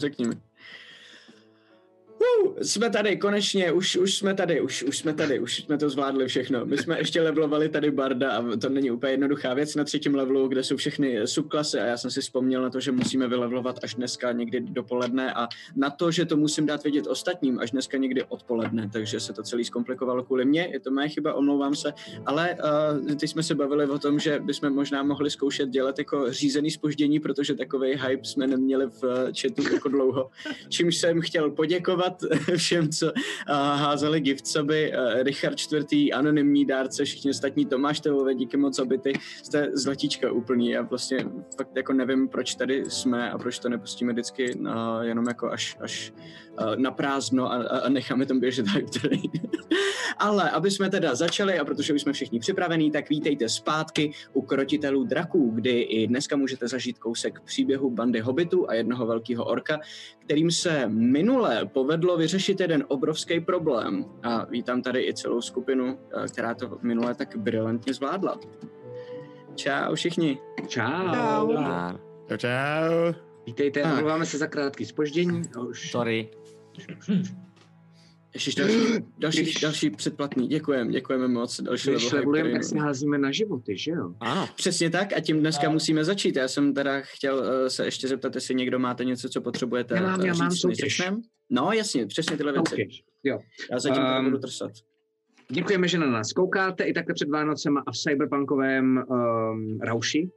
Řekni mi. Jsme tady, konečně, už, už jsme tady, už, už jsme tady, už jsme to zvládli všechno. My jsme ještě levelovali tady Barda a to není úplně jednoduchá věc na třetím levelu, kde jsou všechny subklasy a já jsem si vzpomněl na to, že musíme vylevelovat až dneska někdy dopoledne a na to, že to musím dát vědět ostatním až dneska někdy odpoledne, takže se to celý zkomplikovalo kvůli mně, je to moje chyba, omlouvám se, ale uh, teď jsme se bavili o tom, že bychom možná mohli zkoušet dělat jako řízený spoždění, protože takový hype jsme neměli v chatu jako dlouho, čímž jsem chtěl poděkovat všem, co házeli gift soby. Uh, Richard IV. anonymní dárce, všichni ostatní, Tomáš Tevové, díky moc, aby ty jste zlatíčka úplný. Já vlastně fakt jako nevím, proč tady jsme a proč to nepustíme vždycky jenom jako až, až na prázdno a, a necháme tam běžet hype train. Ale aby jsme teda začali a protože už jsme všichni připravení, tak vítejte zpátky u Krotitelů draků, kdy i dneska můžete zažít kousek příběhu bandy hobitů a jednoho velkého orka, kterým se minule povedlo vyřešit jeden obrovský problém. A vítám tady i celou skupinu, eh, která to minule tak brilantně zvládla. Čau všichni. Čau. Čau. Čau, čau. Vítejte, omlouváme se za krátký spoždění. Už. Sorry. Ještě další, další, Když- další předplatný. Děkujeme, děkujeme moc. Další Když level levelujeme, hype tak si trainu. házíme na životy, že jo? Ano. Přesně tak a tím dneska musíme začít. Já jsem teda chtěl uh, se ještě zeptat, jestli někdo máte něco, co potřebujete Já mám- já mám soutěž. No jasně, přesně tyhle věci. Soutěž. Jo. Já zatím um, Ehm, budu trsat. Děkujeme, že na nás koukáte i takhle před Vánocema a v cyberpunkovém um, rauši.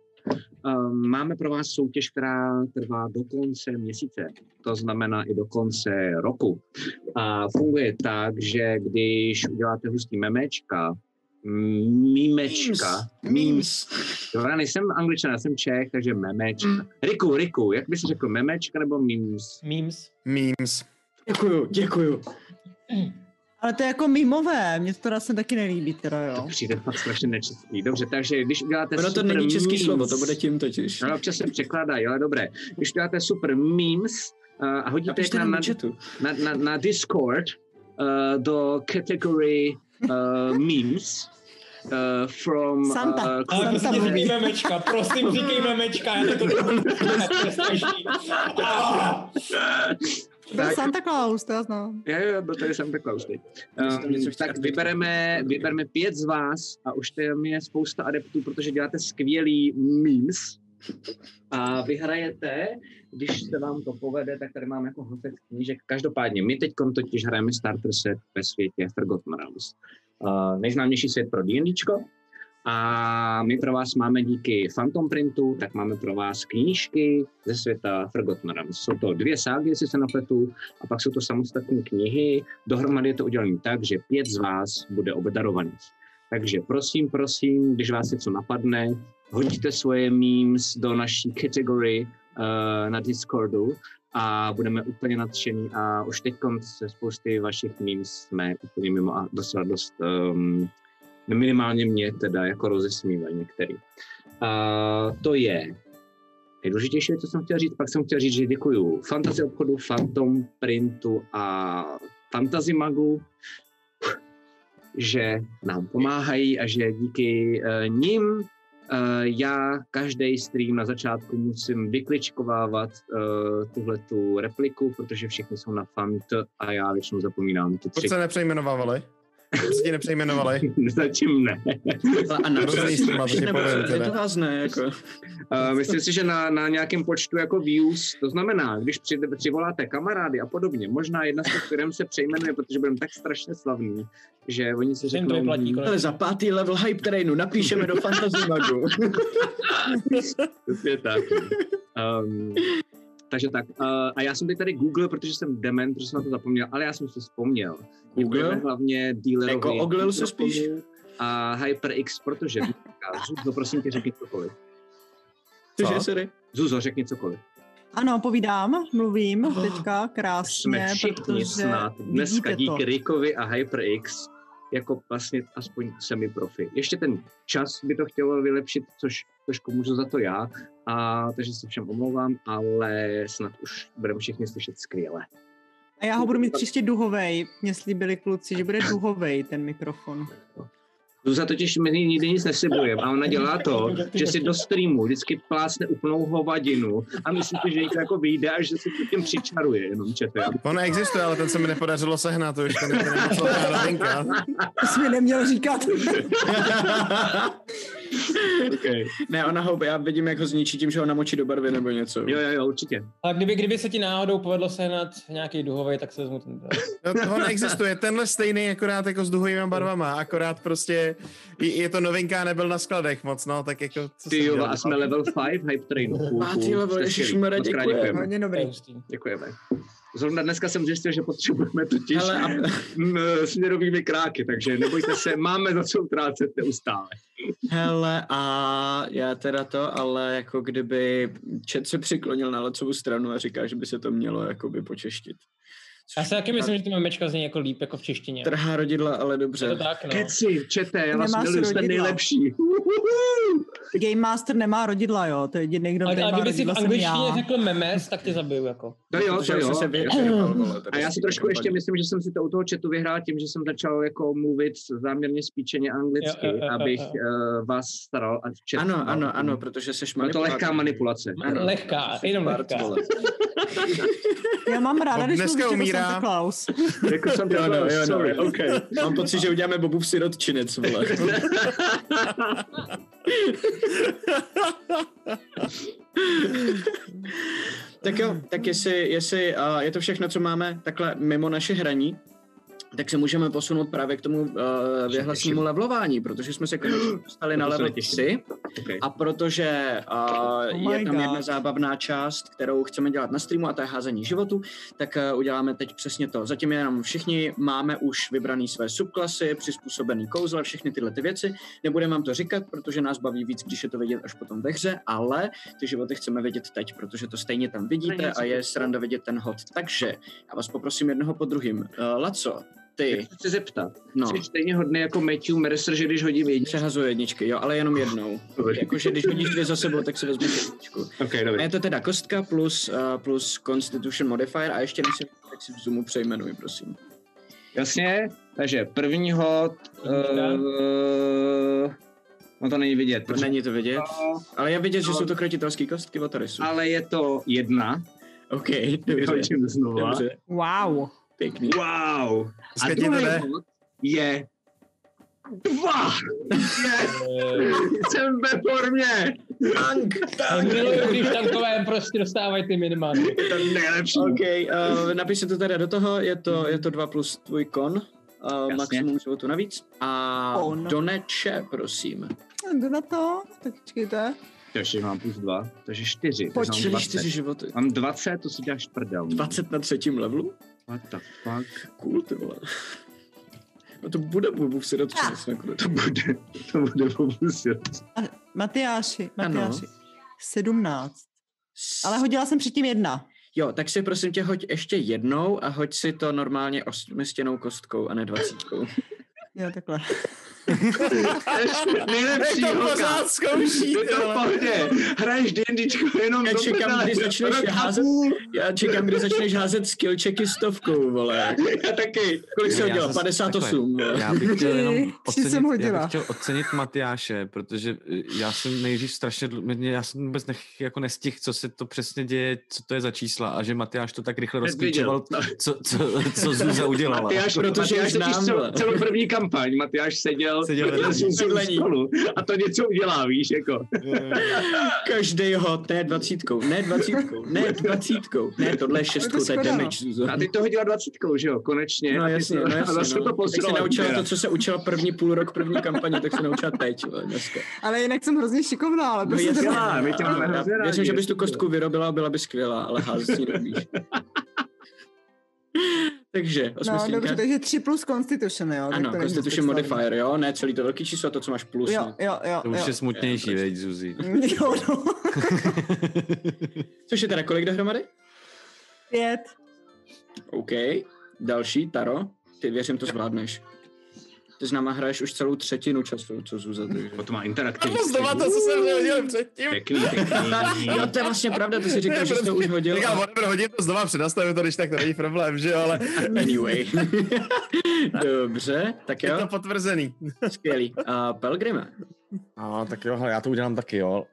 Um, máme pro vás soutěž, která trvá do konce měsíce, to znamená i do konce roku. A funguje tak, že když uděláte hustý memečka, mímečka, Memes. Já nejsem angličan, já jsem Čech, takže memečka. Mm. Riku, Riku, jak bys řekl, memečka nebo memes? Memes. Memes. Děkuju, děkuju. Ale to je jako mimové, mě to teda se taky nelíbí teda, To jo. přijde fakt strašně nečestný. Dobře, takže když uděláte Ono to super není český memes, slovo, to bude tím totiž. No, občas se překládají, ale dobré. Když uděláte super memes uh, a hodíte je na, na, na, na, na Discord uh, do category uh, memes, uh, from... Santa. Uh, Ale Santa prostě říkej memečka, prosím říkej memečka, já to to je strašný. Ah! Byl tak- Santa Claus, to já znám. Jo, jo, byl tady Santa Claus teď. Um, tak vybereme, vybereme pět z vás a už tam je spousta adeptů, protože děláte skvělý memes a vyhrajete, když se vám to povede, tak tady mám jako hostek knížek. Každopádně, my teď totiž hrajeme starter set ve světě Forgotten Realms. Uh, nejznámější svět pro D&Dčko, a my pro vás máme díky Phantom Printu, tak máme pro vás knížky ze světa Forgotten Realms. Jsou to dvě ságy, jestli se napletu, a pak jsou to samostatné knihy. Dohromady je to udělané tak, že pět z vás bude obdarovaných. Takže prosím, prosím, když vás něco napadne, hodíte svoje memes do naší kategorie uh, na Discordu a budeme úplně nadšení a už teď se spousty vašich memes jsme úplně mimo a docela dost um, minimálně mě teda jako rozesmívají některý. A to je nejdůležitější, co jsem chtěl říct. Pak jsem chtěl říct, že děkuju Fantasy obchodu, Phantom Printu a Fantasy Magu, že nám pomáhají a že díky uh, nim uh, já každý stream na začátku musím vykličkovávat uh, tuhle tu repliku, protože všechny jsou na fant a já většinou zapomínám ty Proč se nepřejmenovali? Se ti nepřejmenovali? Zatím ne. A na to je vás ne, jako. Uh, myslím si, že na, na nějakém počtu jako views, to znamená, když při, přivoláte kamarády a podobně, možná jedna z těch firm se přejmenuje, protože budeme tak strašně slavný, že oni si řeknou... vyplatí Ale za pátý level hype trainu napíšeme do Fantasy Magu. Přesně tak. Um, takže tak. Uh, a já jsem teď tady Google, protože jsem dement, protože jsem na to zapomněl, ale já jsem si vzpomněl. Google? Děkujeme hlavně dealerovi. Jako oglil se spíš? A HyperX, protože Zub, prosím tě, řekni cokoliv. Cože, Co? sorry? Zuzo, řekni cokoliv. Ano, povídám, mluvím teďka Jsme krásně, všichni protože snad dneska vidíte to. díky Rickovi a HyperX jako vlastně aspoň semi-profi. Ještě ten čas by to chtělo vylepšit, což trošku můžu za to já, a takže se všem omlouvám, ale snad už budeme všichni slyšet skvěle. A já ho budu mít příště duhovej. Mě slíbili kluci, že bude duhovej ten mikrofon. Zuza totiž mi nikdy nic neslibuje a ona dělá to, že si do streamu vždycky plácne úplnou hovadinu a myslí si, že někdo jako vyjde a že si to tím přičaruje jenom čete. On existuje, ale ten se mi nepodařilo sehnat, to už to novinka. To jsi mi neměl říkat. Okay. Ne, ona ho, já vidím, jak ho zničí tím, že ho namočí do barvy nebo něco. Jo, jo, jo, určitě. A kdyby, kdyby se ti náhodou povedlo sehnat nějaký duhový, tak se vezmu ten. No, on existuje, tenhle stejný, akorát jako s duhovými barvama, akorát prostě je, je to novinka nebyl na skladech moc, no, tak jako... Co Ty jo, a jsme level 5 hype trainu. Cool. level, ježišmarja. Moc krát děkujeme. děkujeme. Hodně dobrý. Děkujeme. Zrovna dneska jsem zjistil, že potřebujeme totiž Hele, a, směrovými kráky, takže nebojte se, máme za co utrácet neustále. hele, a já teda to, ale jako kdyby Čet se přiklonil na lecovou stranu a říká, že by se to mělo jakoby počeštit. Já si taky myslím, že ty memečka zní jako líp jako v češtině. Trhá rodidla, ale Je dobře. to tak, no. Keci, čete, já vás miluju, jste nejlepší. Game Master nemá rodidla, jo. To je jediný, kdo Ale, nemá ale kdyby si v angličtině řekl memes, tak tě zabiju jako. To jo, to jo. se A já si trošku ještě myslím, že jsem si to u toho chatu vyhrál tím, že jsem začal jako mluvit záměrně spíčeně anglicky, Jo, jo, jo, abych jo. uh, vás staral a chat. Ano, ano, ano, protože seš Bylo to manipulátor. lehká manipulace. Ano. Lehká, jenom lehká. Já mám ráda, když dneska mluvíš jako umírá. Santa Claus. Jako jsem to Jo, no, jo, no, sorry. OK. Mám pocit, že uděláme Bobův sirotčinec, vole. tak jo, tak jestli, jestli uh, je to všechno, co máme takhle mimo naše hraní, tak se můžeme posunout právě k tomu uh, věhlasnímu levelování, protože jsme se konečně dostali na level netěším. 3 Okay. a protože uh, Oh je tam God. jedna zábavná část, kterou chceme dělat na streamu a to je házení životu, tak uh, uděláme teď přesně to. Zatím jenom všichni máme už vybraný své subklasy, přizpůsobený kouzla, všechny tyhle ty věci. Nebudeme vám to říkat, protože nás baví víc, když je to vidět až potom ve hře, ale ty životy chceme vidět teď, protože to stejně tam vidíte a je sranda vidět ten hod. Takže já vás poprosím jednoho po druhým. Uh, Laco, ty, Chci se zeptat. no, Jsi stejně hodný jako Matthew Mercer, že když hodím jedničku. přehazuje jedničky, jo, ale jenom jednou. Jakože když hodíš dvě za sebou, tak si vezmeš jedničku. Ok, A dobrý. je to teda kostka plus, uh, plus Constitution Modifier a ještě než si, tak si v Zoomu přejmenuj, prosím. Jasně, takže první hod, uh, no to není vidět, protože, Není to vidět, No, ale je vidět, že jsou to krotitelské kostky od Arisu. ale je to jedna. OK, dobře, dobře, Wow. Pěkný. Wow. A Dneska druhý hod je dva. Eh, Jsem ve formě. Tank! Miluju, když tankové prostě dostávají ty minimány. Je to nejlepší. OK, uh, napiš si to teda do toho, je to, je to 2 plus tvůj kon, uh, maximum životu navíc. A Kon. Doneče, prosím. Jdu na to, tak čekejte. Takže mám plus dva, takže čtyři. 20. 4 životy. Mám 20, to si děláš prdel. 20 na třetím levelu? What the fuck? Cool, ty vole. No to bude Bobův sirotčinec nakonec. To bude, to bude pomusit. A Matyáši, Ano. Matyáši. 17. Ale hodila jsem předtím jedna. Jo, tak si prosím tě hoď ještě jednou a hoď si to normálně osmistěnou kostkou a ne dvacítkou. Jo, takhle. Nejlepší to pořád zkouší, Je to v pohodě. Hraješ D&Dčko jenom Já do čekám, prdele. kdy začneš házet, já čekám, kdy začneš házet skill checky stovkou, vole. Já taky. Kolik jsi Já hodil? zas- 58, takhle. Já bych chtěl jenom ocenit, jsem já hodila. bych chtěl ocenit Matyáše, protože eh, já jsem nejdřív strašně, já jsem vůbec nech, jako nestihl, co se to přesně děje, co to je za čísla a že Matyáš to tak rychle rozklíčoval, No. co, co, co Zuza udělala. Matyáš, Protože Matyáš vole. celou první kampaň, Matyáš seděl, Seděl vedle vedle ní. Stolu a to něco udělá, víš, jako. Každý hod, ne dvacítkou, ne dvacítkou, ne dvacítkou, ne tohle je šestkou, to je damage, Zuzo. A ty to hodila dvacítkou, že jo, konečně. No a jasně, to- no A jasně, zase no. to Tak se naučila to, co se učila první půl rok první kampaně, tak se naučila teď, dneska. Ale jinak jsem hrozně šikovná, ale No jasně, to... dělá, my tě máme já hrozně rádi. věřím, že bys tu kostku vyrobila, byla by skvělá, ale házet s ní Takže, No, osmistěnka. dobře, takže 3 plus Constitution, jo? tak Ano, Constitution modifier, jo? Ne celý to velký číslo, to, co máš plus. Jo, jo, jo. To už jo. je smutnější, veď, Zuzi. Jo, no. Což je teda kolik dohromady? Pět. OK. Další, Taro. Ty věřím, to zvládneš. Ty s náma hraješ už celou třetinu času, co Zuza, takže... To má interaktivní. To znova to, co jsem hodil předtím. Pěkný, pěkný. Jo, to je vlastně pravda, ty si říkal, že jsi to už hodil. Říkám, whatever, hodím to znova, přednastavím to, když tak to není problém, že jo, ale Anyway. Dobře, tak je jo, to potvrzený. skvělý. A Pelgrime. No, tak jo, hele, já to udělám taky, jo.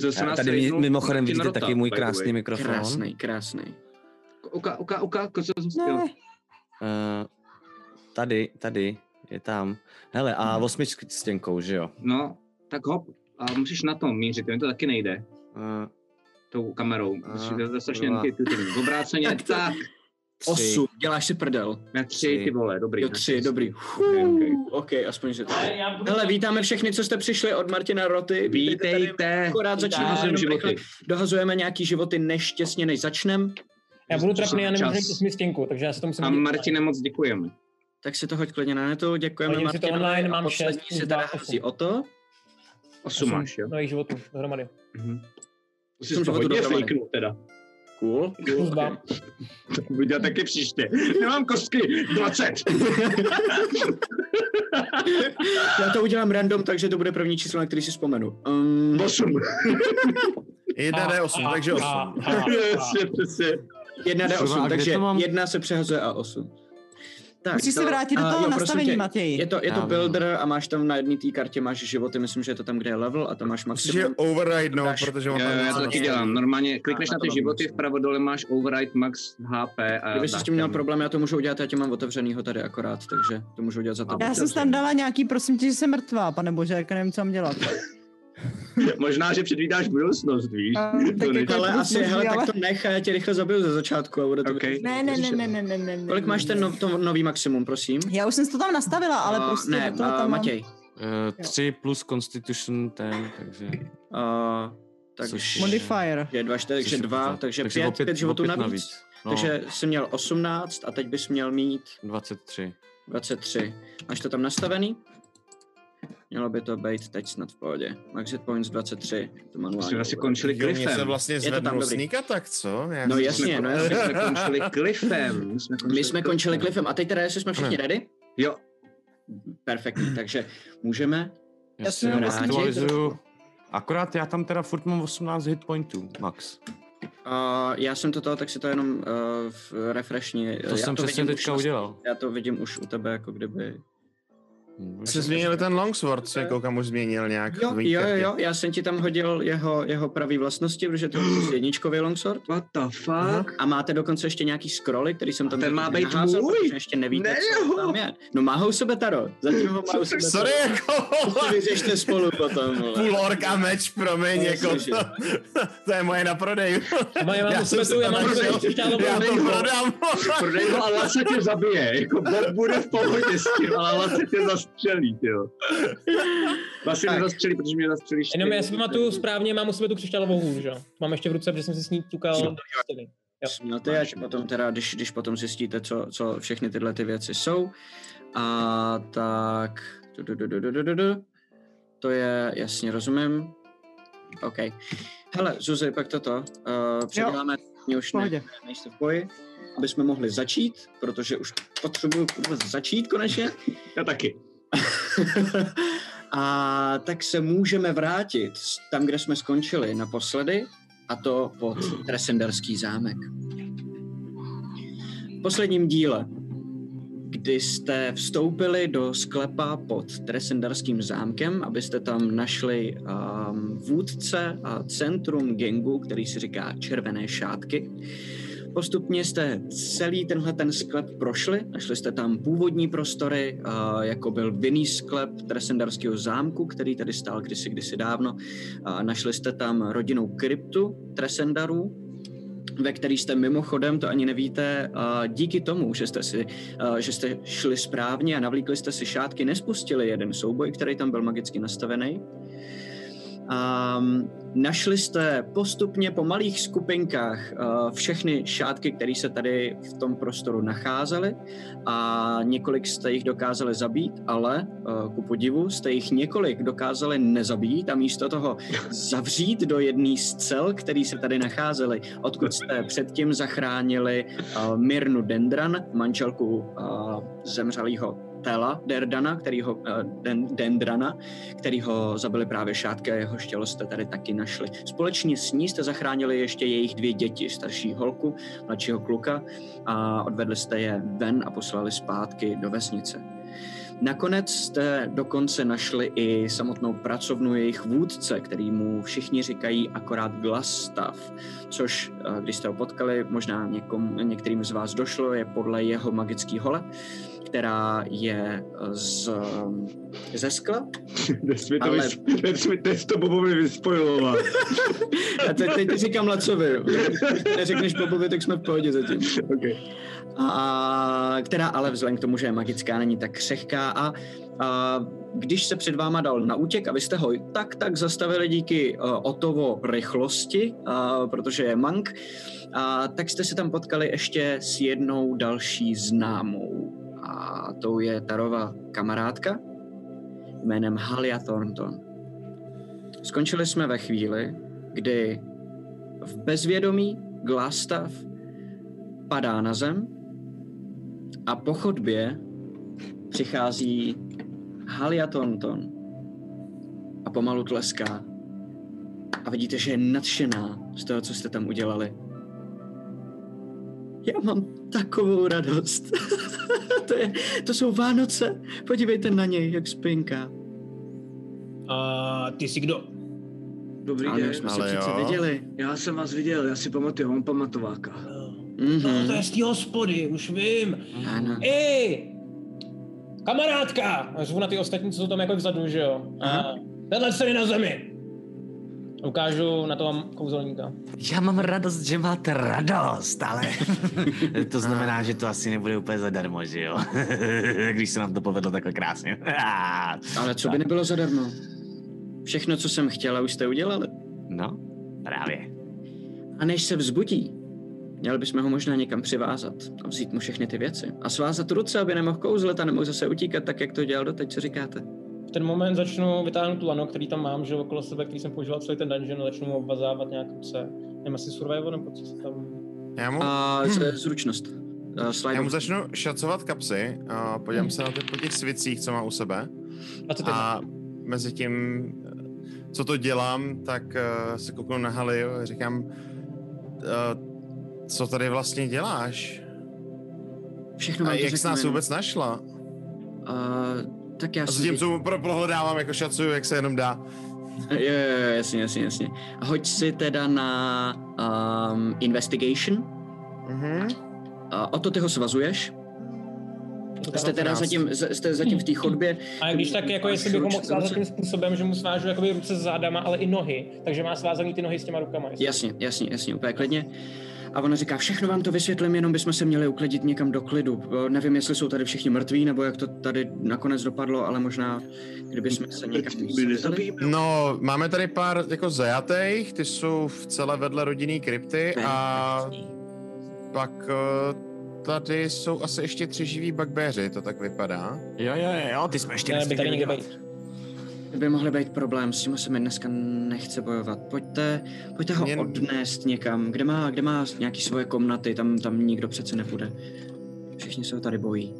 Zase nás Tady mimochodem vidíte Rota, taky můj way. krásný mikrofon. Krásný, krásný. Uka, uka, uka, co jsem Ne. chtěl. Tady, tady, je tam. Hele, a osmistěnkou, že jo? No, tak hop. A musíš na tom mířit, mi to taky nejde. Eh, Tou kamerou. A, to je strašně intuitivní. Obráceně, Tak tak. Osm, děláš si prdel. Na tři, Tři. ty vole, dobrý. Jo, tři, dobrý. Okay, okay. OK, aspoň, že to. Hele, vítáme všechny, co jste přišli od Martina Roty. Vítejte. Akorát začínáme životy. Dohazujeme nějaký životy než těsně, než začnem. Já budu trapný, já nemůžu Čas. jít osmistěnku, takže já se to musím A Martine, moc děkujeme. Tak si to hoď klidně na netu. Děkujeme Hodím si to Martinovi. online, a mám poslední šest, si plus teda hází osm. o to. Osm máš, jo? nových životů dohromady. Mhm. To Osm si to hodně fejknul teda. Cool. Plus dva. To budu dělat taky příště. Nemám kostky, 20. Já to udělám random, takže to bude první číslo, na který si vzpomenu. Um, 8. 1D8, takže 8. A, a, a, Přesně, přesně. 1 Kurva, a D8, kde takže to mám? jedna se přehazuje a 8. Tak, Musíš se vrátit do toho jo, nastavení, tě, Matěj. Je to, je to builder a máš tam na jedné té kartě máš životy, myslím, že je to tam, kde je level a tam máš že maximum. override, no, Dáš- protože mám jo, já to taky dělám. Normálně klikneš A, na ty to životy, vpravo dole máš override max HP. A Kdyby jsi s tím měl problém, já to můžu udělat, já tě mám otevřenýho tady akorát, takže to můžu udělat za to. Já jsem tam dala nějaký, prosím tě, že jsem mrtvá, pane bože, jak nevím, co mám dělat. Možná, že předvídáš budoucnost, víš? A, To tak jako- Ale asi, hele, ale- tak to nech a já tě rychle zabiju ze začátku a bude to Ok. Ne, ne, ne, ne, ne, ne, ne, ne. Kolik máš ten no, to nový maximum, prosím? Já už jsem si to tam nastavila, ale A, prostě ne, toho a, tam mám... Matěj. Eh, tři plus Constitution ten, takže... A, takže Což- Modifier. je dva, čtyři, takže což je dva, pořád. takže, takže pět, opět, pět životů opět navíc. No, Takže jsi měl 18 a teď bys měl mít 23. 23. Máš to tam nastavený? Mělo by to být teď snad v pohodě. Max hit points 23. To manuálně. Jsme vlastně končili Jo, mě se Cliffem. to vlastně tam dobrý. attack, co? Já No jsem- jasně, no My jasně. jsme končili Cliffem. My jsme končili, My jsme končili Cliffem a teď teda, jestli jsme všichni ready? Jo, Perfektní, takže můžeme. Já si jsem jenom aktualizuju. Akorát já tam teda furt mám 18 hit pointů, max. Uh, já jsem to toho, tak si to jenom uh, v refreshni. To já jsem přesně vidím teďka už, udělal. Já to vidím už u tebe, jako kdyby... Jsi změnil ten longsword, co koukám už změnil nějak. Jo, jo, jo, jo, já jsem ti tam hodil jeho, jeho pravý vlastnosti, protože to je jedničkový longsword. what the fuck? A máte dokonce ještě nějaký scrolly, který jsem tam ten má být naházal, můj? protože ještě nevíte, Ne, co jo. tam je. No má ho u sebe Taro, zatím ho má u sebe Sorry, Taro. jako To si vyřešte spolu potom, vole. půl ork a meč, promiň, jako to, to je moje na prodej. Já mám Já u jsem sebe se tu, já mám u sebe Já to prodám. Prodej ho a Lace tě zabije. Jako bude v pohodě s tím, ale Lace tě zastřelí, jo. Lace Tak. nezastřelí, protože mě zastřelíš. Jenom ty. já si pamatuju správně, mám u sebe tu křišťálovou hůl, že jo? Mám ještě v ruce, protože jsem si s ní ťukal. Jo. do stěny. Jo. Směl ty, až potom teda, když, když potom zjistíte, co, co všechny tyhle ty věci jsou. A tak... Du, du, du, du, du, du, du, du. To je, jasně, rozumím. OK. Hele, Zuzi, pak toto. Uh, předěláme, mě už ne, nejste v boji, aby jsme mohli začít, protože už potřebuju začít konečně. Já taky. a tak se můžeme vrátit tam, kde jsme skončili naposledy, a to pod Tresenderský zámek. V posledním díle, kdy jste vstoupili do sklepa pod Tresendarským zámkem, abyste tam našli um, vůdce a centrum gengu, který si říká Červené šátky. Postupně jste celý tenhle ten sklep prošli, našli jste tam původní prostory, jako byl vinný sklep Tresendarského zámku, který tady stál kdysi, kdysi dávno. Našli jste tam rodinnou kryptu Tresendarů, ve který jste mimochodem, to ani nevíte, díky tomu, že jste, si, že jste šli správně a navlíkli jste si šátky, nespustili jeden souboj, který tam byl magicky nastavený. Um, našli jste postupně po malých skupinkách uh, všechny šátky, které se tady v tom prostoru nacházely a několik jste jich dokázali zabít, ale uh, ku podivu jste jich několik dokázali nezabít a místo toho zavřít do jedné z cel, které se tady nacházely, odkud jste předtím zachránili uh, Mirnu Dendran, manželku uh, zemřelého Tela Derdana, kterýho, uh, Den, Dendrana, kterýho zabili právě šátky a jeho tělo jste tady taky našli. Společně s ní jste zachránili ještě jejich dvě děti, starší holku, mladšího kluka a odvedli jste je ven a poslali zpátky do vesnice. Nakonec jste dokonce našli i samotnou pracovnu jejich vůdce, který mu všichni říkají akorát Glastav, což, eh, když jste ho potkali, možná někom, některým z vás došlo, je podle jeho magický hole, která je eh, z, ze skla. Nesmí to, Ale- vys- nesmí to Bobovi vyspojovat. A teď, teď říkám Lacovi. Když Neřekneš Bobovi, tak jsme v pohodě zatím. okay. A, která ale vzhledem k tomu, že je magická, není tak křehká a, a když se před váma dal na útěk a vy jste ho tak tak zastavili díky uh, Otovo rychlosti, uh, protože je mank, a tak jste se tam potkali ještě s jednou další známou. A tou je Tarova kamarádka jménem Halia Thornton. Skončili jsme ve chvíli, kdy v bezvědomí Glastav padá na zem a po chodbě přichází Halia Thornton a pomalu tleská. A vidíte, že je nadšená z toho, co jste tam udělali. Já mám takovou radost. to, je, to jsou Vánoce. Podívejte na něj, jak spinká. A ty jsi kdo? Dobrý den. jsme se Ale přece jo. viděli. Já jsem vás viděl, já si pamatuju, mám pamatováka. Mhm. No, to je z té hospody, už vím. Ano. Ej! Kamarádka! A řvu na ty ostatní, co jsou tam jako vzadu, že jo? A tenhle se je na zemi. Ukážu na toho kouzelníka. Já mám radost, že máte radost, ale to znamená, že to asi nebude úplně zadarmo, že jo? Když se nám to povedlo takhle krásně. Ale co by nebylo zadarmo? Všechno, co jsem chtěla, už jste udělali. No, právě. A než se vzbudí, měli bychom ho možná někam přivázat a vzít mu všechny ty věci. A svázat ruce, aby nemohl kouzlet a nemohl zase utíkat, tak jak to dělal doteď, co říkáte? V ten moment začnu vytáhnout tu lano, který tam mám, že okolo sebe, který jsem používal celý ten dungeon, a začnu mu obvazávat nějak se, nevím, asi survival, nebo co se tam... Já mu, A z- zručnost. A já mu začnu šacovat kapsy a podívám se na ty po těch svicích, co má u sebe. 21. A mezi tím, co to dělám, tak uh, se kouknu na Haliu a říkám, uh, co tady vlastně děláš? Všechno A jak jsi nás vůbec našla? A, tak já A si... zatímco mu pro prohledávám, jako šacuju, jak se jenom dá. Jo, jo, jo, jasně, jasně, jasně. Hoď si teda na um, investigation. Mhm. A o to ty ho svazuješ. Jste teda 19. zatím, z- jste zatím v té chodbě. A když tak, jako jestli bych ho mohl svázat tím způsobem, že mu svážu jakoby ruce s zádama, ale i nohy, takže má svázaný ty nohy s těma rukama. jestli- Jasně, jasně, jasně, úplně klidně. A ona říká, všechno vám to vysvětlím, jenom bychom se měli uklidit někam do klidu. Nevím, jestli jsou tady všichni mrtví, nebo jak to tady nakonec dopadlo, ale možná, kdyby jsme se někam. No, máme tady pár jako zajatých, ty jsou v celé vedle rodinný krypty a pak tady jsou asi ještě tři živí bugbeři, to tak vypadá. Jo, jo, jo, ty jsme ještě Ne, by tady někde být. By mohly být problém, s tím se mi dneska nechce bojovat. Pojďte, pojďte ho Jen- odnést někam, kde má, kde má nějaký svoje komnaty, tam, tam nikdo přece nepůjde. Všichni se ho tady bojí.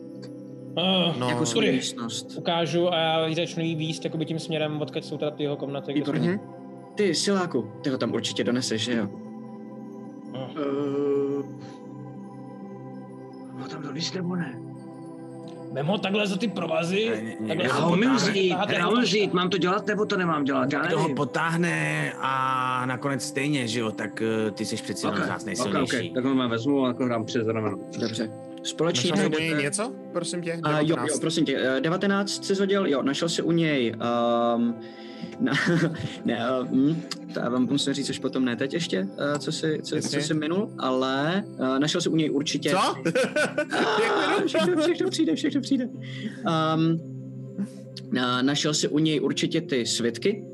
Uh, No. jako svou sorry. místnost. Ukážu a já začnu jí výst jakoby tím směrem, odkud jsou teda ty jeho komnaty. kde jsou- Výborně. Ty, Siláku, ty ho tam určitě doneseš, že jo? Uh, no tam dolíst nebo ne? Vem ho takhle za ty provazy. Ne, ne, takhle já ho umím vzít, já ho vzít, mám to dělat nebo to nemám dělat, já Kdo ho potáhne a nakonec stejně, že jo, tak uh, ty jsi přeci jenom z nás nejsilnější. ok, tak ho mám vezmu a jako hrám přes rameno. Dobře. Společně Našel jsi u najdete- něj něco, prosím tě? A jo, 19. jo, prosím tě, eh, 19 jsi zhodil, jo, našel si u něj, um, na, ne, uh, hm, to já vám musím říct už potom, ne teď ještě, uh, co si, co, co Jasně. si minul, ale uh, našel si u něj určitě... Co? Ah, všechno, všechno přijde, všechno přijde. Um, na, našel si u něj určitě ty svitky,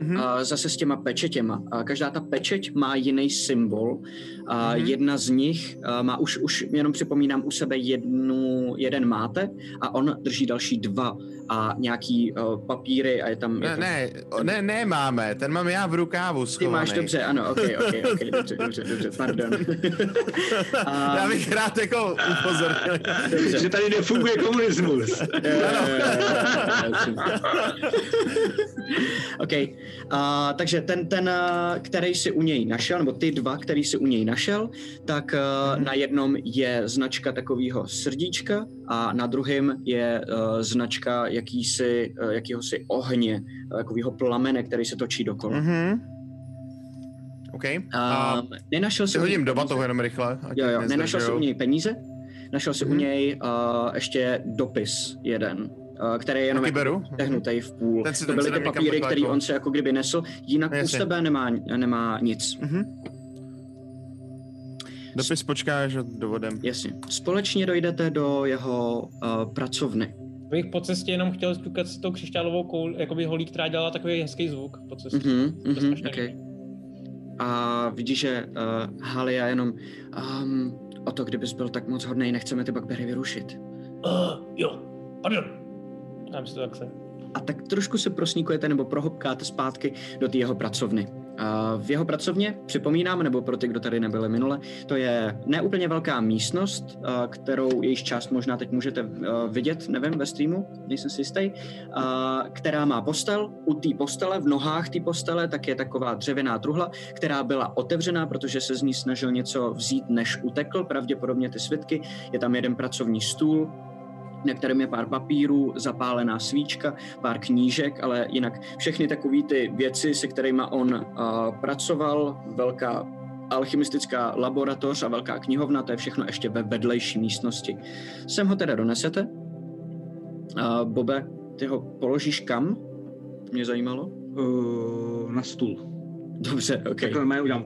mm-hmm. uh, zase s těma pečetěma. Uh, každá ta pečeť má jiný symbol. Uh, mm-hmm. Jedna z nich uh, má už, už jenom připomínám u sebe jednu, jeden máte a on drží další dva a nějaký uh, papíry a je tam... Ne, je to, ne, ne, ne máme, ten mám já v rukávu Ty schovaný. máš dobře, ano, ok, ok, ok, dobře, dobře, dobře, pardon. a, Já bych rád jako upozornil. dobře. Že tady nefunguje komunismus. OK. Uh, takže ten, ten, uh, který si u něj našel, nebo ty dva, který si u něj našel, tak uh, na jednom je značka takového srdíčka a na druhém je uh, značka jakýsi, uh, jakýhosi ohně, uh, takového plamene, který se točí dokola. Mhm. OK. A Uh, nenašel si u hodím do peníze? batohu jenom rychle. Jo, jo, nenašel si u něj peníze, našel si u Mhm. něj uh, ještě dopis jeden, který je jenom Taky beru. tehnutý v půl. Ten si- to byly ty papíry, který jako- on se jako kdyby nesl, jinak No, u jasně. sebe nemá, nemá nic. Mhm. Dopis počkáš a dovodem. Jasně. Společně dojdete do jeho uh, pracovny. Bych po cestě jenom chtěl sťukat s tou křišťálovou koul, jakoby holí, která dělala takový hezký zvuk po cestě. Mhm, mhm, strašně okay. A vidíš, že uh, Halia jenom um, o to, kdybys byl tak moc hodnej, nechceme ty bakbery vyrušit. Uh, jo, pardon. Já si to tak se. a tak trošku se prosníkujete nebo prohopkáte zpátky do té jeho pracovny. V jeho pracovně, připomínám, nebo pro ty, kdo tady nebyli minule, to je neúplně velká místnost, kterou jejíž část možná teď můžete vidět, nevím, ve streamu, nejsem si jistý, která má postel. U té postele, v nohách té postele, tak je taková dřevěná truhla, která byla otevřená, protože se z ní snažil něco vzít, než utekl, pravděpodobně ty svitky. Je tam jeden pracovní stůl, na kterém je pár papírů, zapálená svíčka, pár knížek, ale jinak všechny takové ty věci, se kterými on uh, pracoval, velká alchymistická laboratoř a velká knihovna, to je všechno ještě ve vedlejší místnosti. Sem ho teda donesete. Uh, Bobe, ty ho položíš kam? Mě zajímalo. Uh, na stůl. Dobře, OK. Tak normálně udělám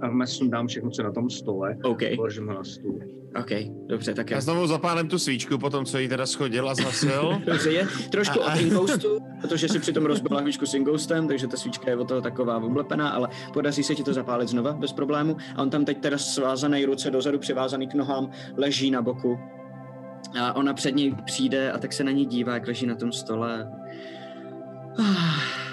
a normálně sundám všechno, co je na tom stole. OK, Položím ho na stůl. OK, dobře, tak Já já. znovu zapálím tu svíčku, potom co jí teda schodil a zhasil. Dobře, je trošku A- a- od Ingoustu, protože si přitom rozbil lahvičku s Ingoustem, takže ta svíčka je od toho taková oblepená, ale podaří se ti to zapálit znova bez problému. A on tam teď teda svázaný ruce dozadu, přivázaný k nohám, leží na boku. A ona před něj přijde a tak se na ní dívá, jak leží na tom stole. Ah.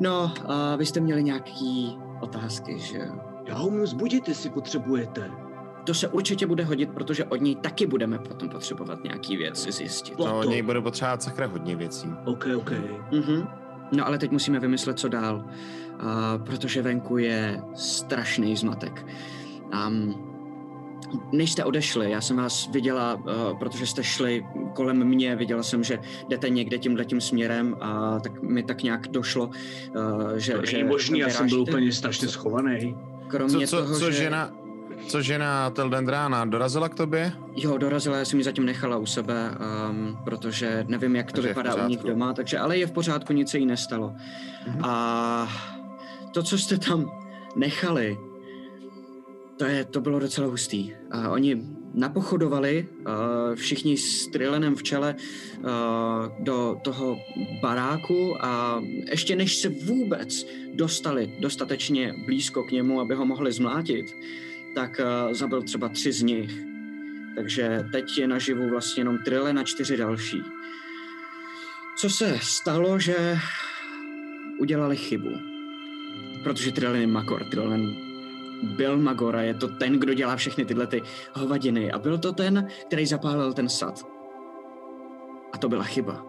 No, a vy jste měli nějaký otázky, že jo? Já ho umím zbudit, jestli potřebujete. To se určitě bude hodit, protože od něj taky budeme potom potřebovat nějaký věci zjistit. No, od něj bude potřebovat sakra hodně věcí. OK, OK. Mhm. No ale teď musíme vymyslet, co dál, uh, protože venku je strašný zmatek. Um, než jste odešli, já jsem vás viděla, uh, protože jste šli kolem mě, viděla jsem, že jdete někde tímhle tím směrem a tak mi tak nějak došlo, uh, že... To že možný, já jsem byl úplně strašně schovaný. Kromě Co, co, toho, co že... žena, co žena Teldendrána dorazila k tobě? Jo, dorazila, já jsem ji zatím nechala u sebe, um, protože nevím, jak to Takže vypadá u nich doma, takže ale je v pořádku, nic se jí nestalo. Mhm. A to, co jste tam nechali, to, je, to bylo docela hustý. A oni napochodovali, uh, všichni s Trilenem v čele, uh, do toho baráku a ještě než se vůbec dostali dostatečně blízko k němu, aby ho mohli zmlátit, tak uh, zabil třeba tři z nich. Takže teď je naživu vlastně jenom Trillen a čtyři další. Co se stalo, že udělali chybu. Protože Trillen je Magor. Trillen byl Magor a je to ten, kdo dělá všechny tyhle ty hovadiny. A byl to ten, který zapálil ten sad. A to byla chyba.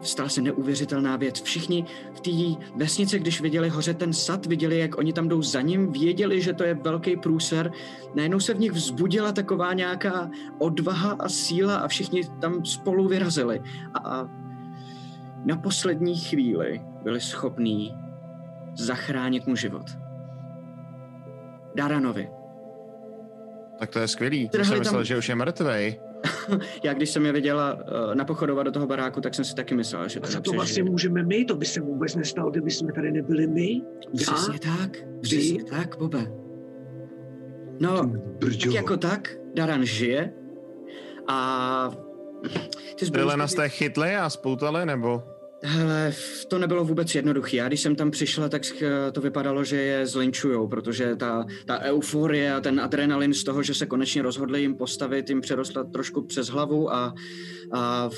Stala se neuvěřitelná věc. Všichni v té vesnici, když viděli hoře ten sad, viděli, jak oni tam jdou za ním, věděli, že to je velký průser. Najednou se v nich vzbudila taková nějaká odvaha a síla a všichni tam spolu vyrazili. A na poslední chvíli byli schopní zachránit mu život. Daranovi. Tak to je skvělý. Trhli jsem tam- myslel, že už je mrtvej. Já když jsem je viděla uh, napochodovat do toho baráku, tak jsem si taky myslela, že A to za to nepřežije. vlastně můžeme my, to by se vůbec nestalo, kdyby jsme tady nebyli my. Přesně tak, přesně tak, Bobe. No, tak jako tak, Daran žije a ty Trilena jste chytli a spoutali, nebo? Hele, to nebylo vůbec jednoduché. Já když jsem tam přišla, tak to vypadalo, že je zlinčujou, protože ta, ta euforie a ten adrenalin z toho, že se konečně rozhodli jim postavit, jim přerostla trošku přes hlavu a, a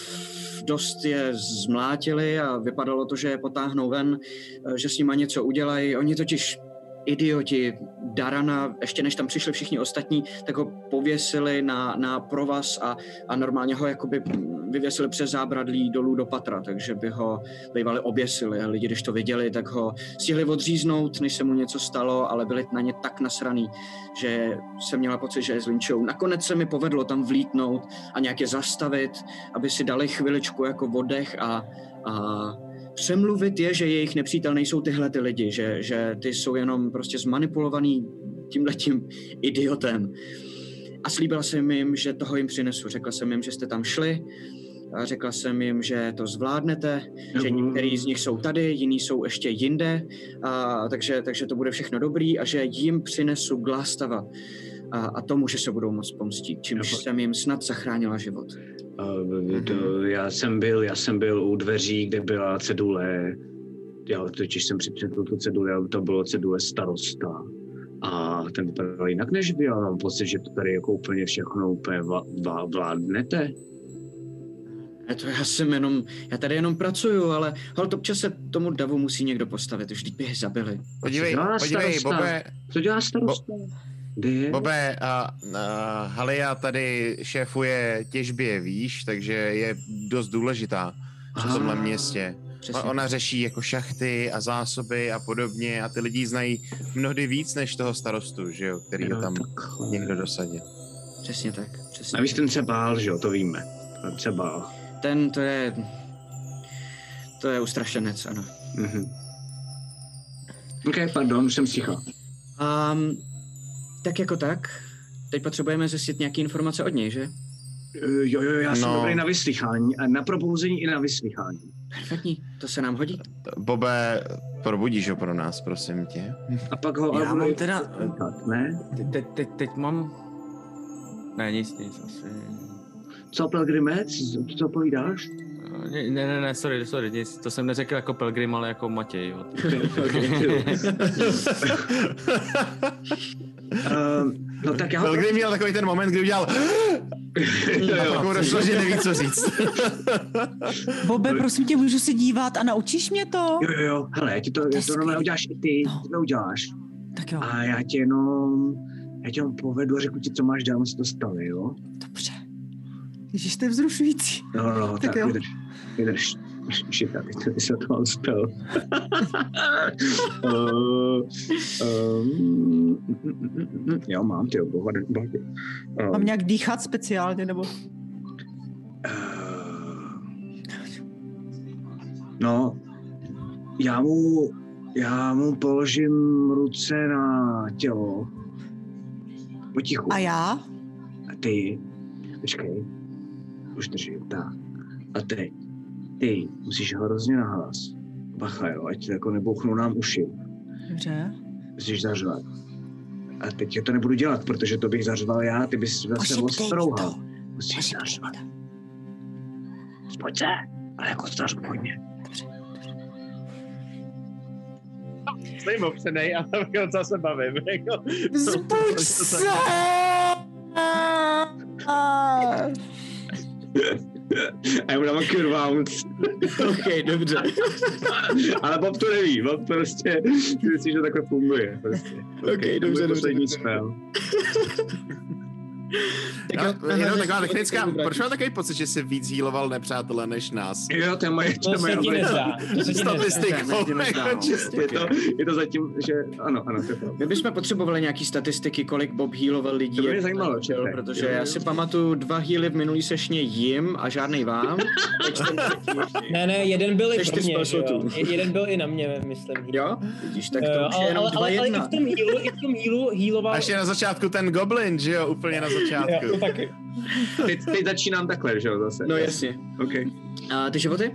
dost je zmlátili a vypadalo to, že je potáhnou ven, eh, že s nima něco udělají. Oni totiž idioti Darana, ještě než tam přišli všichni ostatní, tak ho pověsili na, na provaz a, a normálně ho jakoby vyvěsili přes zábradlí dolů do patra, takže by ho bývali oběsili. Lidi, když to viděli, tak ho stihli odříznout, než se mu něco stalo, ale byli na ně tak nasraný, že jsem měla pocit, že je zlinčou. Nakonec se mi povedlo tam vlítnout a nějak je zastavit, aby si dali chviličku jako oddech a, a přemluvit je, že jejich nepřítel nejsou tyhle ty lidi, že, že ty jsou jenom prostě zmanipulovaný tímhletím idiotem. A slíbila jsem jim, že toho jim přinesu. Řekla jsem jim, že jste tam šli, a řekla jsem jim, že to zvládnete, že některý z nich jsou tady, jiní jsou ještě jinde, a, takže, takže to bude všechno dobrý a že jim přinesu Glastava a, a tomu, že se budou moc pomstit, čímž jsem jim snad zachránila život. Uh, to, já jsem byl, já jsem byl u dveří, kde byla cedule. Já totiž jsem přečetl tu cedule, to bylo cedule starosta. A ten vypadal jinak než vy, ale mám pocit, že to tady jako úplně všechno úplně vla, vládnete. Ne, to já jsem jenom, já tady jenom pracuju, ale hol občas se tomu davu musí někdo postavit, už teď by je zabili. Podívej, podívej, starosta? Bobe, Co dělá starosta? Kde je? Bobe, a, a Halia tady šéfuje těžbě, víš, takže je dost důležitá v tomhle městě. Přesně, A Ona řeší jako šachty a zásoby a podobně a ty lidi znají mnohdy víc než toho starostu, že jo, který ho jo, tam tak. někdo dosadil. přesně tak, přesně. Navíc ten se bál, že jo, to víme. Ten se bál. Ten, to je, to je ustrašenec, ano. Mhm. OK, pardon, už jsem sticha. Um, tak jako tak, teď potřebujeme zjistit nějaké informace od něj, že? Uh, jo, jo, já jsem No. dobrý na vyslychání. A na probouzení i na vyslychání. Perfektní, to se nám hodí. Bobe, probudíš ho pro nás, prosím tě. A pak ho... Já ale mám bude- teda- Tak, Ne? Te- Teď, teď, teď mám... Ne, nic, nic, asi. Co, Pelgrimec? Co povídáš? Ne, ne, ne, ne, sorry, sorry, nic, to jsem neřekl jako Pelgrim, ale jako Matěj, jo. Uh, no tak já ho... Pelgrim měl takový ten moment, kdy udělal mu došlo, že neví, co říct. Bobe, prosím tě, můžu se dívat a naučíš mě to? Jo, jo, jo, hele, já ti to, to skvělý. normálně uděláš i ty, No. ty to uděláš. Tak jo, A já tě jenom, já tě jenom povedu a řeknu ti, co máš dál, aby se to stalo, jo? dobře. Ježiš, to je vzrušující. No, no, no, Tak tak, jo. vydrž, vydrž. Shit, tak teď se to uh, um, jo, mám, ty bohody. Um, Mám nějak dýchat speciálně, nebo? Eh, No, já mu, já mu položím ruce na tělo. Potichu. A já? A ty, počkej, už držím, tak. A teď, ty musíš hrozně nahlas. Bacha, jo, ať jako nebouchnou nám uši. Dobře. Musíš zařvat. A teď já to nebudu dělat, protože to bych zařval já, ty bys zase ostrouhal. to. Musíš Pošeptej zařvat. Pojď se, ale jako strašku hodně. Jsem opřenej a docela se bavím. Jako, Vzbuď se! A já mu dám kurvout. OK, dobře. Ale Bob to neví, Bob prostě si myslí, že takhle funguje. Prostě. OK, dobře, dobře, Poslední spell. No, aha, jenom že- taková technická, proč mám takový pocit, že jsi víc healoval nepřátele než nás? Jo, to je moje, to To je moje se se nezdá, čistě. je to, je to zatím, že ano, ano, je. My bychom potřebovali nějaký statistiky, kolik Bob healoval lidí. To by mě zajímalo, čete. protože Jo, jo. já si pamatuju dva healy v minulý sešně jim a žádnej vám. Ne, ne, jeden byl i pro mě, jo. Je- Jeden byl i na mě, myslím. Jo, vidíš, tak Eh, to už je ale, jenom ale, dva ale, ale i v tom healu, i v tom healu healoval... A ještě na začátku ten goblin, že jo, úplně na Jo, to začátku. taky. Teď, teď začínám takhle, že jo, zase. No jasně. OK. A ty životy?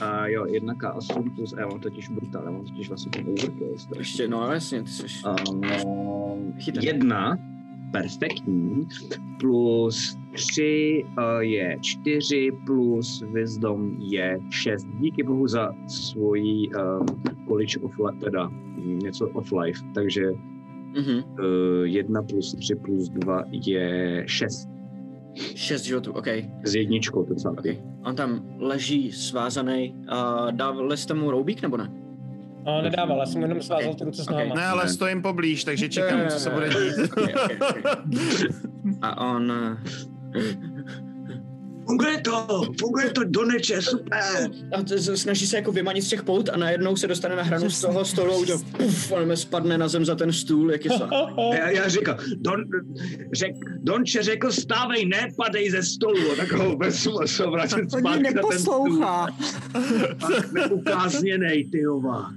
A jo, jedna K8 plus, já mám totiž brutál, já mám totiž vlastně ten overkill. Ještě, no jasně, ty jsi... Um, jedna perfektní, plus 3 uh, je 4, plus wisdom je 6. Díky bohu za svoji um, college of life, teda mm, něco of life, takže Mhm. uh, 1 plus 3 plus 2 je 6 Šest životů, OK. s jedničkou, to celé. okay. On tam leží svázaný. Uh, dávali jste mu roubík nebo ne? A nedával, já jsem jenom svázal ty ruce s Ok. náma. Ne, ale stojím poblíž, takže čekám, co se bude dít. Okay, okay, okay. A on... Funguje to, funguje to do neče, super. a t- snaží se jako vymanit z těch pout a najednou se dostane na hranu z toho stolu a udělá puf, on spadne na zem za ten stůl, jak je sa. Já, já říkal, Don, řek, Donče řekl, stávej, ne, padej ze stolu. A tak ho vezmu a se vrátím zpátky na ten stůl. neukázněnej, ty jova.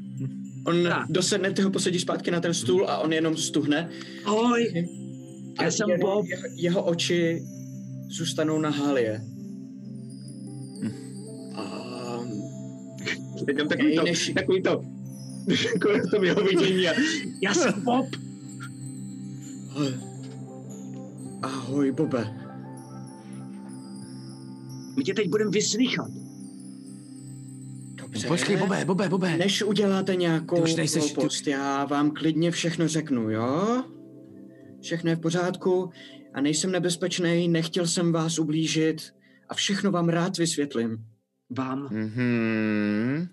On Tak. dosedne, ty ho posadí zpátky na ten stůl a on jenom stuhne. Ahoj, A já jsem jenom Bob. Jeho, jeho oči zůstanou na Halie. Teď mám takový to, než- takový to, takový to jeho vidění. a Já jsem Bob. Ahoj, Bobe. My tě teď budeme vyslychat. Dobře. Počkej, Bobe, Bobe, Bobe. Než uděláte nějakou Ty už nejseš- ty- hloupost, já vám klidně všechno řeknu, jo? Všechno je v pořádku a nejsem nebezpečný, nechtěl jsem vás ublížit a všechno vám rád vysvětlím. Vám. Mhm.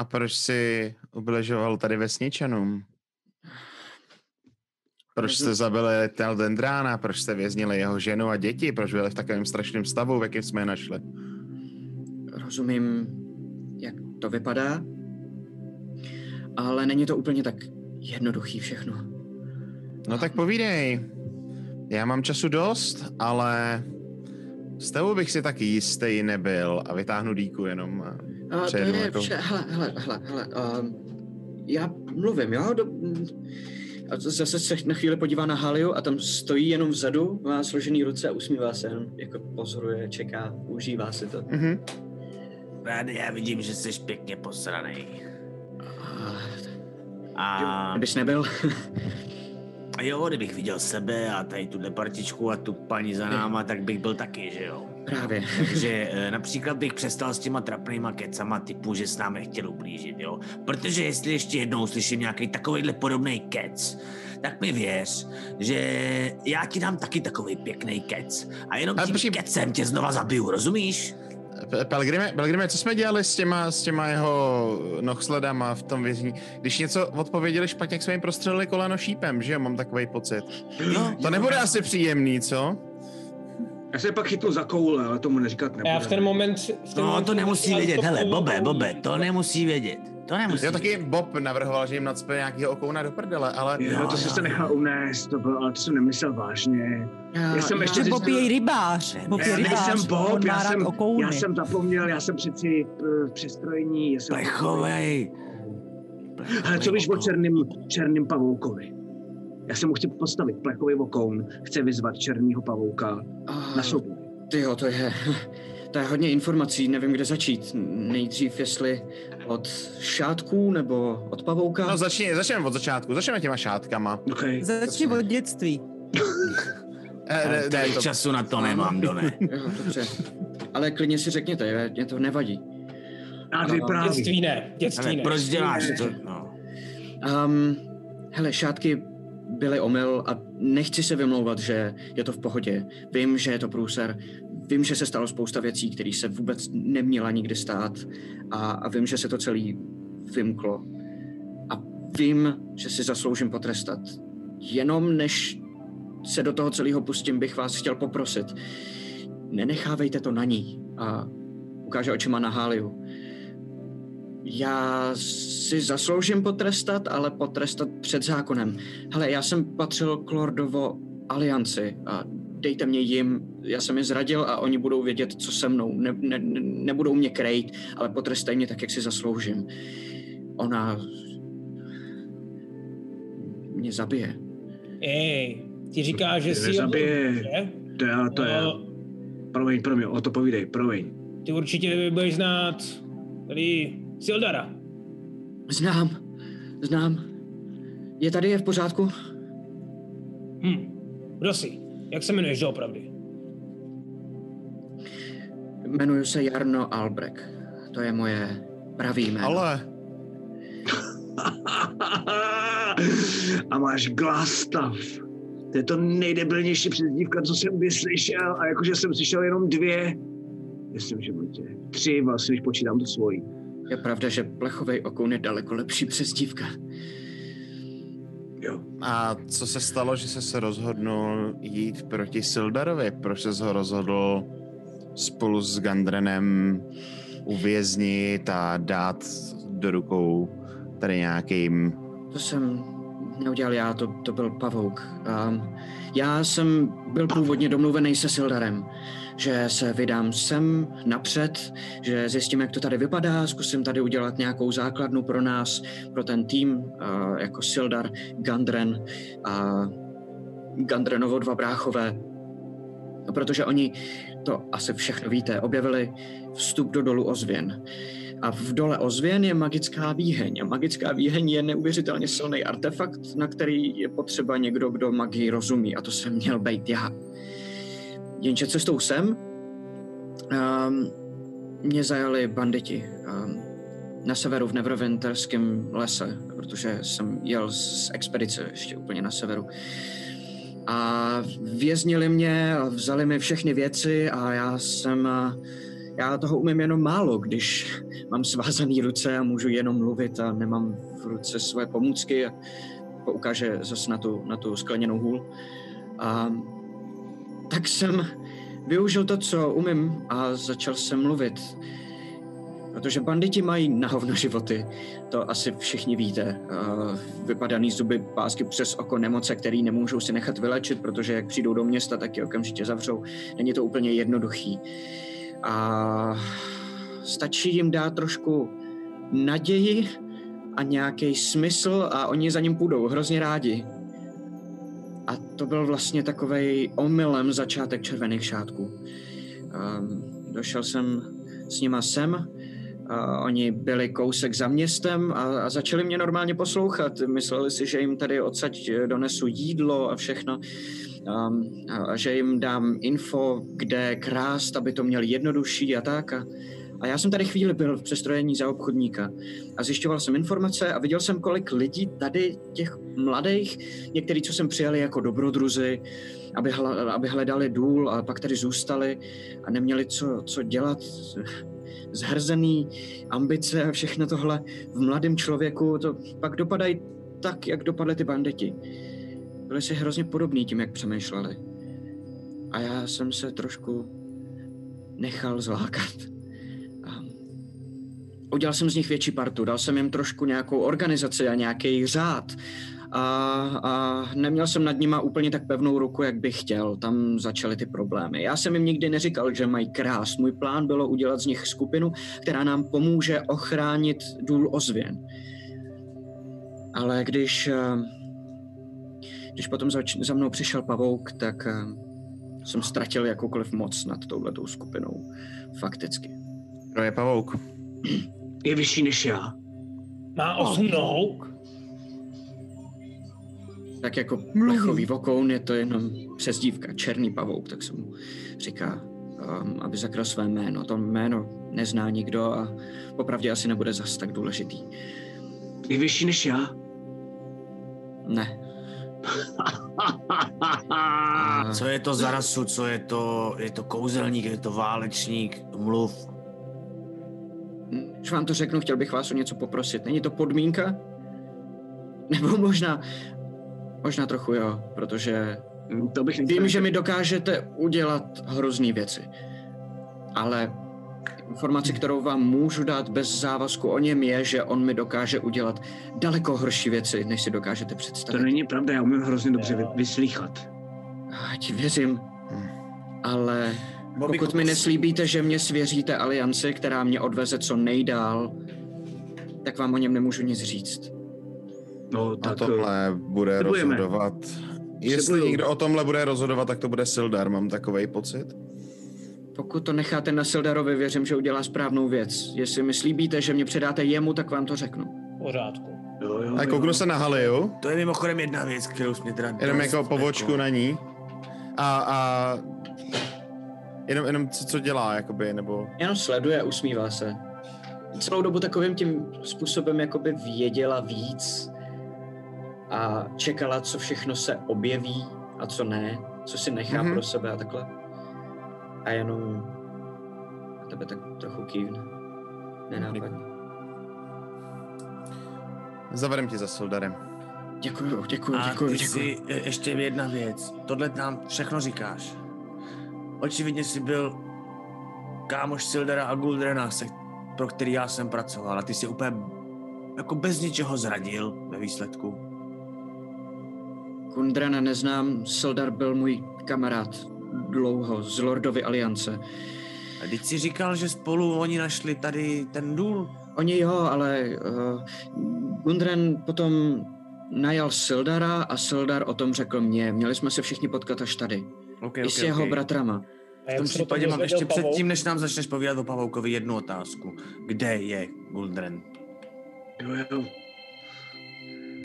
A proč si ubližoval tady vesničanům? Proč jste zabili Tel Dendrána? Proč jste věznili jeho ženu a děti? Proč byli v takovém strašném stavu, v jakém jsme je našli? Rozumím, jak to vypadá, ale není to úplně tak jednoduchý všechno. No tak povídej. Já mám času dost, ale s tebou bych si taky jistý nebyl a vytáhnu díku jenom. A A to je, jako- vše, hele, hele, hele, hele, um, já mluvím, jo, do, a to zase se na chvíli podívá na Haliu a tam stojí jenom vzadu, má složený ruce a usmívá se, jenom jako pozoruje, čeká, užívá si to. Mhm. Rádi, já vidím, že jsi pěkně posranej. A, A kdybys nebyl, jo, kdybych viděl sebe a tady tuhle partičku a tu paní za náma, tak bych byl taky, že jo. Právě. Takže eh, například bych přestal s těma trapnýma kecama typu, že s námi nechtěl ublížit, jo. Protože jestli ještě jednou slyším nějaký takovýhle podobný kec, tak mi věř, že já ti dám taky takový pěkný kec. A jenom tím počkej- kecem tě znova zabiju, rozumíš? Pelgrime, Pelgrime, co jsme dělali s těma, s těma jeho nohsledama v tom vězení? Když něco odpověděli špatně, jak jsme jim prostřelili koleno šípem, že jo? Mám takový pocit. Jo, To nebude asi příjemný, co? Já se pak chytnu za koule, ale tomu neříkat nebudu. Já v ten moment... V ten No, moment to nemusí jsem vědět, to hele, Bobe, Bobe, to nemusí vědět. To nemusí Jo, taky Bob navrhoval, že jim nacpe nějakýho okouna do prdele, ale... Jo, to Jo, jsem jo. se nechal unést, to bylo, ale to jsem nemyslel vážně. Já, Já jsem ještě Že říct- Bob je rybář. Bob je Já rybář. nejsem Bob, já jsem, okouny. já jsem zapomněl, já jsem přeci eh, v přestrojení. Já jsem Plechovej. Ale co víš o černým, černým pavoukovi? Já se mu chci postavit plechový okoun, chce vyzvat černýho pavouka a, na souboj. tyjo, to je, to je hodně informací, nevím, kde začít. Nejdřív, jestli od šátků nebo od pavouka. No začni, začneme od začátku, začneme těma šátkama. Okay. Začni od dětství. Ale ne, ne, tolik to, času na to nemám, Done. Jo, dobře. Ale klidně si řekněte, mě to nevadí. A Ano, vypráví. Dětství ne, dětství ne. proč děláš to? No. Um, hele, šátky byly omyl a nechci se vymlouvat, že je to v pohodě. Vím, že je to průser. Vím, že se stalo spousta věcí, které se vůbec neměla nikdy stát. A, a vím, že se to celý vymklo. A vím, že si zasloužím potrestat. Jenom než se do toho celého pustím, bych vás chtěl poprosit. Nenechávejte to na ní. A ukáže očima na Háliu. Já si zasloužím potrestat, ale potrestat před zákonem. Hele, já jsem patřil k Lordovo alianci a dejte mě jim, já jsem je zradil a oni budou vědět, co se mnou. Ne, ne, ne- nebudou mě krejt, ale potrestají mě tak, jak si zasloužím. Ona mě zabije. Ej, ti říká, že Ty si... nezabije. že? To je, to je, No, promiň, promiň, o to povídej, promiň. ty určitě budeš znát tady Sildara. Znám, znám. Je tady, je v pořádku? Hm. Kdo jsi? Jak se jmenuješ doopravdy? Jmenuji se Jarno Albrecht. To je moje pravý jméno. Ale A máš Glastav. To je to nejdebilnější přezdívka, co jsem kdy slyšel. A jakože jsem slyšel jenom dvě. Myslím, že životě. Tři vlastně, když počítám to svojí. Je pravda, že plechovej okoun je daleko lepší přezdívka. Jo. a co se stalo, že jsi se rozhodnul jít proti Sildarovi? Proč jsi ho rozhodl spolu s Gandrenem uvěznit a dát do rukou tady nějakým... To jsem neudělal já, to, to byl pavouk. Um, já jsem byl původně domluvený se Sildarem, že se vydám sem napřed, že zjistím, jak to tady vypadá, zkusím tady udělat nějakou základnu pro nás, pro ten tým, jako Sildar, Gandren a Gandrenovo dva bráchové. No, protože oni, to asi všechno víte, objevili vstup do dolu ozvěn. A v dole ozvěn je magická výheň. A magická výheň je neuvěřitelně silný artefakt, na který je potřeba někdo, kdo magii rozumí. A to jsem měl být já. Jenže cestou sem um, mě zajali banditi um, na severu v Neverwinterském lese, protože jsem jel z expedice ještě úplně na severu. A věznili mě a vzali mi všechny věci a já jsem... Já toho umím jenom málo, když mám svázané ruce a můžu jenom mluvit a nemám v ruce svoje pomůcky a poukáže zase na tu, na tu skleněnou hůl. A tak jsem využil to, co umím a začal jsem mluvit. Protože banditi mají na hovno životy, to asi všichni víte. Vypadaný zuby, pásky přes oko, nemoce, který nemůžou si nechat vylečit, protože jak přijdou do města, tak je okamžitě zavřou. Není to úplně jednoduchý. A stačí jim dát trošku naději a nějaký smysl a oni za ním půjdou hrozně rádi. A to byl vlastně takový omylem začátek červených šátků. Um, došel jsem s nima sem, a oni byli kousek za městem a, a začali mě normálně poslouchat. Mysleli si, že jim tady odsaď donesu jídlo a všechno. Um, a, a že jim dám info, kde krást, aby to měli jednodušší a tak. A, a já jsem tady chvíli byl v přestrojení za obchodníka a zjišťoval jsem informace a viděl jsem, kolik lidí tady, těch mladých, některý, co jsem přijali jako dobrodruzy, aby, hla, aby hledali důl a pak tady zůstali a neměli co, co dělat, zhrzený ambice a všechno tohle v mladém člověku, to pak dopadají tak, jak dopadly ty banditi. Byli si hrozně podobní tím, jak přemýšleli. A já jsem se trošku nechal zlákat. A udělal jsem z nich větší partu, dal jsem jim trošku nějakou organizaci a nějaký řád. A, a neměl jsem nad nima úplně tak pevnou ruku, jak bych chtěl. Tam začaly ty problémy. Já jsem jim nikdy neříkal, že mají krást. Můj plán bylo udělat z nich skupinu, která nám pomůže ochránit důl ozvěn. Ale když, eh, když potom za, za mnou přišel pavouk, tak eh, jsem ztratil jakoukoliv moc nad touhletou skupinou. Fakticky. Kdo je pavouk? Je vyšší než já. Má osm nohou? Tak jako plechový vokoun je to jenom přezdívka, černý pavouk, tak se mu říká, um, aby zakryl své jméno. To jméno nezná nikdo a popravdě asi nebude zas tak důležitý. Je vyšší než já. Ne. A co je to za rasu, co je to, je to kouzelník, je to válečník, mluv. Když vám to řeknu, chtěl bych vás o něco poprosit. Není to podmínka? Nebo možná, možná trochu jo, protože To bych vím, že mi dokážete udělat hrozný věci. Ale informace, kterou vám můžu dát bez závazku o něm je, že on mi dokáže udělat daleko horší věci, než si dokážete To představit. není pravda, já umím hrozně dobře vy, vyslýchat. Ať věřím, ale Bobby, pokud mi neslíbíte, že mě svěříte alianci, která mě odveze co nejdál, tak vám o něm nemůžu nic říct. No, A tak tohle bude slibujeme. rozhodovat. Jestli Slibuju. někdo o tomhle bude rozhodovat, tak to bude Sildar, mám takový pocit. Pokud to necháte na Sildarovi, věřím, že udělá správnou věc. Jestli mi slíbíte, že mě předáte jemu, tak vám to řeknu. Pořádku. jo, jo, A jo. kouknu se na Haliju, To je mimochodem jedna věc, kterou jsi mě teda... jenom jako pobočku na ní. A, a jenom, jenom co, co dělá, jakoby, nebo... Jenom sleduje a usmívá se. Celou dobu takovým tím způsobem jakoby věděla víc a čekala, co všechno se objeví a co ne, co si nechá Mhm. mm-hmm. pro sebe a takhle. A jenom na tebe tak trochu kývne. Nenápadně. Zavedem ti za Soldarem. Děkuju, děkuju, A děkuju, ty děkuju. si, e, ještě jedna věc. Tohle nám všechno říkáš. Očividně jsi byl kámoš Sildera a Guldrena, se, pro který já jsem pracoval. A ty jsi úplně jako bez ničeho zradil ve výsledku. Kundrana neznám, Sildar byl můj kamarád dlouho z Lordovy aliance. A teď si říkal, že spolu oni našli tady ten důl. Oni jo, ale uh, Gundren potom najal Sildara a Sildar o tom řekl mě. Měli jsme se všichni potkat až tady. Okay, I s jeho bratrama. A V tom případě mám ještě Pavouk? předtím, než nám začneš povídat o Pavoukovi, jednu otázku. Kde je Guldren? Jo, jo.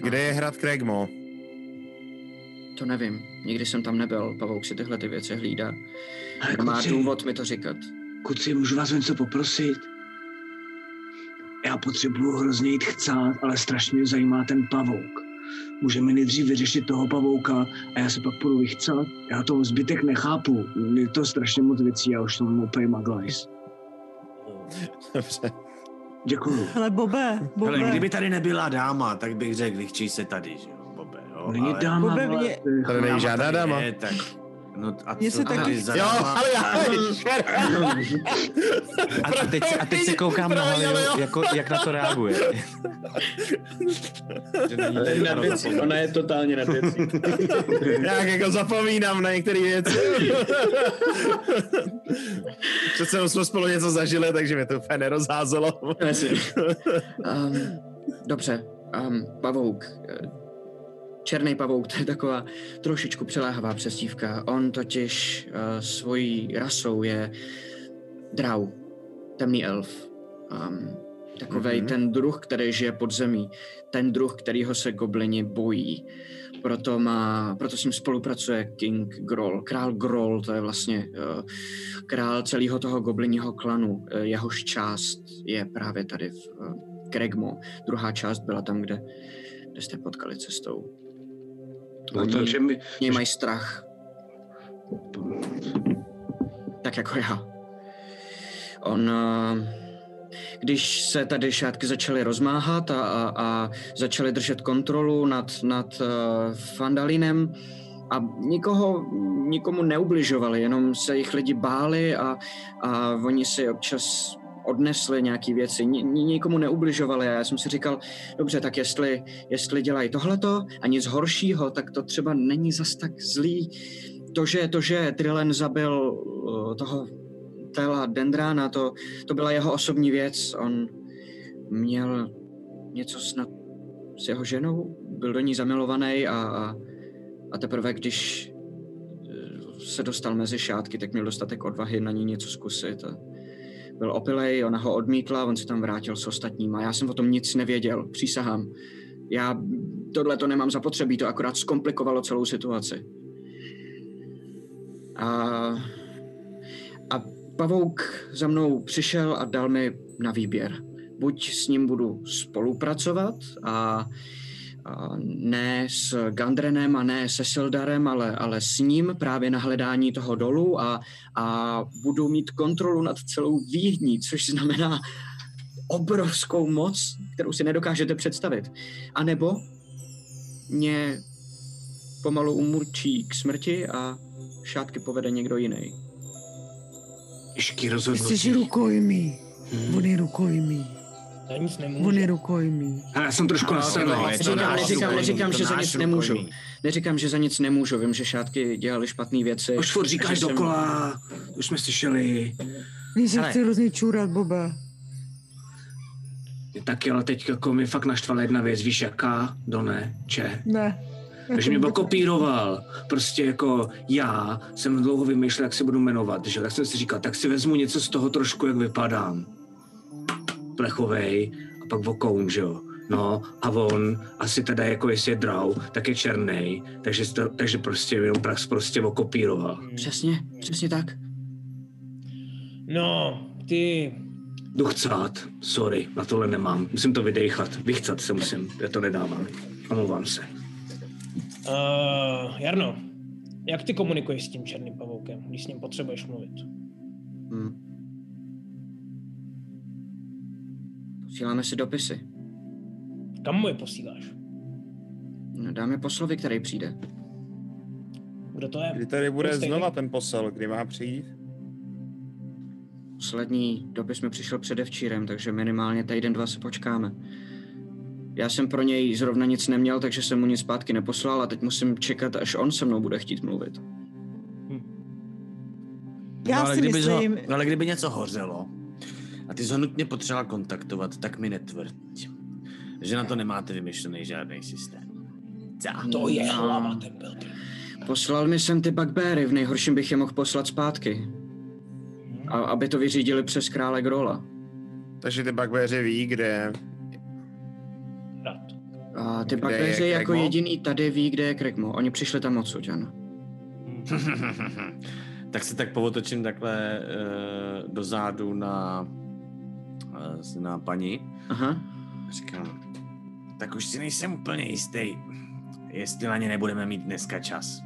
Kde je hrad Kregmo? To nevím. Nikdy jsem tam nebyl. Pavouk si tyhle ty věci hlídá. Ale Má kluci, důvod mi to říkat. kluci, můžu vás o něco poprosit? Já potřebuju hrozně jít chcát, ale strašně mě zajímá ten pavouk. Můžeme nejdřív vyřešit toho pavouka a já se pak půjdu vychcat. Já to zbytek nechápu. Je to strašně moc věcí, já už to mám úplně maglajs. Dobře. Děkuju. Hele, Bobe, Bobe. Ale kdyby tady nebyla dáma, tak bych řekl, vychčí se tady, že jo, jo. Není ale- dáma, ale... mě- Tady není žádná dáma. Je, tak, no a Mně co se taky- za Jo, ale já... A, a, teď, se- a teď se koukám na jo. jako, jak na to reaguje. Ano, věcí. Ona je totálně nad věcí. Jak jako zapomínám na některé věci. Přece jsme spolu něco zažili, takže mě to úplně nerozházelo. um, dobře. Um, pavouk. Černý pavouk, to je taková trošičku přiléhavá přestívka. On totiž uh, svojí rasou je drau, temný elf. Um, takovej Mhm. mm-hmm. ten druh, který žije pod zemí. Ten druh, kterýho se goblini bojí. Proto, má, proto s ním spolupracuje King Groll. Král Groll, to je vlastně uh, král celého toho goblinního klanu. Uh, jehož část je právě tady v uh, Kregmo. Druhá část byla tam, kde, kde jste potkali cestou. No, takže my... Něj mají strach. Tak jako já. On, eh, když se tady šátky začaly rozmáhat a, a, a začaly držet kontrolu nad, nad uh, Fandalinem a nikoho, nikomu neubližovali, jenom se jich lidi báli a, a oni si občas odnesli nějaký věci, Ni, ni- nikomu neubližovali a já jsem si říkal, dobře, tak jestli, jestli dělají tohleto a nic horšího, tak to třeba není zas tak zlý. To, že, to, že Trillen zabil toho Tela Dendrána, to, to byla jeho osobní věc. On měl něco snad s jeho ženou, byl do ní zamilovaný a, a, a teprve když eh, se dostal mezi šátky, tak měl dostatek odvahy na ní něco zkusit. A byl opilej, ona ho odmítla, on se tam vrátil s ostatníma. Já jsem o tom nic nevěděl, přísahám. Já tohle to nemám zapotřebí, to akorát zkomplikovalo celou situaci. A, a pavouk za mnou přišel a dal mi na výběr. Buď s ním budu spolupracovat a, a ne s Gandrenem a ne se Sildarem, ale, ale s ním právě na hledání toho dolu a, a budu mít kontrolu nad celou výhní, což znamená obrovskou moc, kterou si nedokážete představit. A nebo mě pomalu umurčí k smrti a šátky povede někdo jiný. Těžký Jsi rozhodnutí. rukojmí. On je rukojmí. Já nic On nemůžu. je rukojmí. Ale já jsem trošku no, je to Neříkám, neříkám, že za nic nemůžu. rukojmí. Neříkám, že za nic nemůžu. Vím, že šátky dělali špatné věci. Už furt říkáš že jsem- dokola, už jsme slyšeli. Se Hele. chce hrozně čůrat, Bobe. Taky, ale teď jako mi fakt naštvala jedna věc, víš jaká? Done, če. Ne. Takže mě byl kopíroval. Prostě jako já jsem dlouho vymýšlel, jak se budu jmenovat, že? Tak jsem si říkal, tak si vezmu něco z toho trošku, jak vypadám. Plechovej a pak vokoun, že jo. No a on asi teda jako jestli je drau, tak je černý, takže, to, takže prostě jenom prax prostě okopíroval. Přesně, přesně tak. No, ty... Jdu chcát, sorry, na tohle nemám, musím to vydechat, vychcat se musím, já to nedávám, omlouvám se. Uh, Jarno, jak ty komunikuješ s tím černým pavoukem, když s ním potřebuješ mluvit? Hmm. Posíláme si dopisy. Kam mu je posíláš? No, dáme poslovi, který přijde. Kdo to je? Kdy tady bude Stejný? znova ten posel, kdy má přijít? Poslední dopis mi přišel předevčírem, takže minimálně týden, dva se počkáme. Já jsem pro něj zrovna nic neměl, takže jsem mu nic zpátky neposlal a teď musím čekat, až on se mnou bude chtít mluvit. Já no, ale si kdyby myslím- Ho, no, ale kdyby něco hořelo a ty jsi ho nutně potřeboval kontaktovat, tak mi netvrď, že na to nemáte vymyšlený žádný systém. Za. To je No. hlava tempel. Poslal mi sem ty bugbeary, v nejhorším bych je mohl poslat zpátky. A aby to vyřídili přes krále Grola. Takže ty bugbeři ví, kde... A ty bugbeary je jako Kregmo? jediný tady ví, kde je Kregmo. Oni přišli tam odsud, ano. tak se tak povotočím takhle uh, dozadu na, na paní. Aha. A Říkám, Tak už si nejsem úplně jistý, jestli na ně nebudeme mít dneska čas.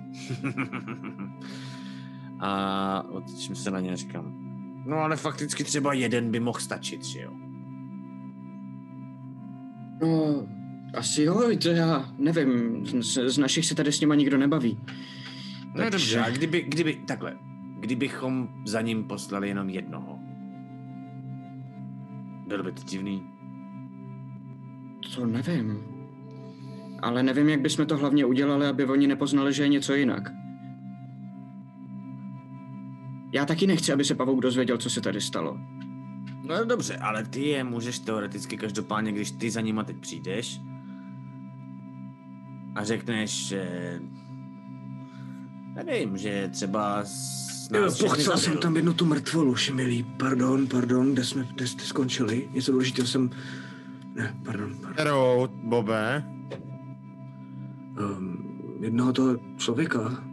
a otočím se na ně a říkám, No ale fakticky třeba jeden by mohl stačit, že jo? No, asi jo, to já nevím. Z, z našich se tady s nima nikdo nebaví. No Takže- dobře, a kdyby, kdyby, takhle, kdybychom za ním poslali jenom jednoho, bylo by to divný. To nevím. Ale nevím, jak bychom to hlavně udělali, aby oni nepoznali, že je něco jinak. Já taky nechci, aby se Pavouk dozvěděl, co se tady stalo. No dobře, ale ty je můžeš teoreticky každopádně, když ty za nima teď přijdeš a řekneš, že nevím, že třeba nás Pochcel jsem tam jednu tu mrtvolu, šimilý. Pardon, pardon, kde jsme, kde jste skončili? Něco důležitého jsem... Ne, pardon, pardon. Kterou, Bobe? Um, jednoho toho člověka,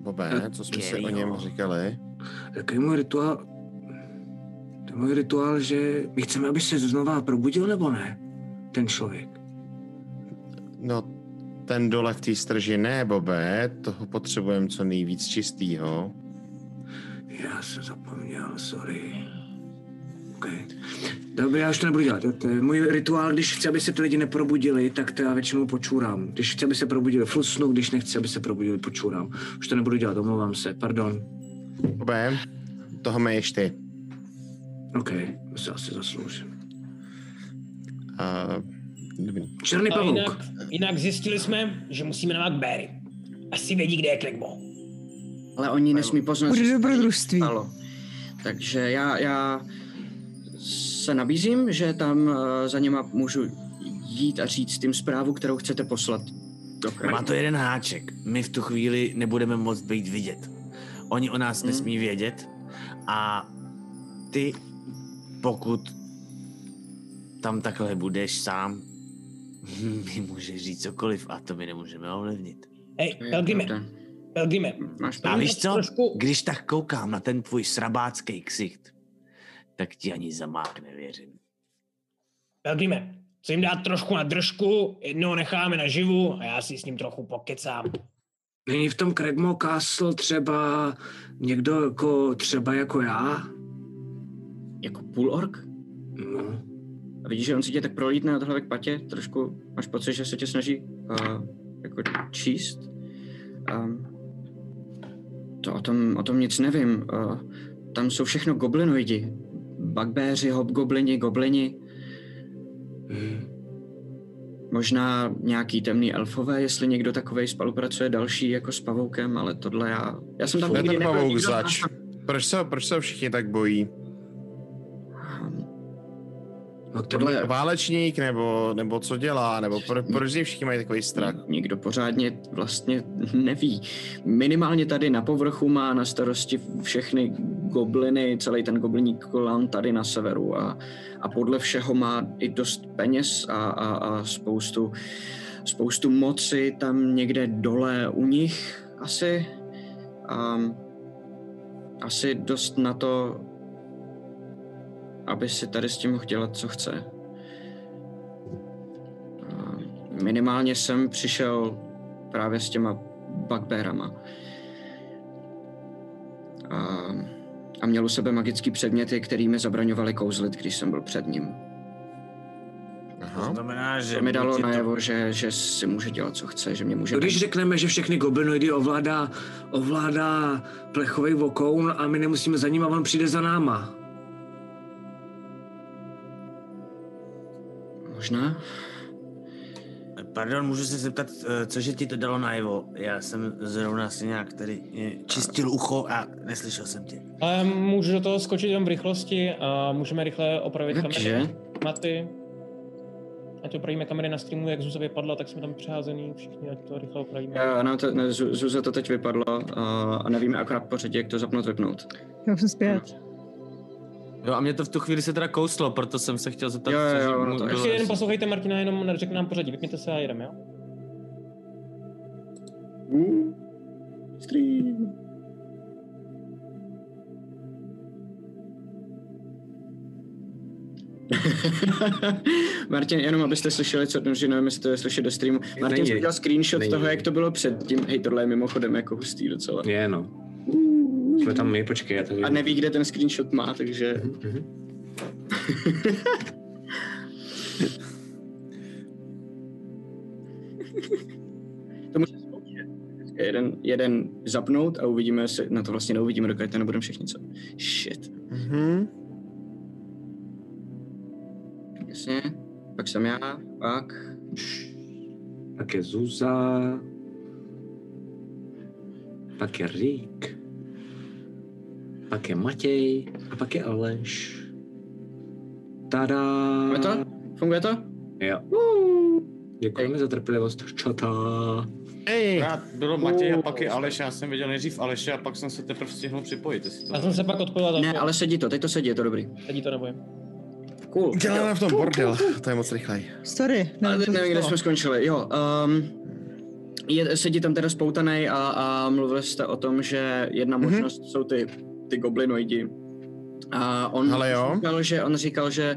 Bobe, co jsme si o něm říkali? jaký můj rituál... To je můj rituál, že my chceme, aby se znova probudil, nebo ne? Ten člověk. No, ten dole v té strži ne, Bobe, toho potřebujeme co nejvíc čistýho. Já jsem zapomněl, sorry. Okay. Dobře, já už to nebudu dělat. To- je můj rituál, když chci, aby se ty lidi neprobudili, tak to já většinou počůrám. Když chci, aby se probudili, flusnu, když nechci, aby se probudili, počůrám. Už to nebudu dělat, omlouvám se, pardon. Bobe, toho měješ ty. OK, to se asi zasloužím. A, dobrý. Černý A pavouk. jinak, jinak zjistili jsme, že musíme na Macberry. Asi vědí, kde je Klegmo. Ale oni nesmí poznat, Bude tady dobrodružství. stalo. Takže já, já se nabízím, že tam eh, za něma můžu jít a říct tím zprávu, kterou chcete poslat do kraje. Má to jeden háček. My v tu chvíli nebudeme moct být vidět. Oni o nás Hmm. nesmí vědět a ty, pokud tam takhle budeš sám, mi můžeš říct cokoliv a to my nemůžeme ovlivnit. Hej, Pelgrime. Pelgrime. A víš co? Trošku- Když tak koukám na ten tvůj srabácký ksicht, tak ti ani za mák nevěřím. Pelgrime, co jim dát trošku na držku, jednoho necháme naživu a já si s ním trochu pokecám. Není v tom Craigmo Castle třeba někdo jako, třeba jako já? Jako půl ork? No. A vidíš, že on si tě tak prolítne od hlavy k patě, trošku máš pocit, že se tě snaží uh, jako číst. Um, to o tom, o tom nic nevím. Uh, tam jsou všechno goblinoidi. Bugbeři, hobgoblini, goblini. Hmm. Možná nějaký temný elfové, jestli někdo takovej spolupracuje další jako s pavoukem, ale tohle já... Já jsem tam nikdy nebyl? Proč se, proč se všichni tak bojí? No tohle, Válečník, nebo, nebo co dělá, nebo pro, proč z všichni mají takový strach? Nikdo pořádně vlastně neví. Minimálně tady na povrchu má na starosti všechny gobliny, celý ten goblinní klan tady na severu a, a podle všeho má i dost peněz a, a, a spoustu, spoustu moci tam někde dole u nich asi. A, asi dost na to, aby si tady s tím mohl dělat, co chce. A minimálně jsem přišel právě s těma bugbearama. A, a měl u sebe magický předměty, který mi zabraňovali kouzlit, když jsem byl před ním. To znamená, že... To mi dalo ti to- najevo, že, že si může dělat, co chce, že mě může... když řekneme, že všechny goblinoidy ovládá, ovládá plechový vokoun a my nemusíme za ním a on přijde za náma. Možná? Pardon, můžu se zeptat, eh, cože ti to dalo najevo? Já jsem zrovna si nějak tady eh, čistil ucho a neslyšel jsem tě. Ale můžu do toho skočit jenom v rychlosti a můžeme rychle opravit Takže? kamery. Maty. Ať opravíme kamery na streamu, jak Zuza vypadla, tak jsme tam přeházený všichni, ať to rychle opravíme. Já, no, to, ne, Zu- Zuza to teď vypadlo a, nevíme akorát pořadě, jak to zapnout, vypnout. Já už jsem zpět. Jo, a mě to v tu chvíli se teda kouslo, proto jsem se chtěl zeptat, Jo, jo, jo, ono to Ještě jenom poslouchejte Martina, jenom řekne nám pořadí, vypněte se a jedeme, jo? Stream. Martin, jenom abyste slyšeli, co že nevím, jestli to je slyšet do streamu. Martin udělal screenshot Není. toho, jak to bylo předtím. Hej, tohle je mimochodem jako hustý docela. Je, no. Jsme tam my, počkej, já to A neví, kde ten screenshot má, takže... to může zkoušet. Jeden, jeden zapnout a uvidíme, jestli na to vlastně neuvidíme, dokud to nebudeme všichni co. Shit. Mhm. Jasně. Pak jsem já, pak... Pak je Zuza. Pak je Rík. Pak je Matěj. A pak je Aleš. Tada. Funguje to? Funguje to? Jo. Děkujeme za trpělivost. Čata. Ej, Akorát bylo Matěj a pak je Aleš, já jsem viděl nejdřív Aleše a pak jsem se teprve stihnul připojit, jestli to... Já jsem se pak odpojil Ne, ale sedí to, teď to sedí, je to dobrý. Sedí to nebojím. Cool. děláme v tom bordel, to je moc rychlej. Sorry. Ale co se nevím, kde jsme skončili. Jo, um, je, sedí tam teda spoutaný a, a mluvili jste o tom, že jedna Mhm. možnost jsou ty, ty goblinoidi. A on Ale jo. říkal, že, on říkal, že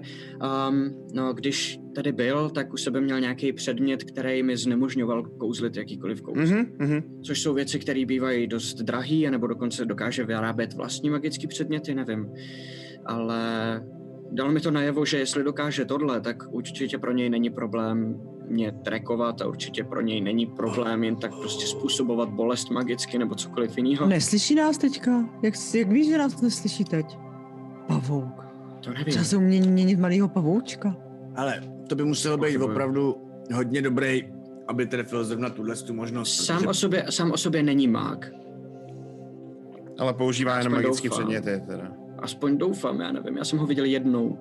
um, no, když tady byl, tak u sebe měl nějaký předmět, který mi znemožňoval kouzlit jakýkoliv kouzlo. Mhm, mhm. Což jsou věci, které bývají dost drahý, anebo dokonce dokáže vyrábět vlastní magické předměty, nevím. Ale dal mi to najevo, že jestli dokáže tohle, tak určitě pro něj není problém mě trekovat a určitě pro něj není problém jen tak prostě způsobovat bolest magicky nebo cokoliv jiného. Neslyší nás teďka? Jak, jak víš, že nás neslyší teď? Pavouk. To nevím. Třeba se umění měnit malýho pavoučka. Ale to by muselo být opravdu hodně dobrý, aby trefil zrovna tuhle tu možnost. Sám protože- o, sobě, sám o sobě není mák. Ale používá jenom Aspoň magické doufám. předměty teda. Aspoň doufám, já nevím. Já jsem ho viděl jednou.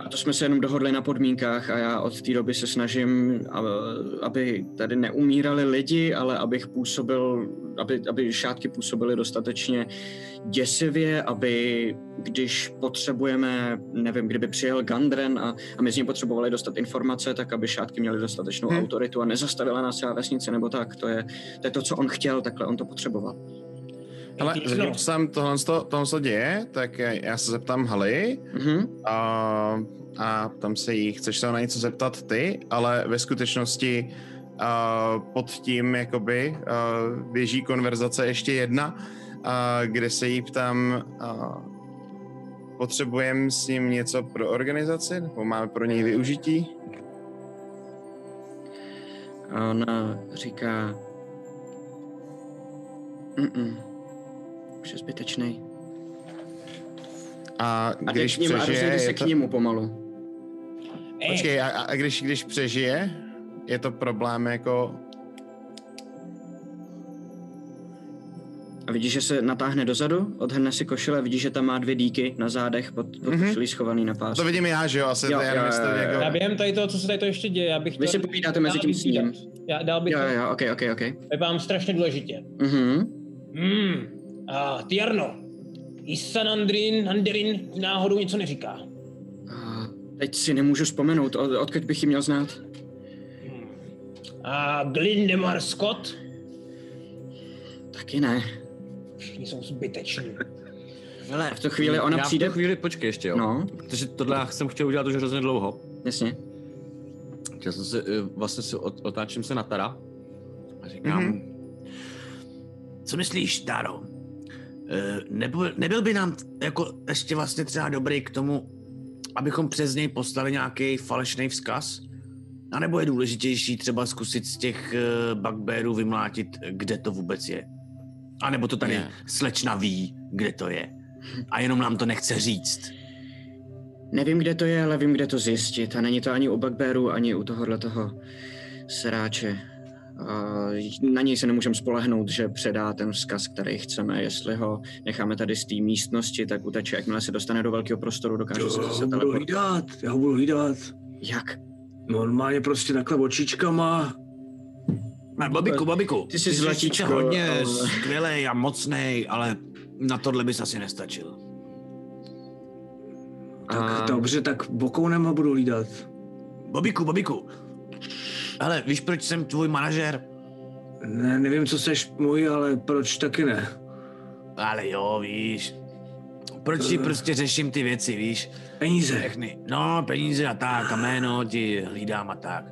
A to jsme se jenom dohodli na podmínkách a já od té doby se snažím, aby tady neumírali lidi, ale abych působil, aby, aby šátky působily dostatečně děsivě, aby když potřebujeme, nevím, kdyby přijel Gandren a, a my z něj potřebovali dostat informace, tak aby šátky měly dostatečnou Hmm. autoritu a nezastavila nás celá vesnice nebo tak. To je, to je to, co on chtěl, takhle on to potřeboval. Ale zatím, co tam tohle, tohle se děje, tak já se zeptám Haly Mhm. a, a tam se jí, chceš se na něco zeptat ty, ale ve skutečnosti a, pod tím jakoby a, běží konverzace ještě jedna, a, kde se jí ptám, a, potřebujeme s ním něco pro organizaci, nebo máme pro něj využití? A ona říká... Mm-mm. Už je zbytečný. A A když k ním, a přežije, rozejde se je k to... němu pomalu. Počkej, a, a když, když přežije, je to problém jako... A vidíš, že se natáhne dozadu, odhrne si košile, vidíš, že tam má dvě díky na zádech pod, pod Mhm. košilí schovaný na pás. To vidím já, že jo? Asi Jo, to já to jo. jako... Já během tady toho, co se tady to ještě děje, já bych Vy to- si povídáte mezi tím vydat. Já dál bych Jo, to jo, jo, ok, ok, ok. vypadám strašně důležitě. Mhm. Hmm. A Tiarno, Isan Andrin, Anderin náhodou něco neříká. A teď si nemůžu vzpomenout, od, odkud bych ji měl znát. A Glindemar Scott, Taky ne. všichni jsou zbyteční. Hele, v tu chvíli ona já přijde- v tu chvíli počkej ještě, jo. No. Protože tohle já jsem chtěl udělat už hrozně dlouho. Jasně. Já jsem se, eh, vlastně se ot- otáčím se na Tara a říkám, Mhm. mm-hmm. Co myslíš, Taro? Eh, Nebyl, nebyl by nám jako ještě vlastně třeba dobrý k tomu, abychom přes něj poslali nějaký falešný vzkaz? A nebo je důležitější třeba zkusit z těch uh, bugbearů vymlátit, kde to vůbec je? A nebo to tady Ne. slečna ví, kde to je. A jenom nám to nechce říct. Nevím, kde to je, ale vím, kde to zjistit. A není to ani u Bugbearu, ani u tohohle toho sráče. A na něj se nemůžeme spolehnout, že předá ten vzkaz, který chceme. Jestli ho necháme tady z té místnosti, tak uteče. Jakmile se dostane do velkého prostoru, dokáže se Já zase ho budu hlídat, já ho budu hlídat. Jak? Normálně prostě takhle očičkama. Ne, Bobiku, Bobiku, Ty jsi sice zlatíčko, hodně ale- skvělej a mocnej, ale na tohle bys asi nestačil. Tak A- dobře, tak bokounem ho budu hlídat. Bobiku, Bobiku. Ale víš, proč jsem tvůj manažer? Ne, nevím, co seš můj, ale proč taky ne? Ale jo, víš. Proč ti prostě řeším ty věci, víš? Peníze. Všechny. No, peníze a tak, a jméno ti hlídám a tak.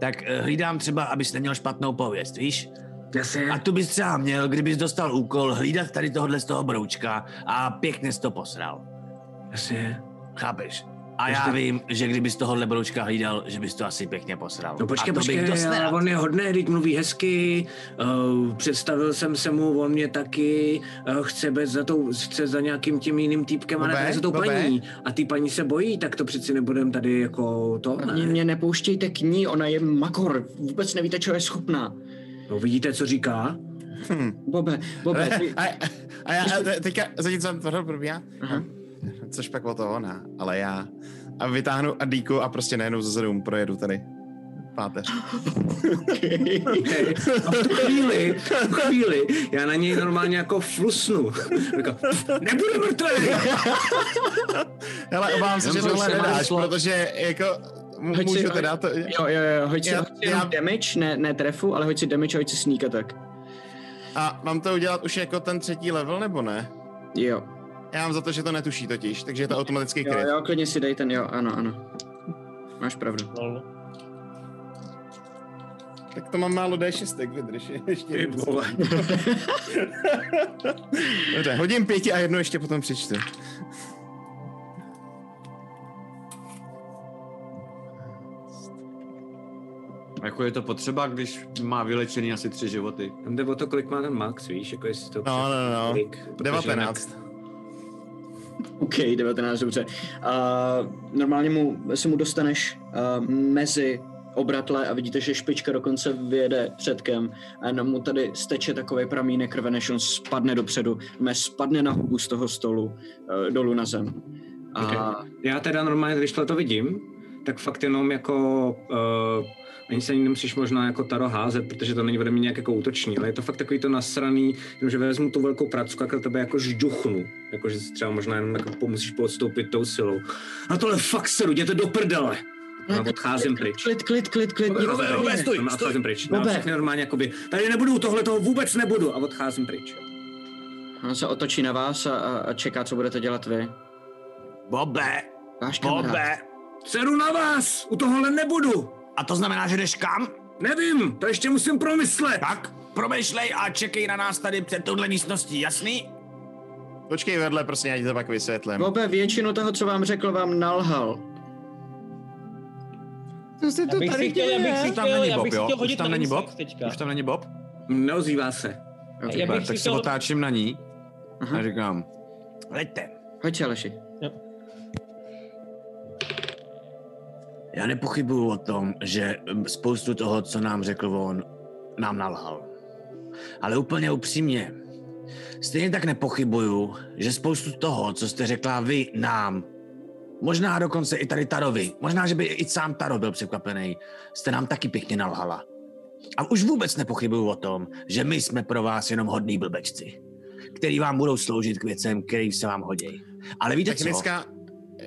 Tak eh, hlídám třeba, abys neměl špatnou pověst, víš? Jasně. A tu bys třeba měl, kdybys dostal úkol hlídat tady tohle z toho broučka a pěkně jsi to posral. Jasně. Chápeš? A já vím, že kdybys tohohle broučka hlídal, že bys to asi pěkně posral. No počkej, a to počkej, bych dost ale on je hodný, teď mluví hezky, uh, představil jsem se mu, on mě taky uh, chce, bez za tou, chce za nějakým tím jiným týpkem a ne za tou Bobe. paní. A ty paní se bojí, tak to přeci nebudem tady jako to, Ani ne? mě nepouštějte k ní, ona je makor. Vůbec nevíte, čeho je schopná. No vidíte, co říká? Bobe, Bobe, ty... A, a já a teďka, zatímco tohle probíhá, Aha. Což pak o to ona, ale já a vytáhnu Adíku a prostě najednou zezadu mu projedu tady páteř. Okay. A v tu chvíli, v tu chvíli, já na něj normálně jako flusnu. Říkám, nebude mrtvý! Hele, obávám se, Jenom že to tohle nedáš, došlo. protože jako Hoď si- můžu hoď- teda to... Jo, jo, jo, hoď si, Já- hoď si já- jenom damage, ne, ne trefu, ale hoď si damage a hoď si sneak attack. A mám to udělat už jako ten třetí level, nebo ne? Jo. Já mám za to, že to netuší totiž, takže je to automatický Jo, kryt. jo, klidně si dej ten, jo, ano, ano. Máš pravdu. Lol. Tak to mám málo D6, vydrž. Ještě Ty vole. Dobře, hodím pěti a jednu ještě potom přečtu. Jako je to potřeba, když má vylečený asi tři životy. Tam jde o to, kolik má ten max, víš, jako jestli to... No, no, no. Kolik, protože 19. OK, 19, dobře. Uh, normálně mu, se mu dostaneš uh, mezi obratle a vidíte, že špička dokonce vyjede předkem a jenom mu tady steče takový pramínek krve, než on spadne dopředu, mě spadne na hubu z toho stolu uh, dolů na zem. A Okay. Já teda normálně, když to vidím, tak fakt jenom jako... Uh, ani se ani nemusíš možná jako taro házet, protože to není ode mě nějak jako útoční, ale je to fakt takový to nasraný, že vezmu tu velkou pracku a k tebe jako žduchnu. Jako, že si třeba možná jenom jako musíš podstoupit tou silou. A tohle fakt seru, jděte do prdele! A odcházím pryč. klid, klid, klid, klid, Bobe, neděje. stůj, stůj. Odcházím pryč. Všechny normálně jakoby, tady nebudu, tohle toho vůbec nebudu a odcházím pryč. On se otočí na vás a, a, čeká, co budete dělat vy. Bobe, Váš kamarád. Bobe. Seru na vás, u tohohle nebudu. A to znamená, že jdeš kam? Nevím, to ještě musím promyslet. Tak, promýšlej a čekej na nás tady před touhle místností, jasný? Počkej vedle, prostě já ti to pak vysvětlím. Bobe, většinu toho, co vám řekl, vám nalhal. Co se to tady chtěl, děje? si Už tam chtěl, není Bob, jo? chtěl Už tam není Bob? teďka. Už tam není Bob? Neozývá se. Já bych Super, si tak se chtěl... otáčím na ní Aha. a říkám, Leďte. Hoď si, Aleši. Já nepochybuju o tom, že mm, spoustu toho, co nám řekl on, nám nalhal. Ale úplně upřímně, Stejně tak nepochybuju, že spoustu toho, co jste řekla vy nám, možná dokonce i tady Tarovi, možná, že by i sám Taro byl překvapený, jste nám taky pěkně nalhala. A už vůbec nepochybuju o tom, že my jsme pro vás jenom hodní blbečci, který vám budou sloužit k věcem, který se vám hodí. Ale víte Technická, co?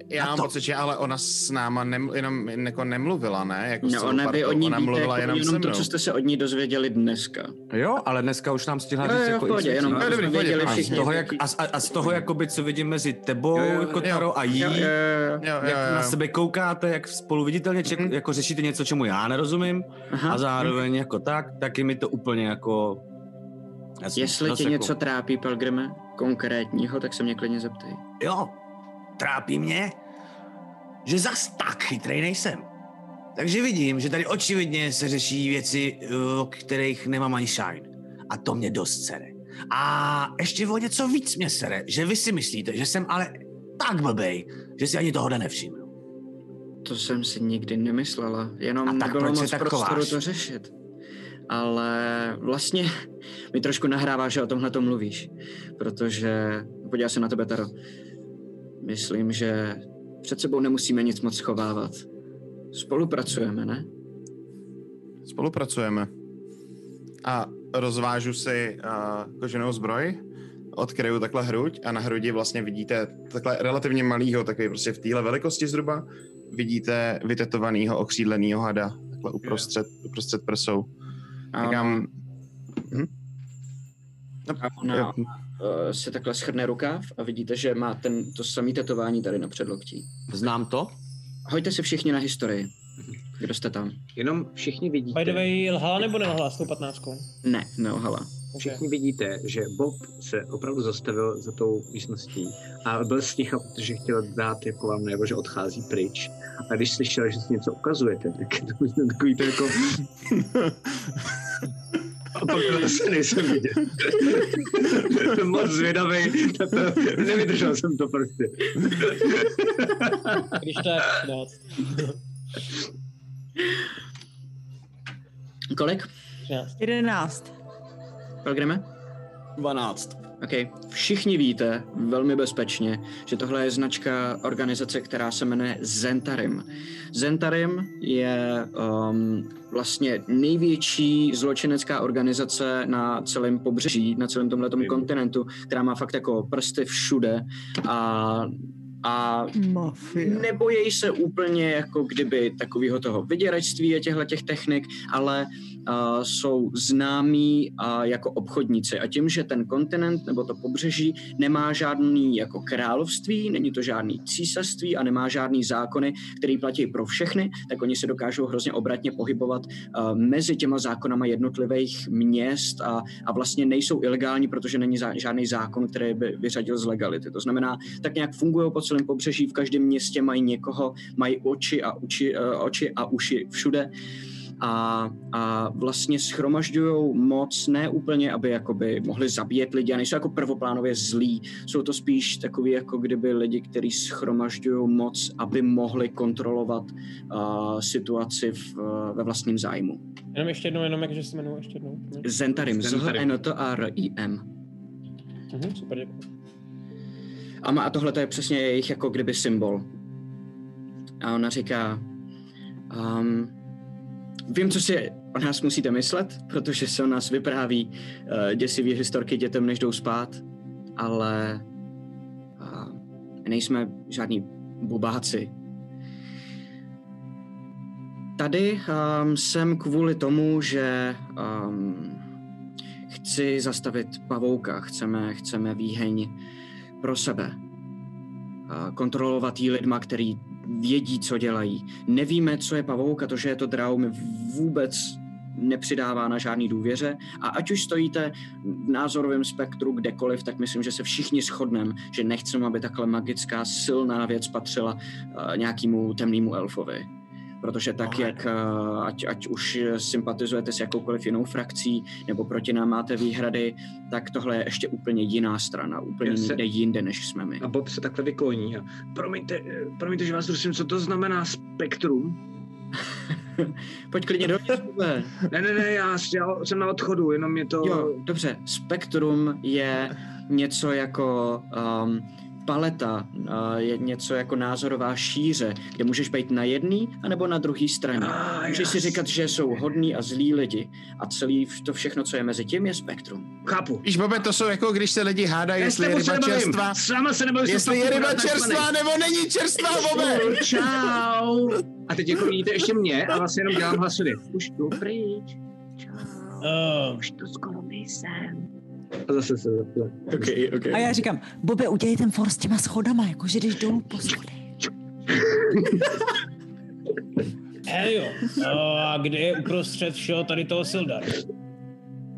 Já mám pocit, že ale ona s náma nem, jenom jako nemluvila, ne? Jako No, ona vy partou. od ní ona víte mluvila jako jenom, jenom, to, co jste se od ní dozvěděli dneska. Jo, ale dneska už nám stihla říct jo, jako v pohodě, jenom to jsme věděli a z všichni. toho, jak, a, a, z toho, jakoby, co vidím mezi tebou, Jo, jo, jako jo. Taro a jí, Jo, jo, jo. Jo, jo, jak jo. na sebe koukáte, jak spolu viditelně ček, Mhm. jako řešíte něco, čemu já nerozumím, Aha. a zároveň jako tak, taky mi to úplně jako... Jasně, Jestli tě jako- něco trápí, Pelgrime, konkrétního, tak se mě klidně zeptej. Jo, trápí mě, že zas tak chytrej nejsem. Takže vidím, že tady očividně se řeší věci, o kterých nemám ani shine. A to mě dost sere. A ještě o něco víc mě sere, že vy si myslíte, že jsem ale tak blbej, že si ani tohohle nevšimnu. To jsem si nikdy nemyslela, jenom A tak nebylo moc tak prostoru chováš? to řešit. Ale vlastně mi trošku nahrává, že o tomhle to mluvíš, protože, podívej se na tebe, Taro, myslím, že před sebou nemusíme nic moc schovávat. Spolupracujeme, ne? Spolupracujeme. A rozvážu si uh, koženou zbroj, odkryju takhle hruď a na hrudi vlastně vidíte takhle relativně malýho, takový prostě v téhle velikosti zhruba, vidíte vytetovanýho okřídlenýho hada, takhle uprostřed, uprostřed prsou. A Říkám, hm? No, A ona jo, uh, si takhle schrne rukáv a vidíte, že má ten, to samé tetování tady na předloktí. Znám to? Hoďte si všichni na historii. Kdo jste tam? Jenom všichni vidíte, By the way, lhala nebo nelhala s tou patnáctkou? Ne, neohala. všichni vidíte, že Bob se opravdu zastavil za tou místností a byl sticha, protože chtěl dát jako vám najevo, že odchází pryč. A když slyšel, že si něco ukazujete, tak to bylo takový to jako... A pak to zase nejsem vidět. Moc zvědavý, to, nevydržel jsem to prostě. Když tak, dát. Kolik? 13. 11. Pelgrime? 12. OK. Všichni víte velmi bezpečně, že tohle je značka organizace, která se jmenuje Zentarim. Zentarim je um, vlastně největší zločinecká organizace na celém pobřeží, na celém tomhletom kontinentu, která má fakt jako prsty všude a a Mafia. nebojí se úplně jako kdyby takového toho vyděračství a těchto těch technik, ale uh, jsou známí uh, jako obchodníci. A tím, že ten kontinent nebo to pobřeží nemá žádný jako království, není to žádný císařství a nemá žádný zákony, který platí pro všechny, tak oni se dokážou hrozně obratně pohybovat uh, mezi těma zákonama jednotlivých měst a, a vlastně nejsou ilegální, protože není zá, žádný zákon, který by vyřadil z legality. To znamená, tak nějak fungují po celém pobřeží, v každém městě mají někoho, mají oči a, uči, uh, oči a uši všude a, a vlastně schromažďují moc, ne úplně, aby jakoby mohli zabíjet lidi a nejsou jako prvoplánově zlí. Jsou to spíš takový jako kdyby lidi, kteří schromažďují moc, aby mohli kontrolovat uh, situaci v, uh, ve vlastním zájmu. Jenom ještě jednou, jenom jak, že se jmenuje ještě jednou. Zentarim, z Zentarim. n t a r i m Mhm, super, děkuji. A, má, a tohle to je přesně jejich jako kdyby symbol. A ona říká, um, vím, co si o nás musíte myslet, protože se o nás vypráví uh, děsivý historky dětem, než jdou spát, ale uh, nejsme žádní bubáci. Tady um, jsem kvůli tomu, že um, chci zastavit pavouka, chceme, chceme výheň pro sebe. A kontrolovat jí lidma, který vědí, co dělají. Nevíme, co je pavouk a to, že je to drau, mi vůbec nepřidává na žádný důvěře. A ať už stojíte v názorovém spektru kdekoliv, tak myslím, že se všichni shodneme, že nechceme, aby takhle magická, silná věc patřila uh, nějakému temnému elfovi. Protože tak, Ohle. jak uh, ať, ať už sympatizujete s jakoukoliv jinou frakcí, nebo proti nám máte výhrady, tak tohle je ještě úplně jiná strana, úplně Já se- někde jinde, než jsme my. A Bob se takhle vykloní a promiňte, eh, promiňte, že vás prosím, co to znamená spektrum? Pojď klidně do Bube. Ne, ne, ne, já, já jsem na odchodu, jenom mě to... Jo, dobře. Spektrum je něco jako um, paleta, je něco jako názorová šíře, kde můžeš být na jedný anebo na druhé straně. Ah, můžeš si říkat, že jsou hodní a zlí lidi a celý to všechno, co je mezi tím, je spektrum. Chápu. Víš, Bobe, to jsou jako když se lidi hádají, jestli je ryba čerstvá, se nebavím. jestli je ryba čerstvá nebo není čerstvá, Bobe. Čau. A teď jako vidíte ještě mě a vlastně jenom dělám hlasově. Už jdu pryč. Uh, Už tu skoro nejsem. A zase se zase. Okay, okay. A já říkám, Bobe, udělej ten for s těma schodama, jakože jdeš dolů po schodech. Helio, uh, a kde je uprostřed všeho tady toho Sildar?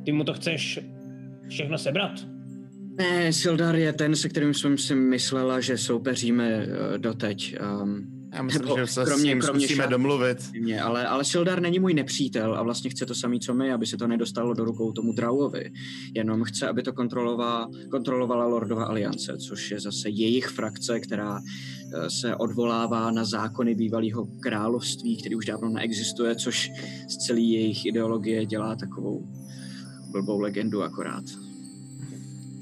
Ty mu to chceš všechno sebrat? Ne, Sildar je ten, se kterým jsem si myslela, že soupeříme uh, doteď. Um, Já myslím, Nebo že se s kromě- ním kromě zkusíme šat- domluvit. Mě, ale, ale Sildar není můj nepřítel a vlastně chce to samý, co my, aby se to nedostalo do rukou tomu Drauovi. Jenom chce, aby to kontrolovala, kontrolovala Lordova aliance, což je zase jejich frakce, která eh, se odvolává na zákony bývalého království, který už dávno neexistuje, což z celé jejich ideologie dělá takovou blbou legendu akorát.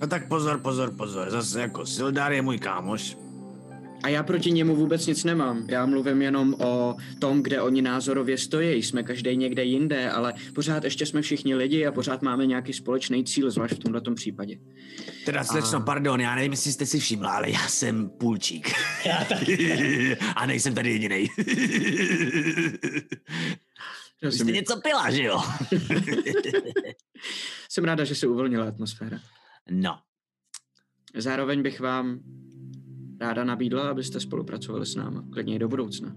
No tak pozor, pozor, pozor. Zase jako Sildar je můj kámoš. A já proti němu vůbec nic nemám. Já mluvím jenom o tom, kde oni názorově stojí. Jsme každý někde jinde, ale pořád ještě jsme všichni lidi a pořád máme nějaký společný cíl, zvlášť v tomto případě. Teda slečno, pardon, já nevím, jestli jste si všimla, ale já jsem půlčík. Já taky. A nejsem tady jediný. Vy jste něco pila, že jo? Jsem ráda, že se uvolnila atmosféra. No, Zároveň bych vám ráda nabídla, abyste spolupracovali s náma, klidně i do budoucna.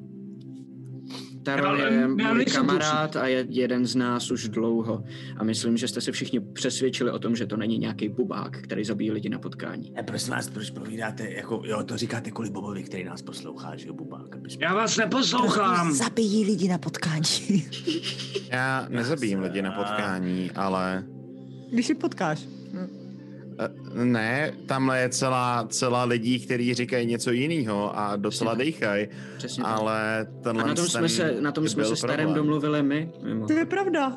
Tarol Ale je můj kamarád a je jeden z nás už dlouho. A myslím, že jste se všichni přesvědčili o tom, že to není nějaký bubák, který zabíjí lidi na potkání. ne, prosím vás, proč povídáte, jako, jo, to říkáte kvůli Bobovi, který nás poslouchá, že jo, bubák. aby jsme- Já vás neposlouchám. Zabijí lidi na potkání. Já nezabijím lidi na potkání, ale Když si potkáš. eh, ne, tamhle je celá, celá lidí, kteří říkají něco jiného a docela dejchají, Přesně tak. ale tenhle A na tom jsme se, na tom jsme se starém problém. domluvili my. Mimo. To je pravda.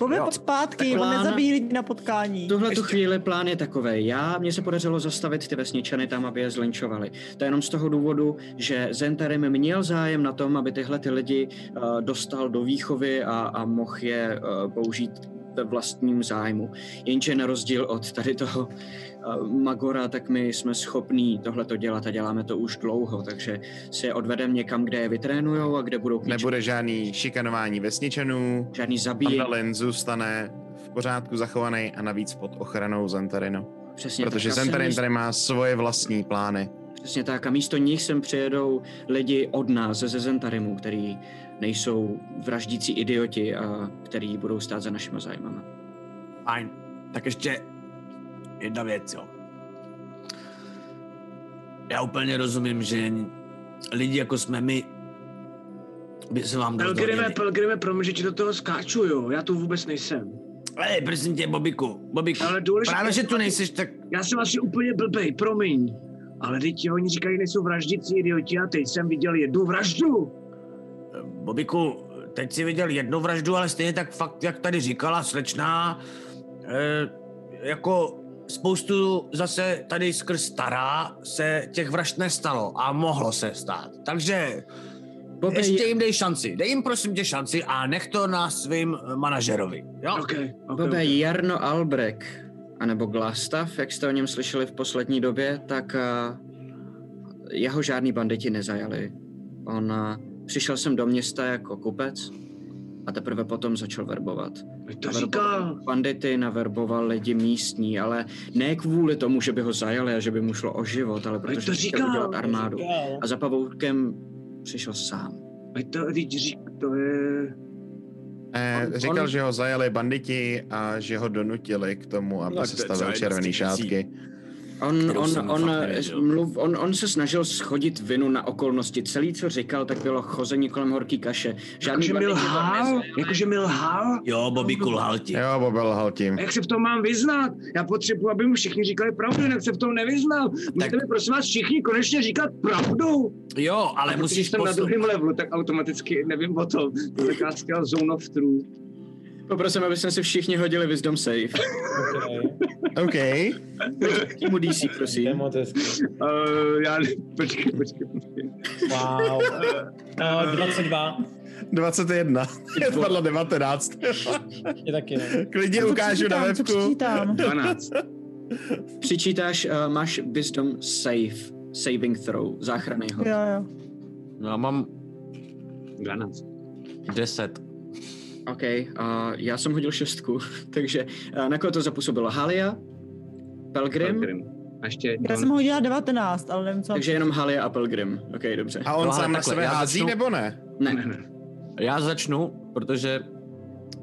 Bobe, Jo. pojď zpátky, on plán- nezabíjí lidi na potkání. V tuhle tu chvíli plán je takový. Já, mně se podařilo zastavit ty vesničany tam, aby je zlinčovali. To je jenom z toho důvodu, že Zentarim měl zájem na tom, aby tyhle ty lidi uh, dostal do výchovy a, a mohl je uh, použít ve vlastním zájmu. Jenže na rozdíl od tady toho uh, Magora, tak my jsme schopní tohle to dělat a děláme to už dlouho, takže si je odvedeme někam, kde je vytrénujou a kde budou k ničemu- Nebude žádný šikanování vesničanů, žádný zabíjení. Pandalin zůstane v pořádku zachovaný a navíc pod ochranou Zentarinu. Přesně Protože Zentarin tady má svoje vlastní plány. Přesně tak. A místo nich sem přijedou lidi od nás, ze Zentarimu, který nejsou vraždící idioti a který budou stát za našimi zájmama. Fajn. Tak ještě jedna věc, jo. Já úplně rozumím, že lidi jako jsme my by se vám Pelgrime. Pelgrime, promiň, že ti do toho skáču, jo. Já tu vůbec nejsem. Hej, prosím tě, Bobiku, Bobiku, Ale důležité- právě, že tu nejseš, tak Já jsem asi úplně blbej, promiň. Ale teď oni říkají, nejsou vraždící idioti a teď jsem viděl jednu vraždu. Bobiku, teď si viděl jednu vraždu, ale stejně tak fakt, jak tady říkala slečná, eh, jako spoustu zase tady skrz stará se těch vražd nestalo a mohlo se stát. Takže Bobe, ještě jim dej šanci. Dej jim prosím tě šanci a nech to na svým manažerovi. Jo? OK, OK. Bobe, okay. Jarno Albrecht, anebo Glastav, jak jste o něm slyšeli v poslední době, tak uh, jeho žádný banditi nezajali. On uh, přišel sem do města jako kupec a teprve potom začal verbovat. To říkal. Bandity naverboval lidi místní, ale ne kvůli tomu, že by ho zajali a že by mu šlo o život, ale protože to chtěl říkal, udělat to armádu. Říkal. A za pavoukem přišel sám. Ať to, řík, to je... Eh, On- říkal, on- že ho zajali banditi a že ho donutili k tomu, aby Tak se stavil červený věcí. On, on, on, nevěděl. mluv, on, on se snažil schodit vinu na okolnosti. Celý, co říkal, tak bylo chození kolem horký kaše. Žádný Jakože mi lhal? Jakože mi lhal? Jo, Bobíku, lhal ti. Jo, Bobe lhal tím. A jak se v tom mám vyznat? Já potřebuji, aby mu všichni říkali pravdu, jinak se v tom nevyznal. Můžete mi prosím vás všichni konečně říkat pravdu? Jo, ale A musíš když jsem na poslouchat. druhém levelu, tak automaticky nevím o tom. To je taková skvělá zone of truth. Poprosím, aby jsme si všichni hodili wisdom save. OK. Týmu DC, prosím. Uh, já ne... Počkej, počkej, počkej. Wow. Uh, 22. 21. Je spadlo 19. Je taky, ne? Klidně ukážu na webku. 12. Přičítáš, uh, máš wisdom save, saving throw, záchranný hod. Jo, jo. No, já mám 12. 10. OK, uh, já jsem hodil šestku, takže uh, na koho to zapůsobilo? Halia? Pelgrim? Pelgrim. A ještě Já jsem hodila 19, ale nevím co. Takže jenom Halia a Pelgrim. OK, dobře. A on No, sám na sebe hází, začnu- nebo ne? Ne. Ne, ne. Já začnu, protože...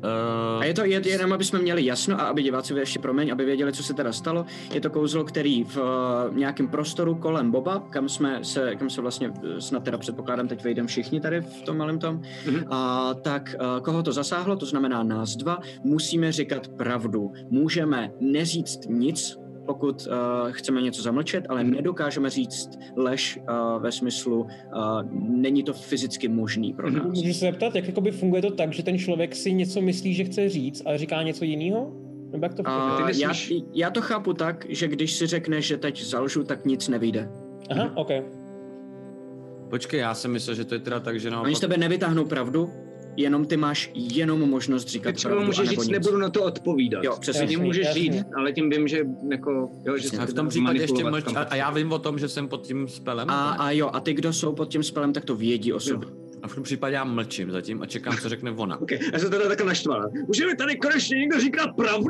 Uh, A je to je- jenom, aby jsme měli jasno a aby diváci ještě promiň, aby věděli, co se teda stalo. Je to kouzlo, který v uh, nějakém prostoru kolem Boba, kam jsme se, kam se vlastně eh, snad teda předpokládám, teď vejdeme všichni tady v tom malém tom, Mhm. a tak uh, koho to zasáhlo, to znamená nás dva, musíme říkat pravdu. Můžeme neříct nic, pokud uh, chceme něco zamlčet, ale nedokážeme říct lež uh, ve smyslu, uh, není to fyzicky možný pro nás. Můžu se zeptat, jak jakoby funguje to tak, že ten člověk si něco myslí, že chce říct, ale říká něco jiného? Nebo jak to funguje? Ty já, já to chápu tak, že když si řekneš, že teď zalžu, tak nic nevyjde. Aha, OK. Počkej, já jsem myslel, že to je teda tak, že naopak... Oni z tebe nevytáhnou pravdu, jenom ty máš jenom možnost říkat Ty třeba pravdu, můžeš říct, nic. nebudu na to odpovídat. Jo, přesně. Jasný, můžeš jasný. říct, ale tím vím, že jako, jo, že A v tom případě ještě mlč, a, a já vím o tom, že jsem pod tím spelem? A, a jo, a ty, kdo jsou pod tím spelem, tak to vědí o sobě. a v tom případě já mlčím zatím a čekám, co řekne ona. Okay. Já jsem teda takhle naštval. Může mi tady konečně někdo říkat pravdu?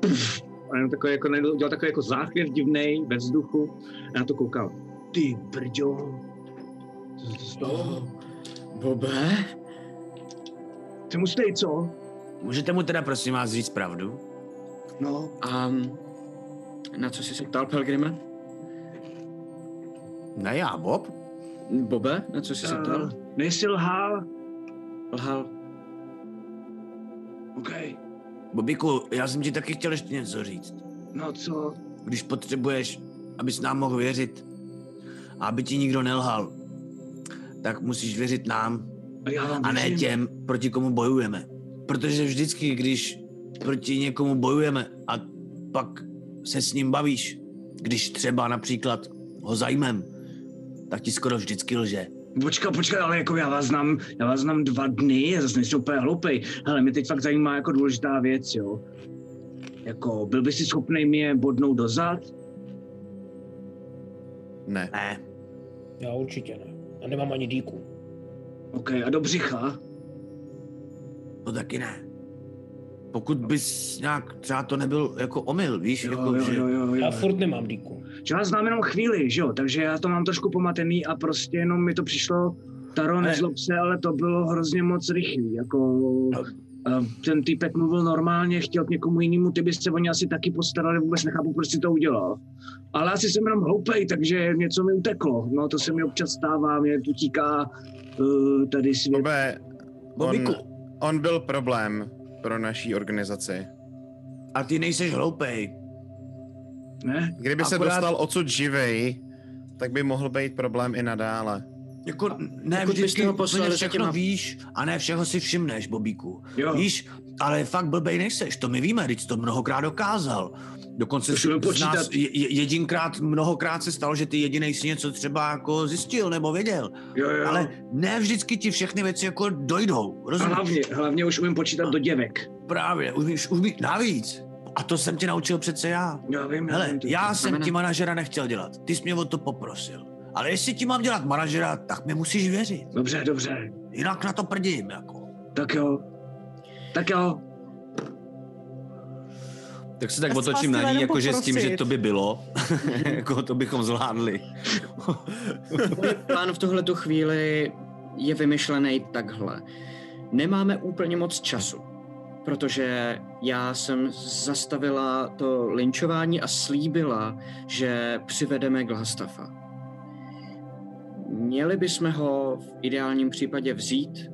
Pff. A jenom takový, jako, udělal takový jako záchvěv divnej ve vzduchu. A na to koukal. Ty brďo. Co se to stalo? Bobe? Ty mu stej, co? Můžete mu teda prosím vás říct pravdu? No. A na co jsi se ptal, Pelgrime? Ne já, Bob. Bobe, na co jsi se ptal? Uh, nejsi lhal? Lhal. OK. Bobíku, já jsem ti taky chtěl ještě něco říct. No co? Když potřebuješ, abys nám mohl věřit a aby ti nikdo nelhal, tak musíš věřit nám A já vám a ne věřím. těm, proti komu bojujeme. Protože vždycky, když proti někomu bojujeme a pak se s ním bavíš, když třeba například ho zajmem, tak ti skoro vždycky lže. Počkat, počkat, ale jako já vás znám, já vás znám dva dny, já zase nejsem úplně hloupej. Hele, mě teď fakt zajímá jako důležitá věc, jo. Jako, byl by si schopný mi je bodnout dozad? Ne. Ne, Já určitě ne. A nemám ani díku. OK, a do břicha? to taky ne. Pokud bys nějak, třeba to nebyl jako omyl, víš, Jo, jako, jo, že... jo, jo, jo. Já furt nemám díku. Že vás znám jenom chvíli, že jo, takže já to mám trošku pomatený a prostě jenom mi to přišlo, Taro, nezlob se, ale to bylo hrozně moc rychlý, jako... No. a ten týpek mluvil normálně, chtěl k někomu jinému, ty byste o ně asi taky postarali, vůbec nechápu, proč si to udělal. Ale asi jsem jenom hloupej, takže něco mi uteklo. No, to se mi občas stává, mě utíká uh, tady svět. Bobe, Bobíku, on, on byl problém pro naší organizaci. a ty nejseš hloupej. Ne? Kdyby se Akorát- dostal odsud živej, tak by mohl být problém i nadále. Jako, ne pokud byste vždycky ho poslali všechno těma- víš a ne všeho si všimneš, Bobíku. Jo. Víš, ale fakt blbej nejseš, to my víme, teď jsi to mnohokrát dokázal. Dokonce si z počítat. nás je- je- jedinkrát, mnohokrát se stalo, že ty jedinej si něco třeba jako zjistil nebo věděl. Jo, jo. Ale ne vždycky ti všechny věci jako dojdou, a rozumíš? hlavně, hlavně už umím počítat do děvek. Právě, umíš, umíš, navíc. A to jsem tě naučil přece já. Já vím, Hele, vím, to- já jsem znamená- ti manažera nechtěl dělat, ty jsi mě o to poprosil. Ale jestli ti mám dělat manažera, tak mi musíš věřit. Dobře, dobře. Jinak na to prdím, jako. Tak jo. Tak jo. Tak se tak Já otočím na ní, jakože s tím, že to by bylo. jako to bychom zvládli. Můj plán v tuhle tu chvíli je vymyšlený takhle. Nemáme úplně moc času. protože já jsem zastavila to linčování a slíbila, že přivedeme Glastafa. Měli bychom ho v ideálním případě vzít,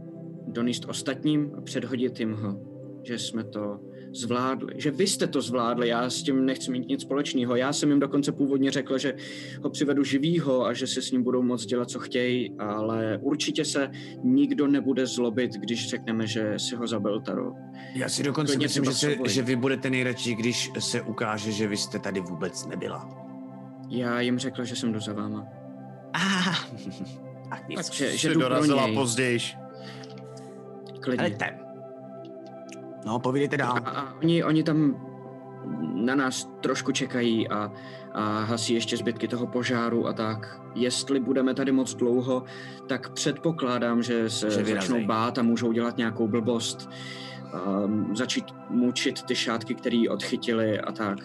donést ostatním a předhodit jim ho, že jsme to zvládli, že vy jste to zvládli, já s tím nechci mít nic společného. Já jsem jim dokonce původně řekl, že ho přivedu živýho a že si s ním budou moct dělat, co chtějí, ale určitě se nikdo nebude zlobit, když řekneme, že si ho zabil Taro. Já si dokonce Klidně myslím, že, se, že vy budete nejradši, když se ukáže, že vy jste tady vůbec nebyla. Já jim řekl, že jsem jdu za váma. Ah, tak nic. Že, že Jsi jdu pro dorazila něj. později. Klidně. Helejte. No, povídejte A, dál. a oni, oni tam na nás trošku čekají a, a hasí ještě zbytky toho požáru a tak. Jestli budeme tady moc dlouho, tak předpokládám, že se Že vyrazej. začnou bát a můžou dělat nějakou blbost. Um, začít mučit ty šátky, které odchytili a tak.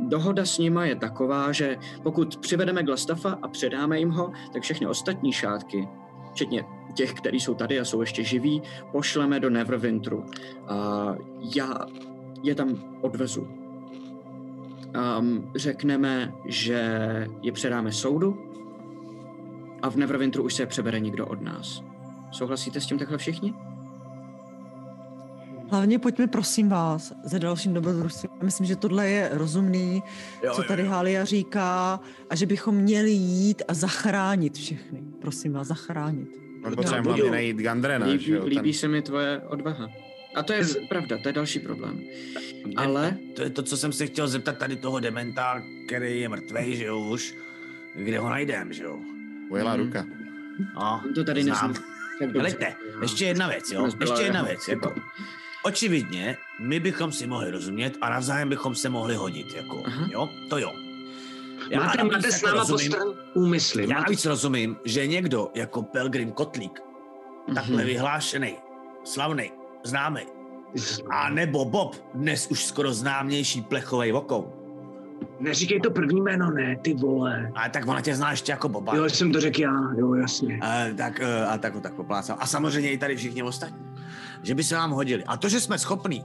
Dohoda s nima je taková, že pokud přivedeme Glastafa a předáme jim ho, tak všechny ostatní šátky, včetně těch, kteří jsou tady a jsou ještě živí, pošleme do Neverwinteru. A já je tam odvezu. Um, řekneme, že je předáme soudu a v Neverwinteru už se je přebere nikdo od nás. Souhlasíte s tím takhle všichni? Hlavně pojďme, prosím vás, za dalším dobrodružstvím. Já Myslím, že tohle je rozumný, Jo, co jo, tady jo. Hália říká, a že bychom měli jít a zachránit všechny. Prosím vás, zachránit. On potřebujeme budu. hlavně najít Gandrena, že Líbí, jo? líbí Ten... se mi tvoje odvaha. A to je pravda, to je další problém. Ale To je to, co jsem se chtěl zeptat tady toho dementa, který je mrtvej, že jo, už. Kde ho najdem, že jo? Ujela Mhm. ruka. No, to tady znám. dobře. Helejte, ještě jedna věc, jo? Nezbyla Ještě jedna věc, jako... Očividně, my bychom si mohli rozumět a navzájem bychom se mohli hodit, jako, Aha. jo? To jo. Máte, navíc máte s náma rozumím- postran úmysly. Já navíc rozumím, že někdo jako Pelgrim Kotlík, takhle Mhm. vyhlášený, slavný, známý, a nebo Bob, dnes už skoro známější plechovej vokou. Neříkej to první jméno, ne, ty vole. A tak ona tě zná ještě jako Boba. Jo, jsem to řekl já, jo, jasně. A, tak, eh, a tak ho tak poplácal. A samozřejmě i tady všichni ostatní. Že by se vám hodili. A to, že jsme schopní,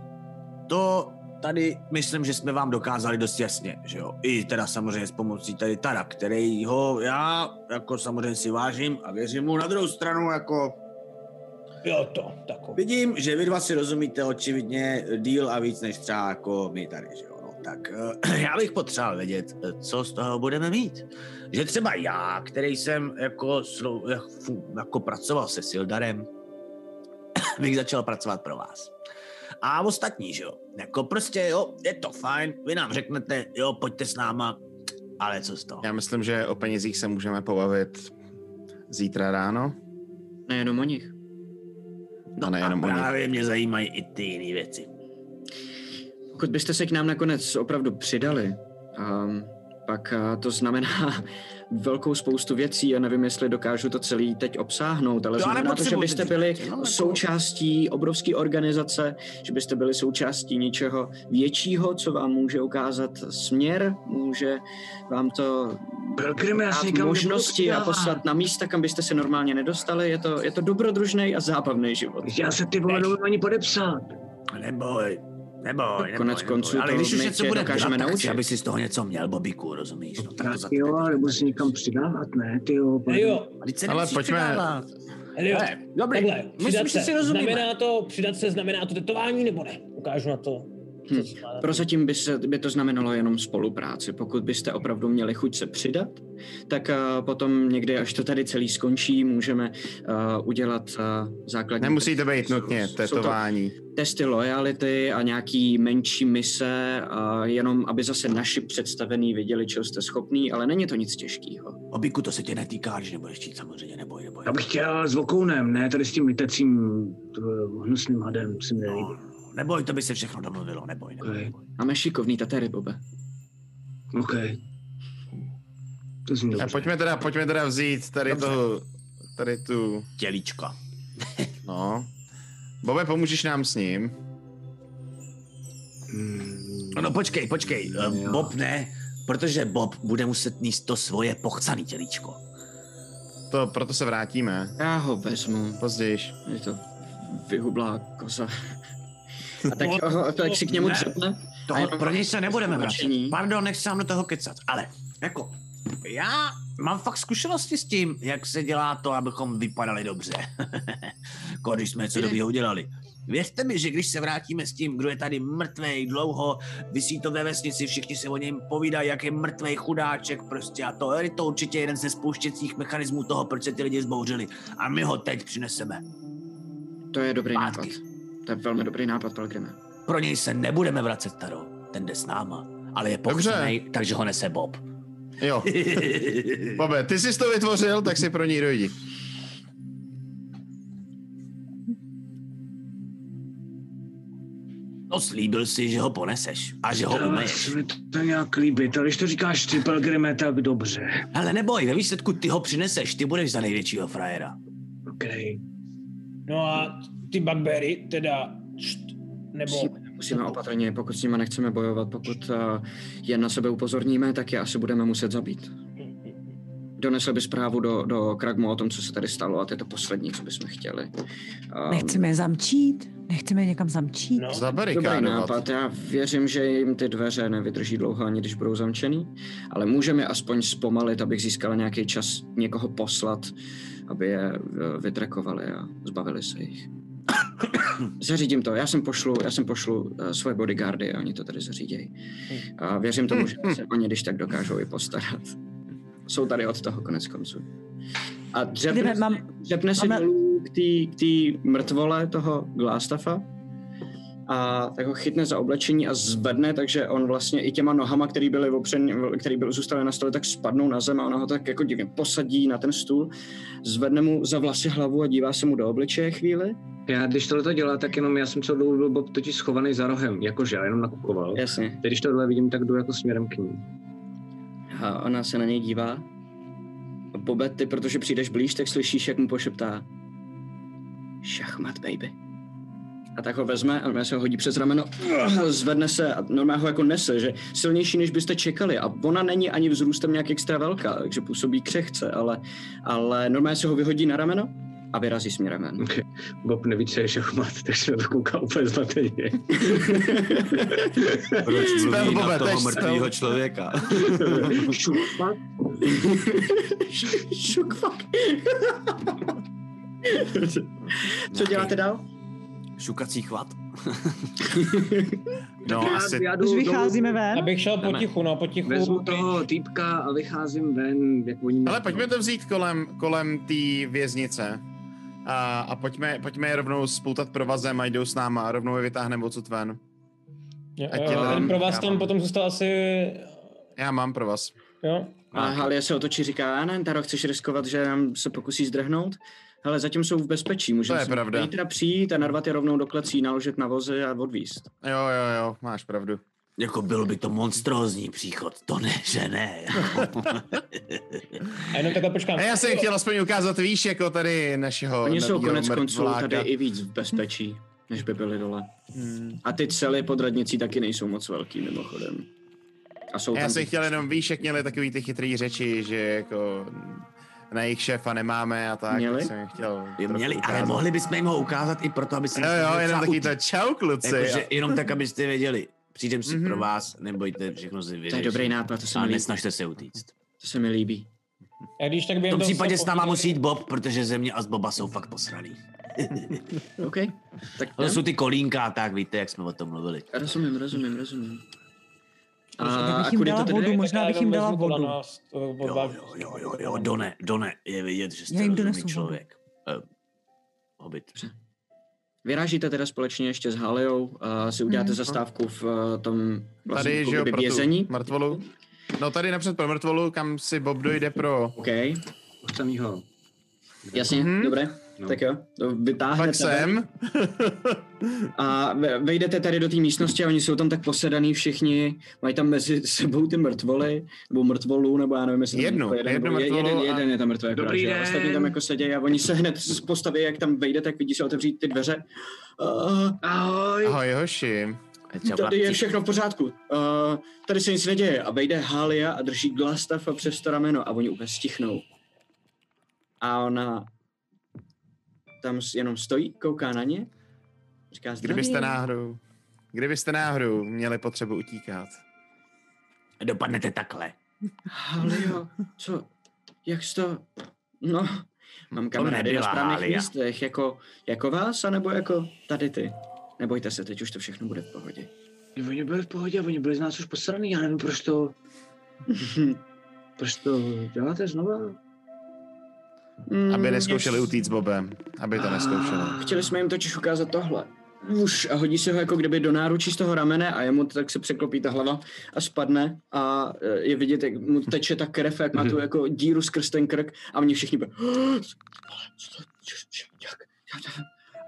to tady myslím, že jsme vám dokázali dost jasně, že jo. I teda samozřejmě s pomocí tady Tara, který ho já jako samozřejmě si vážím a věřím mu na druhou stranu jako Jo, to, takový. vidím, že vy dva si rozumíte očividně díl a víc než třeba jako my tady, že jo. No, tak eh, já bych potřeboval vědět, eh, co z toho budeme mít. Že třeba já, který jsem jako, fu- jako pracoval se Sildarem, bych začal pracovat pro vás. A ostatní, že jo. Jako prostě, jo, je to fajn, vy nám řeknete, jo, pojďte s náma, ale co z toho? Já myslím, že o penězích se můžeme pobavit zítra ráno. Nejenom o nich. No, nejenom a o nich. právě mě zajímají i ty jiné věci. Pokud byste se k nám nakonec opravdu přidali, um, pak uh, to znamená velkou spoustu věcí. Já nevím, jestli dokážu to celý teď obsáhnout, ale Já znamená to, že byste byli jenom jako- součástí obrovské organizace, že byste byli součástí něčeho většího, co vám může ukázat směr, může vám to dát možnosti a poslat na místa, kam byste se normálně nedostali. Je to, je to dobrodružný a zábavný život. Já se ty vole ani podepsat. Neboj, neboj, neboj. Konec konců Ale to když už něco bude dokážeme dělat, naučit. aby si z toho něco měl, Bobíku, rozumíš? No, tak to Tak za jo, nebo se někam přidávat, ne, ty jo. Hej jo, se Ale pojďme- přidávat. hej jo. Dobrý, Takhle, myslím, že se, si rozumíme. znamená to, přidat se znamená to tetování nebo ne? Ukážu na to. Hm. zvládáte. Prozatím by, se, by to znamenalo jenom spolupráci. Pokud byste opravdu měli chuť se přidat, tak uh, potom někdy, až to tady celý skončí, můžeme uh, udělat uh, základní... Nemusí to být nutně Jsou to tetování. testy lojality a nějaký menší mise, a jenom aby zase naši představený věděli, čeho jste schopný, ale není to nic těžkého. Bobíku, to se tě netýká, když nebudeš chtít, samozřejmě, neboj, neboj. Já bych chtěl s vokounem, ne, tady s tím litecím hnusným hadem, si mi No. Neboj, to by se všechno domluvilo, neboj, neboj. Okay. neboj. Máme šikovný tatery, Bobe. OK. To zní A dobře. pojďme teda, pojďme teda vzít tady Dobře. to, tady tu, Tělíčko. no. Bobe, pomůžeš nám s ním? Hmm. No, počkej, počkej, eh, Jo. Bob ne, protože Bob bude muset níst to svoje pochcaný tělíčko. To, proto se vrátíme. Já ho vezmu. Později. Je to vyhublá koza. A tak, oh, tak si k němu Ne. Toho, jenom pro něj se nebudeme vracet. Pardon, nechci sám do toho kecat, ale jako, já mám fakt zkušenosti s tím, jak se dělá to, abychom vypadali dobře. když jsme co dobrýho udělali. Věřte mi, že když se vrátíme s tím, kdo je tady mrtvej dlouho, vysí to ve vesnici, všichni se o něm povídají, jak je mrtvej chudáček prostě a to je to určitě jeden ze spouštěcích mechanismů toho, proč se ty lidi zbouřili. A my ho teď přineseme. To je dobrý nápad. To je velmi dobrý nápad, Pelgrime. Pro něj se nebudeme vracet, Taro. Ten jde s náma. Ale je pochcenej, takže ho nese Bob. Jo. Bobe, ty jsi to vytvořil, tak si pro něj dojdi. No slíbil si, že ho poneseš a že ho To umeješ. to nějak líbit, ale když to říkáš ty, Pelgrime, tak dobře. Ale neboj, ve výsledku ty ho přineseš, ty budeš za největšího frajera. OK. No a ty bugbery, teda, št, nebo... Musíme, musíme opatrně, pokud s nimi nechceme bojovat, pokud uh, je na sebe upozorníme, tak je asi budeme muset zabít. Donesl by zprávu do, do Kragmu o tom, co se tady stalo a to je to poslední, co bychom chtěli. Um, Nechceme je zamčít? Nechceme je někam zamčít? No. Dobrý Zabarikádovat. nápad, já věřím, že jim ty dveře nevydrží dlouho, ani když budou zamčený, ale můžeme aspoň zpomalit, abych získal nějaký čas někoho poslat, aby je eh, vytrakovali a zbavili se jich. Zařídím to, já sem pošlu, já sem pošlu uh, svoje bodyguardy a oni to tady zařídějí. A věřím tomu, že se oni když tak dokážou i postarat. Jsou tady od toho konec konců. A dřepne, Kdyby mám- dřepne si máme- dolů k té mrtvole toho Glastafa a tak ho chytne za oblečení a zvedne, takže on vlastně i těma nohama, který byly opřen, který byl zůstaly na stole, tak spadnou na zem a ona ho tak jako divně posadí na ten stůl, zvedne mu za vlasy hlavu a dívá se mu do obličeje chvíli. Já, když tohle to dělá, tak jenom já jsem celou dobu byl Bob totiž schovaný za rohem, jakože já jenom nakukoval. Jasně. Teď, když tohle vidím, tak jdu jako směrem k ní. A ona se na něj dívá. Bobe, ty, protože přijdeš blíž, tak slyšíš, jak mu pošeptá šachmat, baby. A tak ho vezme a normálně se ho hodí přes rameno, zvedne se a normálně ho jako nese, že silnější, než byste čekali. A ona není ani vzrůstem nějak extra velká, takže působí křehce, ale, ale normálně se ho vyhodí na rameno a vyrazí směrem ven. Okay. Bob neví, co je šachmat, takže na to kouká úplně zmateně. Proč mluví na toho spell. mrtvýho člověka? Šachmat? Šuk, fuck. Co děláte dál? Šukací chvat. No, já, asi já jdu Už dolů, vycházíme ven? Abych šel potichu, no potichu. Vezmu toho týpka a vycházím ven, jak oni... Ale pojďme to vzít kolem, kolem té věznice. A, a pojďme, pojďme je rovnou spoutat provazem a jdou s náma a rovnou je vytáhneme odsud ven. Jo, jo, ten pro vás tam mám. potom zůstal asi... Já mám provaz. Jo? A Halie se otočí, říká, a ne, Taro, chceš riskovat, že nám se pokusí zdrhnout? Hele, zatím jsou v bezpečí, můžeme To je si pravda. zítra přijít a narvat je rovnou do klecí, naložit na vozy a odvíst. Jo, jo, jo, máš pravdu. Jako byl by to monstrózní příchod, to ne, že ne. A jenom takhle počkám. A já jsem chtěl aspoň ukázat, víš, jako tady našeho Oni jsou konec konců tady i víc v bezpečí, než by byli dole. Hmm. A ty cely pod radnicí taky nejsou moc velký, mimochodem. A jsou Já tam... jsem chtěl jenom, víš, jak měli takový ty chytrý řeči, že jako na jejich šéfa nemáme a tak. Měli? tak jsem chtěl měli, ale mohli bychom jim ho ukázat i proto, aby si Jo, jo, jenom takový to čau, kluci. Jakože jenom tak, abyste věděli. Přijdem si Mhm. pro vás, nebojte, všechno si vyřeším. To je dobrý nápad, to se A mi líbí. nesnažte se utíct. To se mi líbí. A když tak V tom případě s náma musí jít Bob, protože země a z Boba jsou fakt posraný. OK. Tak To jsou ty kolínka a tak, víte, jak jsme o tom mluvili. Rozumím, rozumím, rozumím. A, a bych jim kudy dala to tedy vodu, možná bych jim dala vodu. nás, to od Jo, jo, jo, jo, jo, Done, Done, je vidět, že jste rozumný donesu člověk. Uh, hobit. Vyrážíte teda společně ještě s Haliou a si uděláte Mhm. zastávku v eh, tom vlastně Tady, že jo, pro tu vězení. mrtvolu. No tady napřed pro mrtvolu, kam si Bob dojde pro... OK, Už jsem jího. jasně, Mhm. dobré. No. Tak jo, to vytáhne Pak sem. A ve- vejdete tady do té místnosti a oni jsou tam tak posedaný všichni, mají tam mezi sebou ty mrtvoly, nebo mrtvolu, nebo já nevím, jestli tam Jednu, jako jeden, jednu je- jeden, jeden je tam mrtvý, akorát, Dobrý že den. ostatní tam jako sedějí a oni se hned postaví, jak tam vejde, tak vidí se otevřít ty dveře. Uh, Ahoj. Ahoj, hoši. Tady je všechno v pořádku. Uh, tady se nic neděje. A vejde Halia a drží Glastafa přes to rameno a oni úplně stichnou. A ona tam jenom stojí, kouká na ně. Říká zdraví. Kdybyste náhodou... kdybyste náhodou měli potřebu utíkat. Dopadnete takhle. Halio, co? Jak to... No, mám kamarády na správných Halia. místech, jako, jako vás, anebo jako tady ty. Nebojte se, teď už to všechno bude v pohodě. Oni byli v pohodě, oni byli z nás už posraný, já nevím, proč to... proč to děláte znova? Aby Mm, neskoušeli jak- utíct s Bobem. Aby to neskoušeli. Chtěli jsme jim totiž ukázat tohle. Už a hodí se ho jako kdyby do náručí z toho ramene a jemu tak se překlopí ta hlava a spadne a e, je vidět, jak mu teče ta krev, jak má tu jako díru skrz ten krk a oni všichni bude, jak,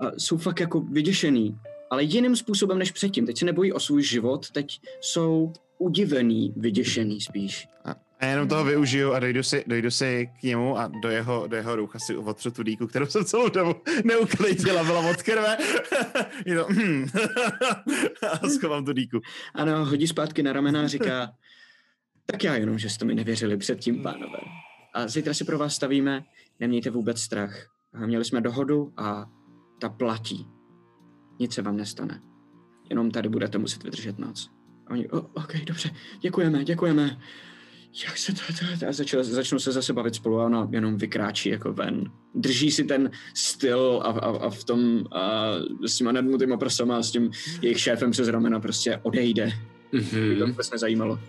a jsou fakt jako vyděšený, ale jiným způsobem než předtím. Teď se nebojí o svůj život, teď jsou udivený, vyděšený spíš. A jenom toho využiju a dojdu si, dojdu si k němu a do jeho, do jeho rucha si otřu tu dýku, kterou jsem celou dobu neuklidila, byla od krve. To, hmm. a schovám tu dýku. Ano, hodí zpátky na ramena a říká, tak já jenom, že jste mi nevěřili předtím, pánové. A zítra si pro vás stavíme, nemějte vůbec strach. A Měli jsme dohodu a ta platí. Nic se vám nestane. Jenom tady budete muset vydržet noc. A oni, o, OK, dobře, děkujeme, děkujeme. Jak se to, to, to a začal, začnou se zase bavit spolu a ona jenom vykráčí jako ven. Drží si ten styl a, a, a v tom a s těma nadmutýma prsama a s tím jejich šéfem přes ramena prostě odejde. Mm-hmm. To vůbec nezajímalo.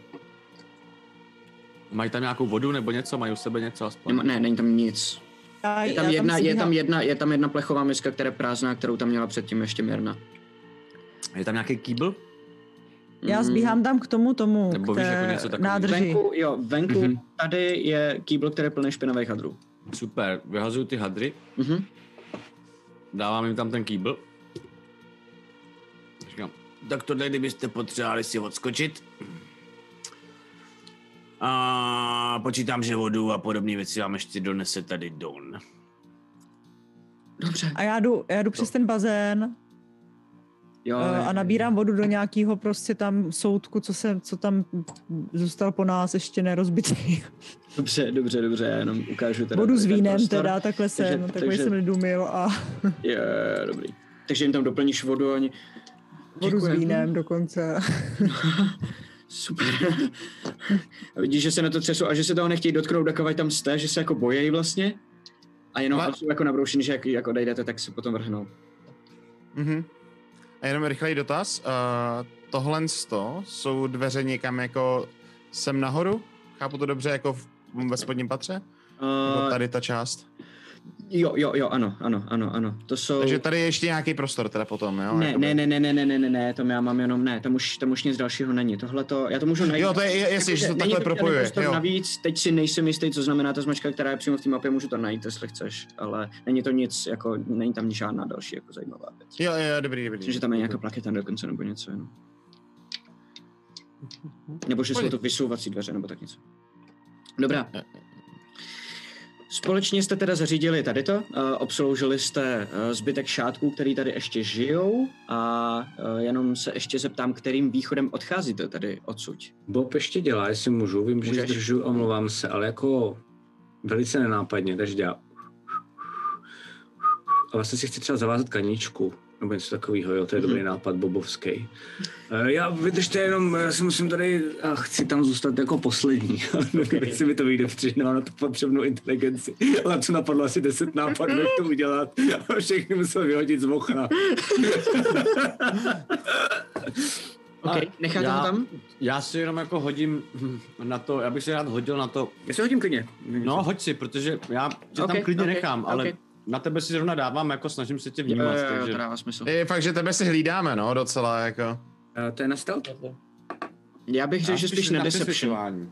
Mají tam nějakou vodu nebo něco? Mají u sebe něco aspoň? Ne, není tam nic. Já, Je tam, já jedna, je, sbíhám- tam jedna, je tam jedna plechová miska, která je prázdná, kterou tam měla předtím ještě Mirna. Je tam nějaký kýbl? Já zbíhám tam k tomu tomu, Nebo k víš, jako něco takového. nádrži. Venku, jo, venku Mhm. mm-hmm. tady je kýbl, který je plný špinavých hadrů. Super, vyhazuju ty hadry, Mhm. dávám jim tam ten kýbl. Říkám, Tak tohle, kdybyste potřebovali si odskočit. A počítám, že vodu a podobné věci vám ještě donese tady Don. Dobře. A já jdu, já jdu přes ten bazén Jo, eh, a nabírám vodu do nějakého prostě tam soudku, co, se, co tam zůstal po nás ještě nerozbitý. Dobře, dobře, dobře, já jenom ukážu teda. Vodu s vínem prostor. teda, takhle jsem, Takže- takový takže- jsem nedumil a Je, dobrý. Takže jim tam doplníš vodu a oni... vodu s Děkujem. vínem dokonce. Super. A vidíš, že se na to třesou a že se toho nechtějí dotknout, takový tam jste, že se jako bojejí vlastně. A jenom ale... jsou jako nabroušený, že jak, jak odejdete, tak se potom vrhnou. Mhm. A jenom rychlej dotaz. Uh, tohle sto jsou dveře někam jako sem nahoru? Chápu to dobře jako v, ve spodním patře? Nebo Uh, tady ta část? Jo, jo, jo, ano, ano, ano, ano. To jsou... Takže tady je ještě nějaký prostor teda potom, jo? Ne, Jakoby- ne, ne, ne, ne, ne, ne, ne, ne, tam já mám jenom, ne, tam už, tam už nic dalšího není. Tohle to, já to můžu najít. Jo, to je- je- jasně, že se to Není takhle žádný propojuje, prostor jo. Navíc, teď si nejsem jistý, co znamená ta značka, která je přímo v té mapě, můžu to najít, jestli chceš, ale není to nic, jako, není tam žádná další jako zajímavá věc. Jo, jo, dobrý, dobrý. Myslím, že tam je nějaká plaketa dokonce, nebo něco jenom. Nebo že jsou to vysouvací dveře, nebo tak něco. Dobrá. Společně jste teda zařídili tady to, uh, obsloužili jste uh, zbytek šátků, který tady ještě žijou a uh, jenom se ještě zeptám, kterým východem odcházíte tady odsud. Bob ještě dělá, jestli můžu, vím, že Můžeš. zdržu, omlouvám se, ale jako velice nenápadně, takže dělá. A vlastně si chci třeba zavázat kaničku, nebo něco takového, jo, to je dobrý nápad, bobovský. Eh, Já vydržte jenom, já si musím tady, a chci tam zůstat jako poslední, ale nevím, jestli mi to vyjde, protože nemám na to potřebnou inteligenci. Ale co napadlo asi deset nápadů, jak to udělat a všechny musel vyhodit z okna. OK, necháte já, ho tam? Já si jenom jako hodím na to, já bych si rád hodil na to. Já si hodím klidně. No, hoď si, protože já tě Ok, tam klidně ok, nechám, ale ok. Na tebe si zrovna dávám, jako snažím se tě Jo, vnímat, jo, jo, takže... to dává smysl. Je fakt, že tebe si hlídáme, no, docela, jako. Eh, To je na stealth? Já bych řekl, že spíš na přesvědčování.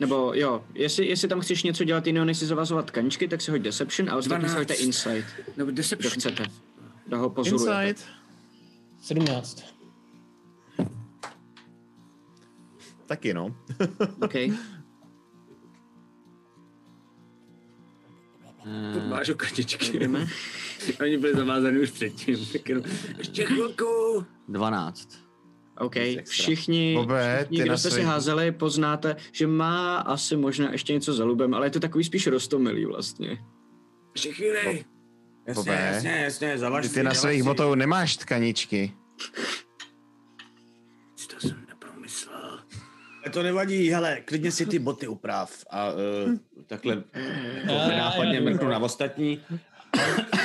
Nebo jo, jestli, jestli tam chceš něco dělat jiného, než si zavazovat kaničky, tak si hoď Deception a ostatní si 12. hoďte Insight. Nebo Kdo deception. chcete. Kdo ho pozorujete. Insight. 17. Taky, no. OK. Máš o kaničky. Jdeme. Oni byli zavázaný už předtím. tak jenom, Ještě chvilku. 12. OK, všichni, Bobe, všichni ty kdo jste si házeli, poznáte, že má asi možná ještě něco za lubem, ale je to takový spíš rostomilý vlastně. Ještě chvíli. Jasně, jasně, jasně, zavaž Ty, na svých botou nemáš tkaničky. to nevadí, hele, klidně si ty boty uprav. A uh, takhle jako nápadně mrknu na ostatní.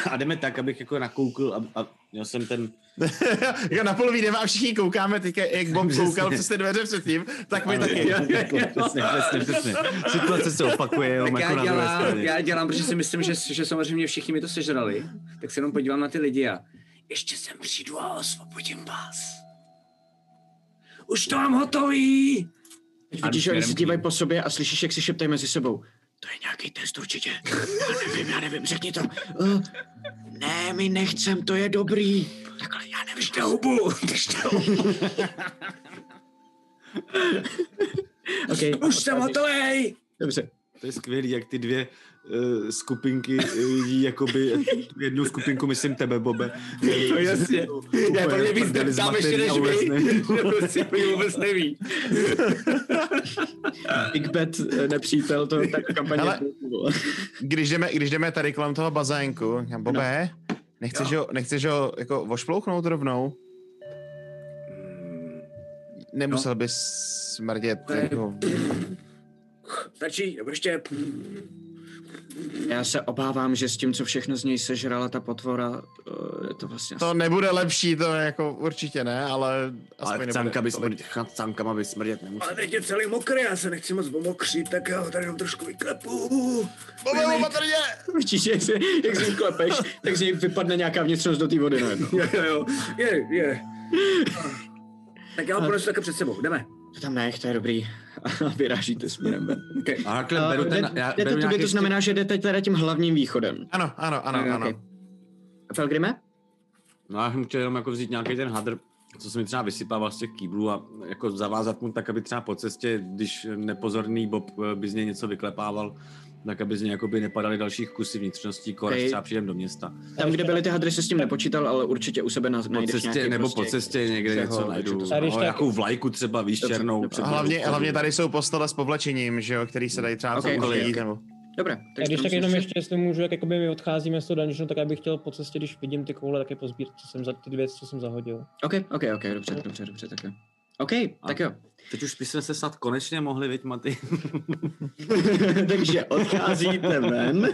A jdeme tak, abych jako nakoukl a, a měl jsem ten... jako na poloví jdeme a všichni koukáme teď, jak Bob koukal přes ty dveře předtím, tak my taky. Přesně, přesně, přesně. Situace se opakuje, jo, Tak jako já na druhé straně. já dělám, protože si myslím, že, že samozřejmě všichni mi to sežrali, tak se jenom podívám na ty lidi a ještě sem přijdu a osvobodím vás. Už to mám hotový! Teď vidíš, že oni se dívají po sobě a slyšíš, jak si šeptají mezi sebou. To je nějaký test určitě. Já nevím, já nevím, řekni to. Uh, ne, my nechcem, to je dobrý. Takhle, já nevím. Držte hubu, držte hubu. okay, Už jsem hotový! Dobře. To je skvělý, jak ty dvě skupinky uh, jí jakoby, jednu skupinku, myslím tebe, Bobe. No jasně. Já to mě víc neptám ještě než vy. Prostě vůbec neví. Big Bet, eh, nepřítel, to tak kampaně. Hele, když jdeme, když jdeme tady kolem toho bazénku, já, Bobe, nechceš, ho, nechceš ho jako vošplouchnout rovnou? Nemusel bys smrdět jako... Stačí, ještě... Já se obávám, že s tím, co všechno z něj sežrala ta potvora, eh, je to vlastně... To nebude lepší, to jako určitě ne, ale aspoň Ale canka by tolik. smrdět, cankama by smrdět nemusí. Ale teď je celý mokrý, já se nechci moc omokřít, tak já ho tady jenom trošku vyklepu. Bobe, opatrně! Vidíš, jak, se, jak si klepeš, tak z něj vypadne nějaká vnitřnost do té vody najednou. Jo, jo, jo, je, je. Tak já ho ponesu také před sebou, jdeme. To tam nech, to je dobrý. A vyrážíte směrem ven. Okay. A takhle beru ten, já jdete beru tudy, to znamená, že jdete teda tím hlavním východem. Ano, ano, ano, Okay, ano. okay. Felgrime? No já jsem chtěl jenom jako vzít nějaký ten hadr, co se mi třeba vysypával z těch kýblů a jako zavázat mu tak, aby třeba po cestě, když nepozorný Bob eh, by z něj něco vyklepával, tak aby z něj jakoby nepadaly dalších kusy vnitřností, kor, okay. třeba přijdem do města. Tam, kde byly ty hadry, se s tím nepočítal, ale určitě u sebe na, Po cestě, nebo prostě, po cestě někde něco takže najdu. to No, znamená- nějakou vlajku třeba, víš, Dobře, černou. dobře. hlavně, do- hlavně tady jsou postele s povlečením, že jo, který se dají třeba Okay, okay, okay, nebo... Dobré, Tak takže když tak jenom ještě, jestli můžu, jak jakoby my odcházíme z toho dungeonu, tak já bych chtěl po cestě, když vidím ty koule, taky pozbírat, co jsem za ty dvě, co jsem zahodil. OK, OK, OK, dobře, dobře, dobře, tak OK, tak jo. Teď už bychom se snad konečně mohli, viď, Maty? takže odcházíte ven.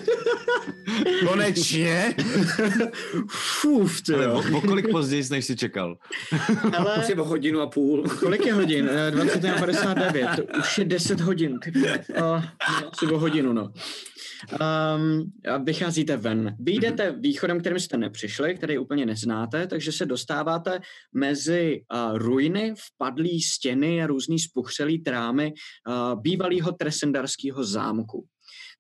Konečně! Fuf, ty jo. o, o kolik později, než jsi čekal? Ale Asi o hodinu a půl. kolik je hodin? Eh, 21.59, už je 10 hodin. Ty vole. Uh, asi o hodinu, no. Um, vycházíte ven. Vyjdete východem, kterým jste nepřišli, který úplně neznáte, takže se dostáváte mezi uh, ruiny, vpadlý stěny a různý spuchřelý trámy uh, bývalého tresendarského zámku.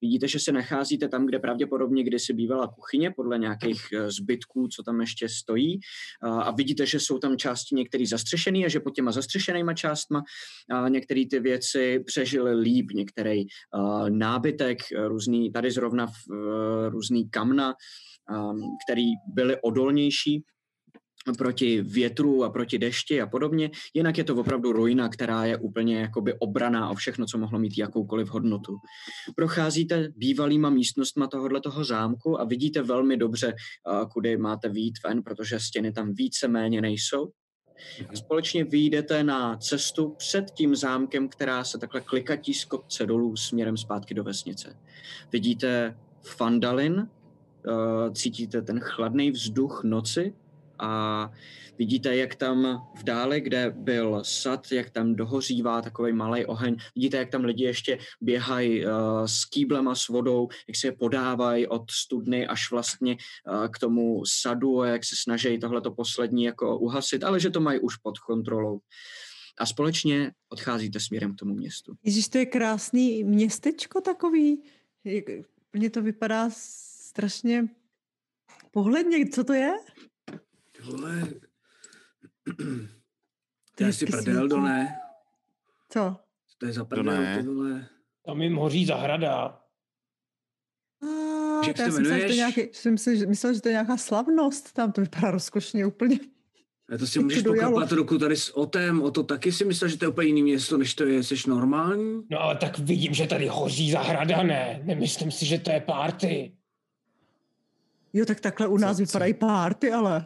Vidíte, že se nacházíte tam, kde pravděpodobně kdysi bývala kuchyně, podle nějakých eh, zbytků, co tam ještě stojí. A a vidíte, že jsou tam části některé zastřešené a že pod těma zastřešenýma částma a některé ty věci přežily líp, některý nábytek, eh, různý, tady zrovna v, různý kamna, který byly odolnější proti větru a proti dešti a podobně. Jinak je to opravdu ruina, která je úplně jakoby obraná o všechno, co mohlo mít jakoukoliv hodnotu. Procházíte bývalýma místnostma tohohle toho zámku a vidíte velmi dobře, kudy máte výjít ven, protože stěny tam víceméně nejsou. A společně vyjdete na cestu před tím zámkem, která se takhle klikatí z kopce dolů směrem zpátky do vesnice. Vidíte Fandalin, eh, cítíte ten chladný vzduch noci a vidíte, jak tam v dále, kde byl sad, jak tam dohořívá takový malý oheň. Vidíte, jak tam lidi ještě běhají uh, s kýblem a s vodou, jak se je podávají od studny až vlastně uh, k tomu sadu a jak se snaží tohleto poslední jako uhasit, ale že to mají už pod kontrolou. A společně odcházíte směrem k tomu městu. Ježíš, to je krásný městečko takový. Úplně to vypadá strašně pohledně. Co to je? Ty vole. To je asi prdel, do ne? Co? To je za prdel, ty vole. Tam jim hoří zahrada. A, Jak se jmenuješ? nějaký, jsem myslel, že, myslel, že to je nějaká slavnost. Tam to vypadá rozkošně úplně. A to si můžeš pokapat ruku tady s Otem, o to taky si myslel, že to je úplně jiný město, než to je, jsi normální? No ale tak vidím, že tady hoří zahrada, ne? Nemyslím si, že to je party. Jo, tak takhle u nás Co- co? vypadají párty, ale...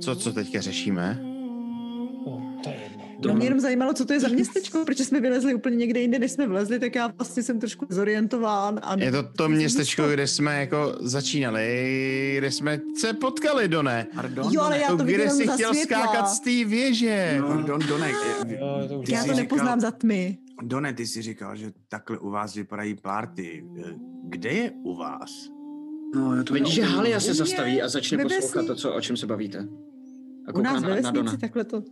Co, co teďka řešíme? No, to je jedno. No mě jenom zajímalo, co to je za městečko, protože jsme vylezli úplně někde jinde, než jsme vlezli, tak já vlastně jsem trošku zorientován. A Je to to městečko, kde jsme jako začínali, kde jsme se potkali, Done. Pardon, Jo, ale já to kde viděla jsi chtěl světla. skákat z té věže. Pardon, to už Ty Já to říkal- nepoznám za tmy. Done, ty jsi říkal, že takhle u vás vypadají party. Eh, Kde je u vás? No, já to Vidíš, že Halia se zastaví a začne poslouchat to, co, o čem se bavíte. A U nás na, ve na vesnici takhle to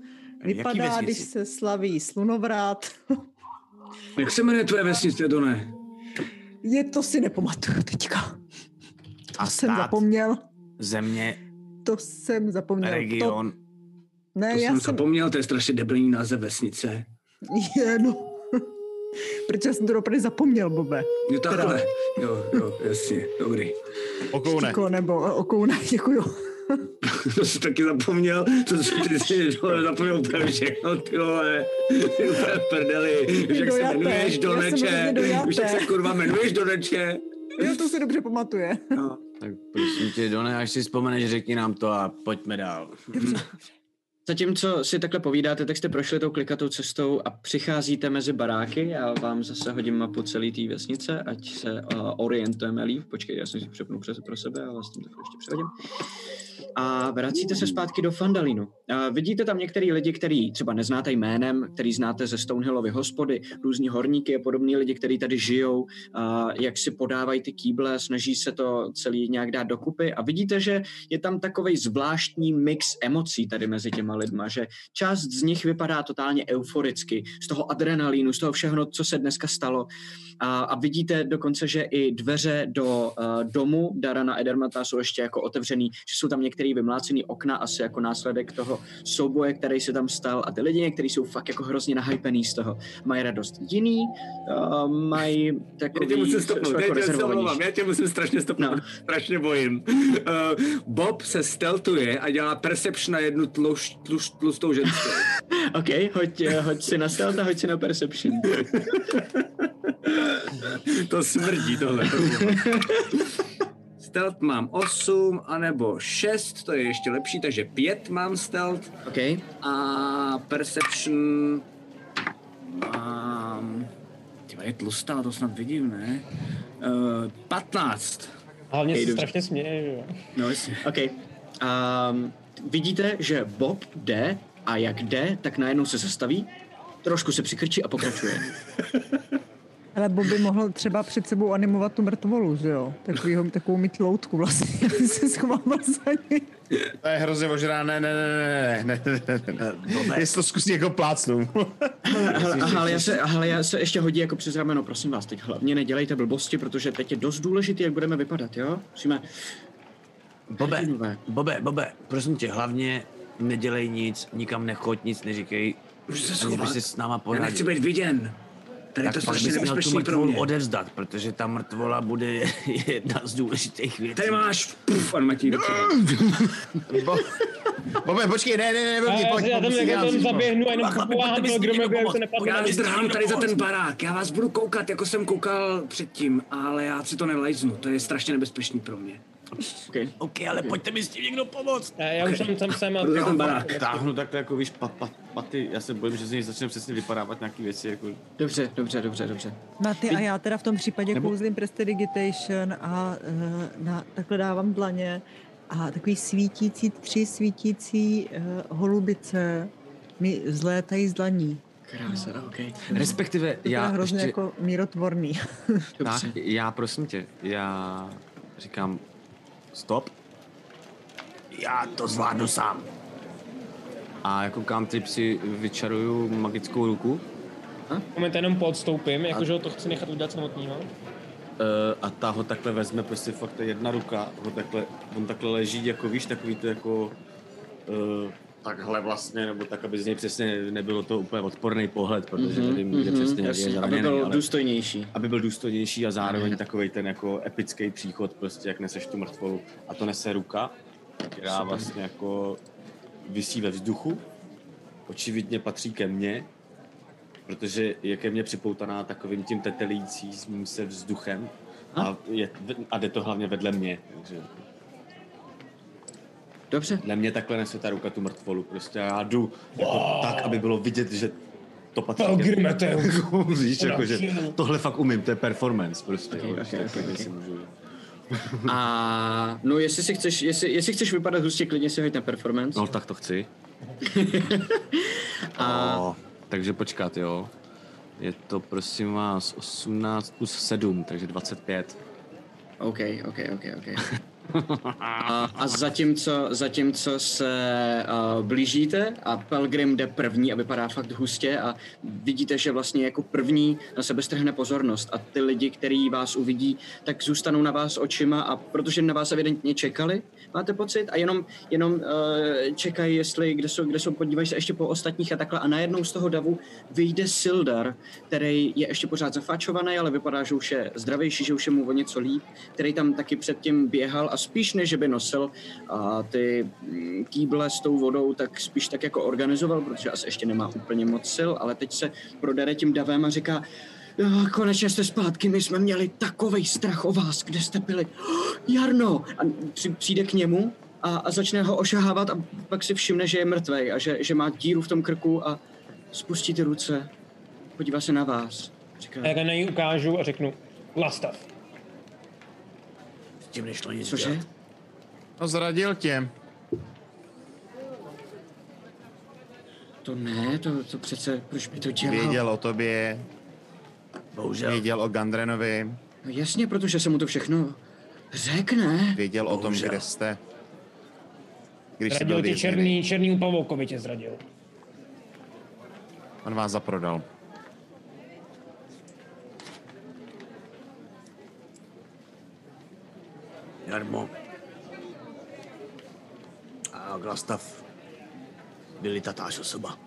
vypadá, když se slaví slunovrat. Jak se jmenuje tvoje vesnice, Done? Je to si nepamatuju teďka. A To jsem stát, zapomněl. země, To jsem zapomněl. region. To, ne, To já jsem jsem... zapomněl, to je strašně debilní název vesnice. Je, no. Protože jsem to opravdu zapomněl, Bobe. Jo, takhle. Jo, jo, jasně, dobrý. Okoune. Štíko nebo okoune, děkuju. To jsem taky zapomněl, to jsem ty si zapomněl úplně všechno, ty vole. Ty úplně prdeli. Víš, jak se jmenuješ, hrozně dojaté. Víš, jak se kurva jmenuješ, Doneče. Jo, to si dobře pamatuje. No. Tak prosím tě, Done, až si vzpomeneš, řekni nám to a pojďme dál. Zatímco si takhle povídáte, tak jste prošli tou klikatou cestou a přicházíte mezi baráky. Já vám zase hodím mapu celé té vesnice, ať se uh, orientujeme líp. Počkej, já jsem si přepnul přes pro sebe a vás tím takhle ještě přehodím. A vracíte se zpátky do Fandalínu. A vidíte tam některý lidi, který třeba neznáte jménem, který znáte ze Stonehillovy hospody, různí horníky a podobní lidi, kteří tady žijou, a jak si podávají ty kýble, snaží se to celý nějak dát dokupy a vidíte, že je tam takový zvláštní mix emocí tady mezi těma lidma, že část z nich vypadá totálně euforicky, z toho adrenalínu, z toho všechno, co se dneska stalo. A, a vidíte dokonce, že i dveře do uh, domu Darana Edermata jsou ještě jako otevřený, že jsou tam některé vymlácený okna, asi jako následek toho souboje, který se tam stal. A ty lidi někteří jsou fakt jako hrozně nahypený z toho. Mají radost. Jiný uh, mají Já takový... tě musím stopnout, jako já tě, se rezervovanější. omlouvám, já tě musím strašně stopnout, No. no. strašně bojím. Uh, Bob se steltuje a dělá perception na jednu tluš, tluš, tlustou ženskou. OK, hoď, eh, hoď si na stealth a hoď si na perception. to smrdí tohle. stealth mám 8, anebo 6, to je ještě lepší, takže 5 mám stealth. OK. A perception mám... Tyva, je tlustá, to snad vidím, ne? Uh, 15. Hlavně se strašně směje, že jo. No jasně. OK. Um, vidíte, že Bob jde a jak jde, tak najednou se zastaví, trošku se přikrčí a pokračuje. Ale Bob by mohl třeba před sebou animovat tu mrtvolu, že jo? Takovýho, takovou mít loutku vlastně, aby se schoval za ní. To je hrozně možná, ne, ne, ne, ne, ne, ne, ne, ne, ne. Jestli to zkusí jako plácnu. Aha, já se, ale já se ještě hodí jako přes rameno, prosím vás, teď hlavně nedělejte blbosti, protože teď je dost důležitý, jak budeme vypadat, jo? Musíme... Bobe. Bobe, Bobe, prosím tě, hlavně nedělej nic, nikam nechoď, nic neříkej. Už se schovat. s náma Já poradil. nechci být viděn. Tady je to tak pak strašně bys měl tu nebezpečný pro mrtvolu mě. odevzdat, protože ta mrtvola bude jedna z důležitých věcí. Tady máš, puf, a Matěj do Bo, Bobe, počkej, ne, ne, ne, já, pojď, já tam pomoct. zaběhnu a jenom s tím Gromeby, někdo aby se nepadlo Já na Pojďte mě. zdrhám tady za ten barák, já vás budu koukat, jako jsem koukal předtím, ale já si to nelajznu, to je strašně nebezpečný pro mě. Okay. OK, ale pojďte mi s tím někdo pomoct. Já, já už jsem tam jsem za ten barák. Táhnu takhle jako víš, pat, pat, paty, já se bojím, že z něj začne přesně vypadávat nějaký věci, jako Dobře, dobře, dobře, dobře. Maty a já teda v tom případě Nebo- kouzlím Prestidigitation a uh, na, takhle dávám dlaně a takový svítící, tři svítící uh, holubice mi zlétají z dlaní. Krása, OK. respektive To je já hrozně ještě, jako mírotvorný. tak, Dobře. já prosím tě, já říkám stop Já to zvládnu sám. a jako cantrip si vyčaruju magickou ruku Moment jenom podstoupím, jakože ho to chci nechat udělat samotného. Uh, a ta ho takhle vezme, prostě fakt ta jedna ruka, ho takhle, on takhle leží, jako víš, takový to jako uh, takhle vlastně, nebo tak, aby z něj přesně nebylo to úplně odporný pohled, protože Mhm, nevím, kde mhm, přesně jak je aby byl ale důstojnější. aby byl důstojnější a zároveň takový ten jako epický příchod, prostě jak neseš tu mrtvolu. A to nese ruka, která vlastně jako visí ve vzduchu, očividně patří ke mně, protože je ke mně připoutaná takovým tím tetelícím se vzduchem a, je, a jde to hlavně vedle mě. Takže Dobře. Na mě takhle nese ta ruka tu mrtvolu. Prostě já jdu jako tak, aby bylo vidět, že to patří. Víš, jako, že tohle fakt umím, to je performance prostě. Okay, jo, okay, okay, okay. si můžu- A no, jestli si chceš, jestli, jestli chceš vypadat hustě, klidně si hoď na performance. No tak to chci. A- O, takže počkat, jo. Je to prosím vás 18 plus 7, takže 25. OK, OK, OK, OK. A, a zatímco, zatímco se uh, blížíte a Pelgrim jde první a vypadá fakt hustě a vidíte, že vlastně jako první na sebe strhne pozornost a ty lidi, kteří vás uvidí, tak zůstanou na vás očima a protože na vás evidentně čekali, máte pocit, a jenom, jenom uh, čekají, jestli, kde jsou, kde jsou, podívají se ještě po ostatních a takhle. A najednou z toho davu vyjde Sildar, který je ještě pořád zafáčovaný, ale vypadá, že už je zdravější, že už je mu o něco líp, který tam taky předtím běhal a spíš než by nosil a ty mm, kýble s tou vodou, tak spíš tak jako organizoval, protože asi ještě nemá úplně moc sil, ale teď se prodere tím davem a říká, "Jo, konečně jste zpátky, my jsme měli takovej strach o vás, kde jste byli. Jarno! A při- přijde k němu a, a začne ho ošahávat a pak si všimne, že je mrtvej a že, že má díru v tom krku a spustí ty ruce, podívá se na vás. Říká, A jak na něj ukážu a řeknu, Lastav. Tím nešlo nic cože? dělat. No zradil tě. To ne, to, to přece, proč by to dělal? Věděl o tobě, Bohužel. věděl o Gandrenovi, No jasně, protože se mu to všechno řekne. věděl o tom, Bohužel. kde jste. Když Zradil tě černý, černýmu pavoukovi tě zradil. On vás zaprodal. Jarmo. A Glastav byli tatáž osoba.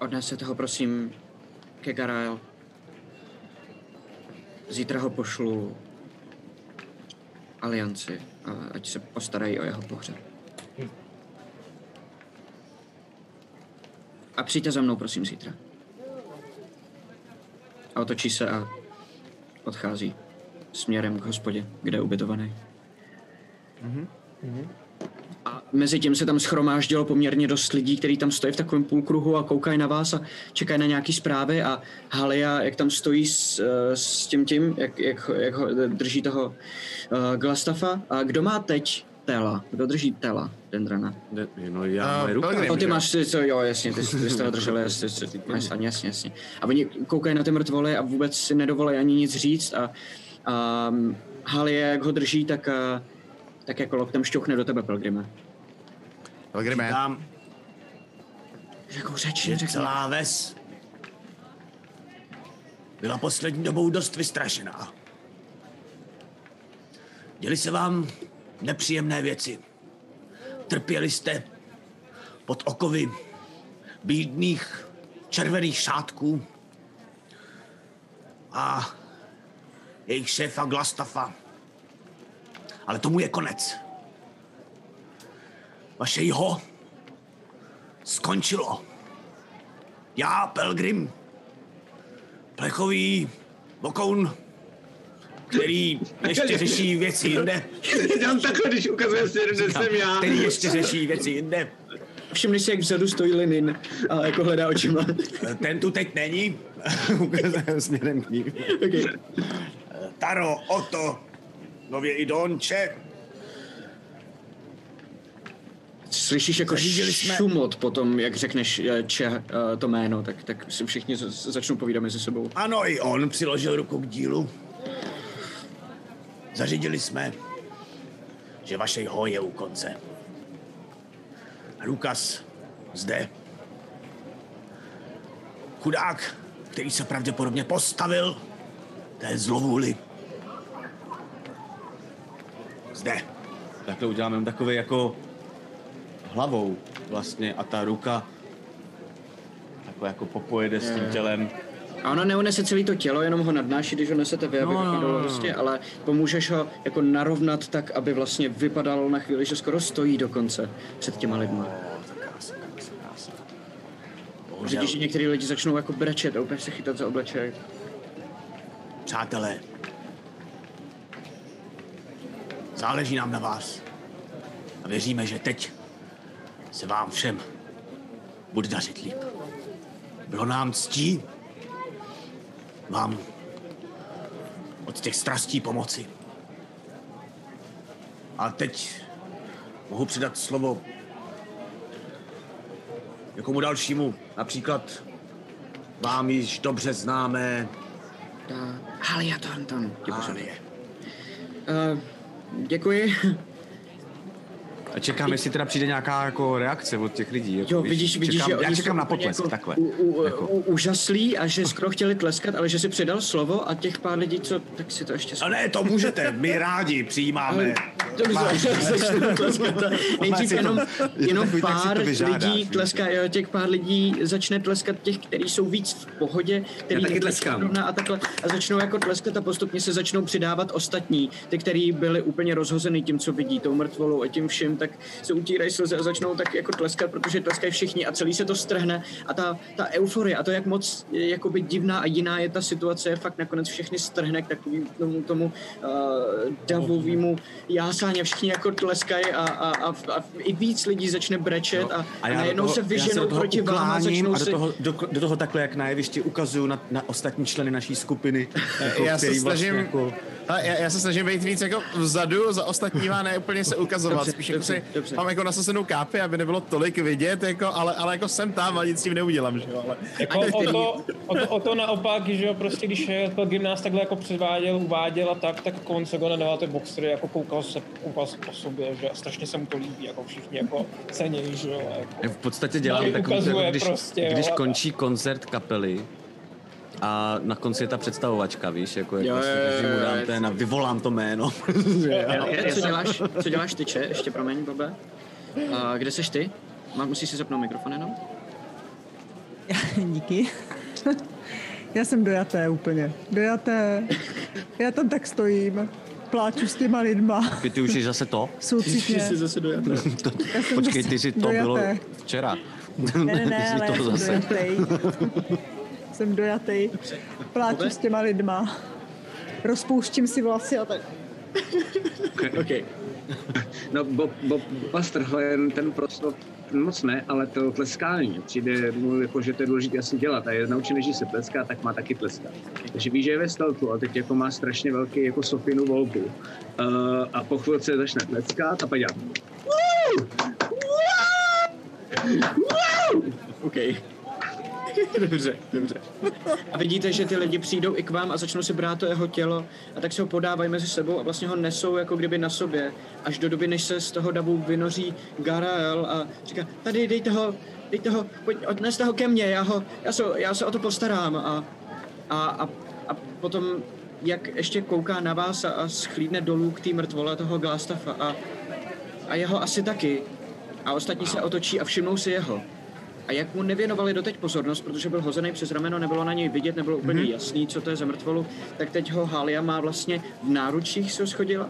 Odnesete ho prosím ke Garael. Zítra ho pošlu alianci, a ať se postarají o jeho pohřeb. A přijďte za mnou, prosím, zítra. A otočí se a odchází směrem k hospodě, kde je ubytovaný. A mezi tím se tam schromáždilo poměrně dost lidí, kteří tam stojí v takovém půlkruhu a koukají na vás a čekají na nějaký zprávy a Halia, jak tam stojí s, eh, s tím tím, jak, jak, jak ho drží toho uh, Glastafa. A kdo má teď Tela? Kdo drží Tela, Dendrana? Ne, No já, A, moje ruka. Pelgrim, O, ty máš, ty, co, jo, jasně, ty, ty jsi toho držel, jasně, jasně, jasně, jasně, jasně. A oni koukají na ty mrtvoly a vůbec si nedovolají ani nic říct a, a um, Halie, jak ho drží, tak, uh, tak jako loktem šťouchne do tebe, Pelgrime. Pelgrime, Tam Řekl řeč, že řekl. celá ves byla poslední dobou dost vystrašená. Děli se vám nepříjemné věci. Trpěli jste pod okovy bídných červených šátků a jejich šéfa Glastafa. Ale tomu je konec. Vaše jeho skončilo. Já, Pelgrim, plechový vokoun, který ještě řeší věci jinde. Dělám takhle, když ukazuje si, že jsem já. Který ještě řeší věci jinde. Všimni si, jak vzadu stojí Linin a jako hledá očima. Ten tu teď není. Ukazuje směrem k ním. okay. Taro, Oto, nově i Donče. Slyšíš jako Zařídili jsme- šumot potom, jak řekneš eh, če, eh, to jméno, tak, tak si všichni začnou povídat mezi sebou. Ano, i on přiložil ruku k dílu. Zařídili jsme, že vaše ho je u konce. Lukas zde. Chudák, který se pravděpodobně postavil té zlovůli. Zde. Takhle uděláme takový jako hlavou vlastně a ta ruka jako popojede s tím tělem. A ono neunese celé to tělo, jenom ho nadnáší, když ho nesete vy, aby No, no, vypadalo no, no. prostě, ale pomůžeš ho jako narovnat tak, aby vlastně vypadalo na chvíli, že skoro stojí dokonce před těma lidma. Bohužel, Vidíš, že některý lidi začnou jako brečet a úplně se chytat za obleček. přátelé, záleží nám na vás. A věříme, že teď se vám všem bude dařit líp. Bylo nám ctí vám od těch strastí pomoci. A teď mohu přidat slovo někomu dalšímu, například vám již dobře známé Halia Thornton. Halie. Uh, děkuji. A čekám, jestli teda přijde nějaká jako reakce od těch lidí. Jako, Jo, víš, vidíš, vidíš, čekám, že já oni čekám jsou na potlesk, jako takhle. U, u, Jako. u, úžaslí a že skoro chtěli tleskat, ale že si přidal slovo a těch pár lidí, co, tak si to ještě... A ne, to můžete, my rádi přijímáme. Dobře, začnu tleskat. Nejdřív jenom, je jenom pár lidí tleská, jo, těch pár lidí začne tleskat těch, kteří jsou víc v pohodě, který taky netleskají tleskám. a takhle a začnou jako tleskat a postupně se začnou přidávat ostatní, ty, kteří byli úplně rozhozený tím, co vidí, tou mrtvolou a tím vším, tak se utírají slzy a začnou tak jako tleskat, protože tleskají všichni a celý se to strhne a ta, ta euforie a to, jak moc jakoby divná a jiná je ta situace, je fakt nakonec všechny strhne k takovým tomu, tomu uh, davovému jásání a všichni jako tleskají a, a, a, a, i víc lidí začne brečet a, a, já do najednou toho- se vyženou proti vám a začnou a do si... toho, do, do toho takhle, jak na jevišti ukazuju na, na ostatní členy naší skupiny. Jako, já se který snažím, Vlastně jako, a já, já se snažím být víc jako vzadu za ostatníma, ne úplně se ukazovat. Dobře, Spíš jako dobře, si dobře. mám jako nasazenou kápi, aby nebylo tolik vidět, jako, ale, ale jako jsem tam a nic s tím neudělám, že jo. Ale, Jako o, to, o, to, o to naopak, že jo, prostě když jako gymnást takhle jako předváděl, uváděl a tak, tak konce go nedával ty boxery, jako koukal se, koukal se po sobě, že a strašně se mu to líbí, jako všichni jako cenějí, že jo. Jako. v podstatě dělám Tady takový, ukazuje jako když, prostě, když jo, končí koncert kapely, a na konci je ta představovačka, víš, jako, jako Jo, si, jo, jo, jo, dám jo. ten a vyvolám to jméno. Co děláš, co děláš ty, Če? Ještě promiň, Bobe. A kde seš ty? Má, musíš si zapnout mikrofon jenom? Díky. Já jsem dojaté úplně. Dojaté. Já tam tak stojím. Pláču s těma lidma. Ty, ty už jsi zase to? Soucitně. zase dojaté. to počkej, ty jsi to bylo dojaté. včera. Ne, ne, ne, Ty jsi ale to zase. Jsem dojatý. Pláču s těma lidma. Rozpouštím si vlasy a tak. OK. No, Bob, Bob, jen ten proslov, ten moc ne, ale to tleskání. Přijde mu, jako, že to je důležité asi dělat. A je naučený, že se tleská, tak má taky tleskat. Takže ví, že je ve steltu a teď jako má strašně velký jako Sofinu volbu. Uh, a po chvilce začne tleskat a pak dělá. OK. Dobře, dobře. A vidíte, že ty lidi přijdou i k vám a začnou si brát to jeho tělo a tak se ho podávají mezi sebou a vlastně ho nesou jako kdyby na sobě, až do doby, než se z toho davu vynoří Garael a říká, tady dejte ho, dejte ho, pojď, odneste ho ke mně, já, ho, já, se, já se o to postarám a, a, a, a potom jak ještě kouká na vás a, a schlídne dolů k té mrtvole toho Glastafa a, a jeho asi taky. A ostatní se otočí a všimnou si jeho. A jak mu nevěnovali doteď pozornost, protože byl hozený přes rameno, nebylo na něj vidět, nebylo úplně Mhm. mm-hmm. jasný, co to je za mrtvolu, tak teď ho Halia má vlastně v náručích se schodila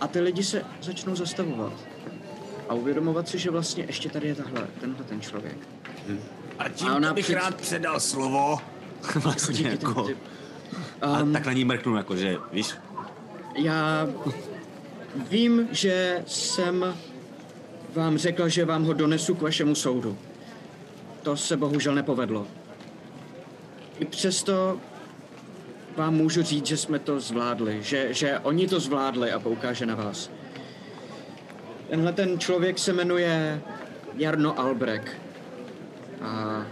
a ty lidi se začnou zastavovat. A uvědomovat si, že vlastně ještě tady je tahle, tenhle ten člověk. A tím A ona bych před- rád předal slovo. vlastně Díky, jako, ty- a Um, tak na ní mrknu, jako, že víš, Já vím, že jsem vám řekl, že vám ho donesu k vašemu soudu. To se bohužel nepovedlo. I přesto vám můžu říct, že jsme to zvládli, že, že oni to zvládli a poukáže na vás. Tenhle ten člověk se jmenuje Jarno Albrecht. A,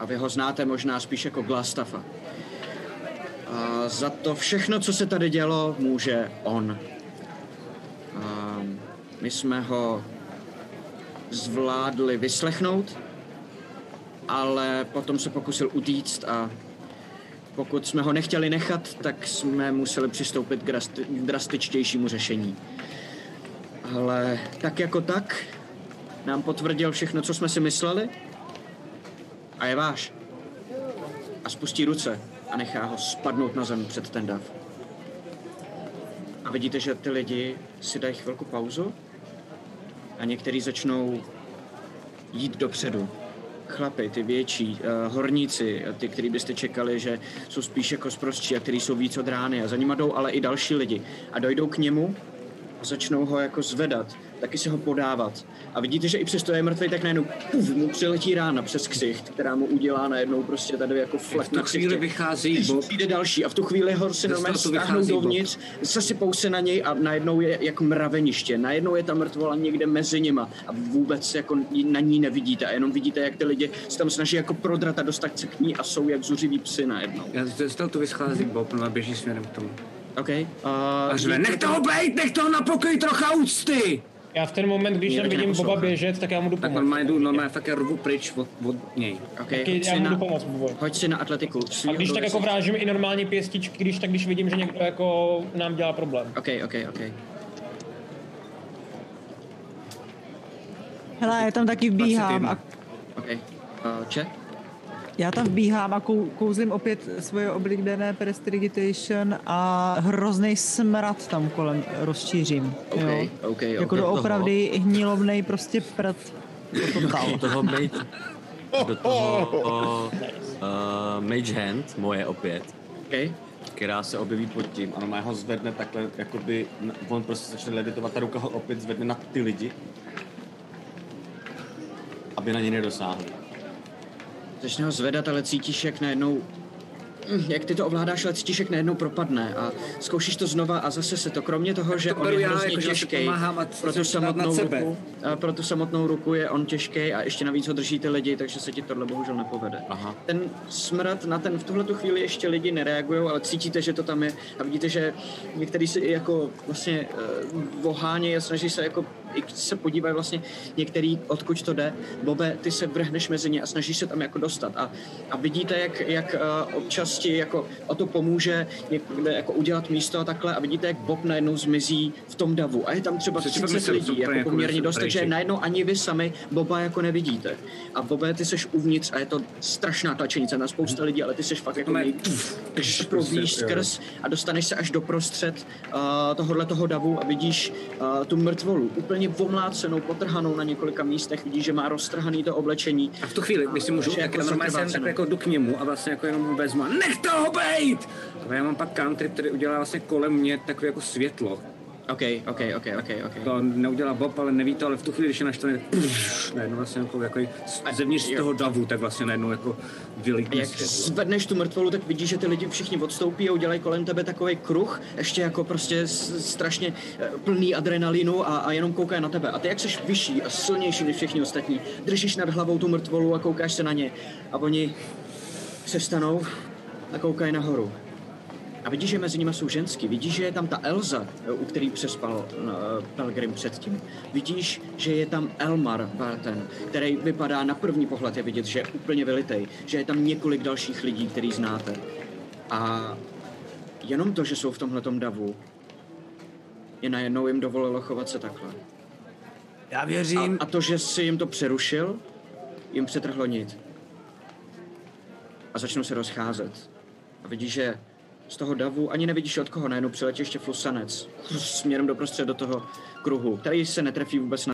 a vy ho znáte možná spíš jako Glastafa. A za to všechno, co se tady dělo, může on. A my jsme ho zvládli vyslechnout, ale potom se pokusil utíct a pokud jsme ho nechtěli nechat, tak jsme museli přistoupit k drasti- k drastičtějšímu řešení. Ale tak jako tak nám potvrdil všechno, co jsme si mysleli a je váš. A spustí ruce a nechá ho spadnout na zem před ten dav. A vidíte, že ty lidi si dají chvilku pauzu a někteří začnou jít dopředu. Chlapy, ty větší, uh, horníci, ty, který byste čekali, že jsou spíš jako zprostří a který jsou víc od rány a za nima jdou ale i další lidi. A dojdou k němu a začnou ho jako zvedat, taky se ho podávat. A vidíte, že i přesto je mrtvý, tak najednou puf, mu přiletí rána přes ksicht, která mu udělá najednou prostě tady jako flek tu na chvíli vychází Bob. Přijde další a v tu chvíli ho si Ze normálně stáhnou vychází Bob. dovnitř, zasypou se na něj a najednou je jako mraveniště. Najednou je ta mrtvola někde mezi nima a vůbec jako na ní nevidíte a jenom vidíte, jak ty lidi se tam snaží jako prodrat a dostat se k ní a jsou jak zuřiví psy najednou. Já ze statu vyschází Bob, no a běží směrem k tomu. OK. Uh, A řve, nech toho bejt, nech toho na pokoj trocha úcty! Já v ten moment, když tam vidím Boba běžet, tak já mu jdu Tak pomoct. normálně jdu, normálně fakt já rvu pryč od, od něj. OK, Taky já mu jdu na, pomoct, Bobo. hoď si na atletiku. A když tak jako vrážím i normální pěstičky, když tak když vidím, že někdo jako nám dělá problém. OK, OK, OK. Hele, já tam taky vbíhám a OK. Uh, chat? Já tam vbíhám a kou, kouzlím opět svoje oblíbené prestidigitation a hrozný smrad tam kolem rozšířím. OK, jo. OK, Jako OK. doopravdy hnilovnej prostě prd. To Do toho mage, do toho uh, mage hand, moje opět, OK. která se objeví pod tím a normálně ho zvedne takhle, jakoby, on prostě začne levitovat, ta ruka ho opět zvedne na ty lidi, aby na ně nedosáhli. Začne ho zvedat, ale cítíš, jak najednou Mm, jak ty to ovládáš, ale cítíš, jak najednou propadne a zkoušíš to znova a zase se to, kromě toho, že to on je já, hrozně jako, těžký, a pro tu samotnou ruku, a pro tu samotnou ruku je on těžký a ještě navíc ho drží ty lidi, takže se ti tohle bohužel nepovede. Aha. Ten smrad na ten v tuhle tu chvíli ještě lidi nereagují, ale cítíte, že to tam je a vidíte, že některý si jako vlastně uh, vohánějí a snaží se jako i se podívají vlastně některý, odkud to jde. Bobe, ty se vrhneš mezi ně a snažíš se tam jako dostat. A, a vidíte, jak, jak uh, občas ti jako o to pomůže někde jako udělat místo a takhle. A vidíte, jak Bob najednou zmizí v tom davu. A je tam třeba Což si 30 myslím, lidí, jako jako poměrně dost, takže najednou ani vy sami Boba jako nevidíte. A Bobe, ty seš uvnitř a je to strašná tlačenice na spousta lidí, ale ty seš fakt jako nej... Províš Prostě, skrz a dostaneš se až do prostřed uh, tohohle toho davu a vidíš uh, tu mrtvolu, úplně omlácenou, potrhanou na několika místech, vidíš, že má roztrhaný to oblečení. A v tu chvíli, když si můžu, tak jako normálně zakrvácenou. tak jako jdu k němu a vlastně jako jenom ho vezmu a nech toho bejt! A já mám pak cantrip, který udělá vlastně kolem mě takové jako světlo. OK, OK, OK, OK, OK. To neudělá Bob, ale neví to, ale v tu chvíli, když je naštvaný, najednou vlastně jako, jako zevnitř z toho davu, tak vlastně najednou jako vylítne jak zvedneš tu mrtvolu, tak vidíš, že ty lidi všichni odstoupí a udělají kolem tebe takový kruh, ještě jako prostě strašně eh, plný adrenalinu a, a jenom koukají na tebe. A ty jak jsi vyšší a silnější než všichni ostatní, držíš nad hlavou tu mrtvolu a koukáš se na ně. A oni se stanou a koukají nahoru. A vidíš, že mezi nimi jsou ženský. Vidíš, že je tam ta Elza, eh, u který přespal uh, Pelgrim předtím. Vidíš, že je tam Elmar Barten, který vypadá na první pohled je vidět, že je úplně vylitej. Že je tam několik dalších lidí, který znáte. A jenom to, že jsou v tomhletom davu, je najednou jim dovolilo chovat se takhle. Já věřím. A, a to, že si jim to přerušil, jim přetrhlo nit. A začnou se rozcházet. A vidíš, že z toho davu ani nevidíš od koho, najednou přiletí ještě flusanec. Směrem doprostřed do toho kruhu, který se netrefí vůbec na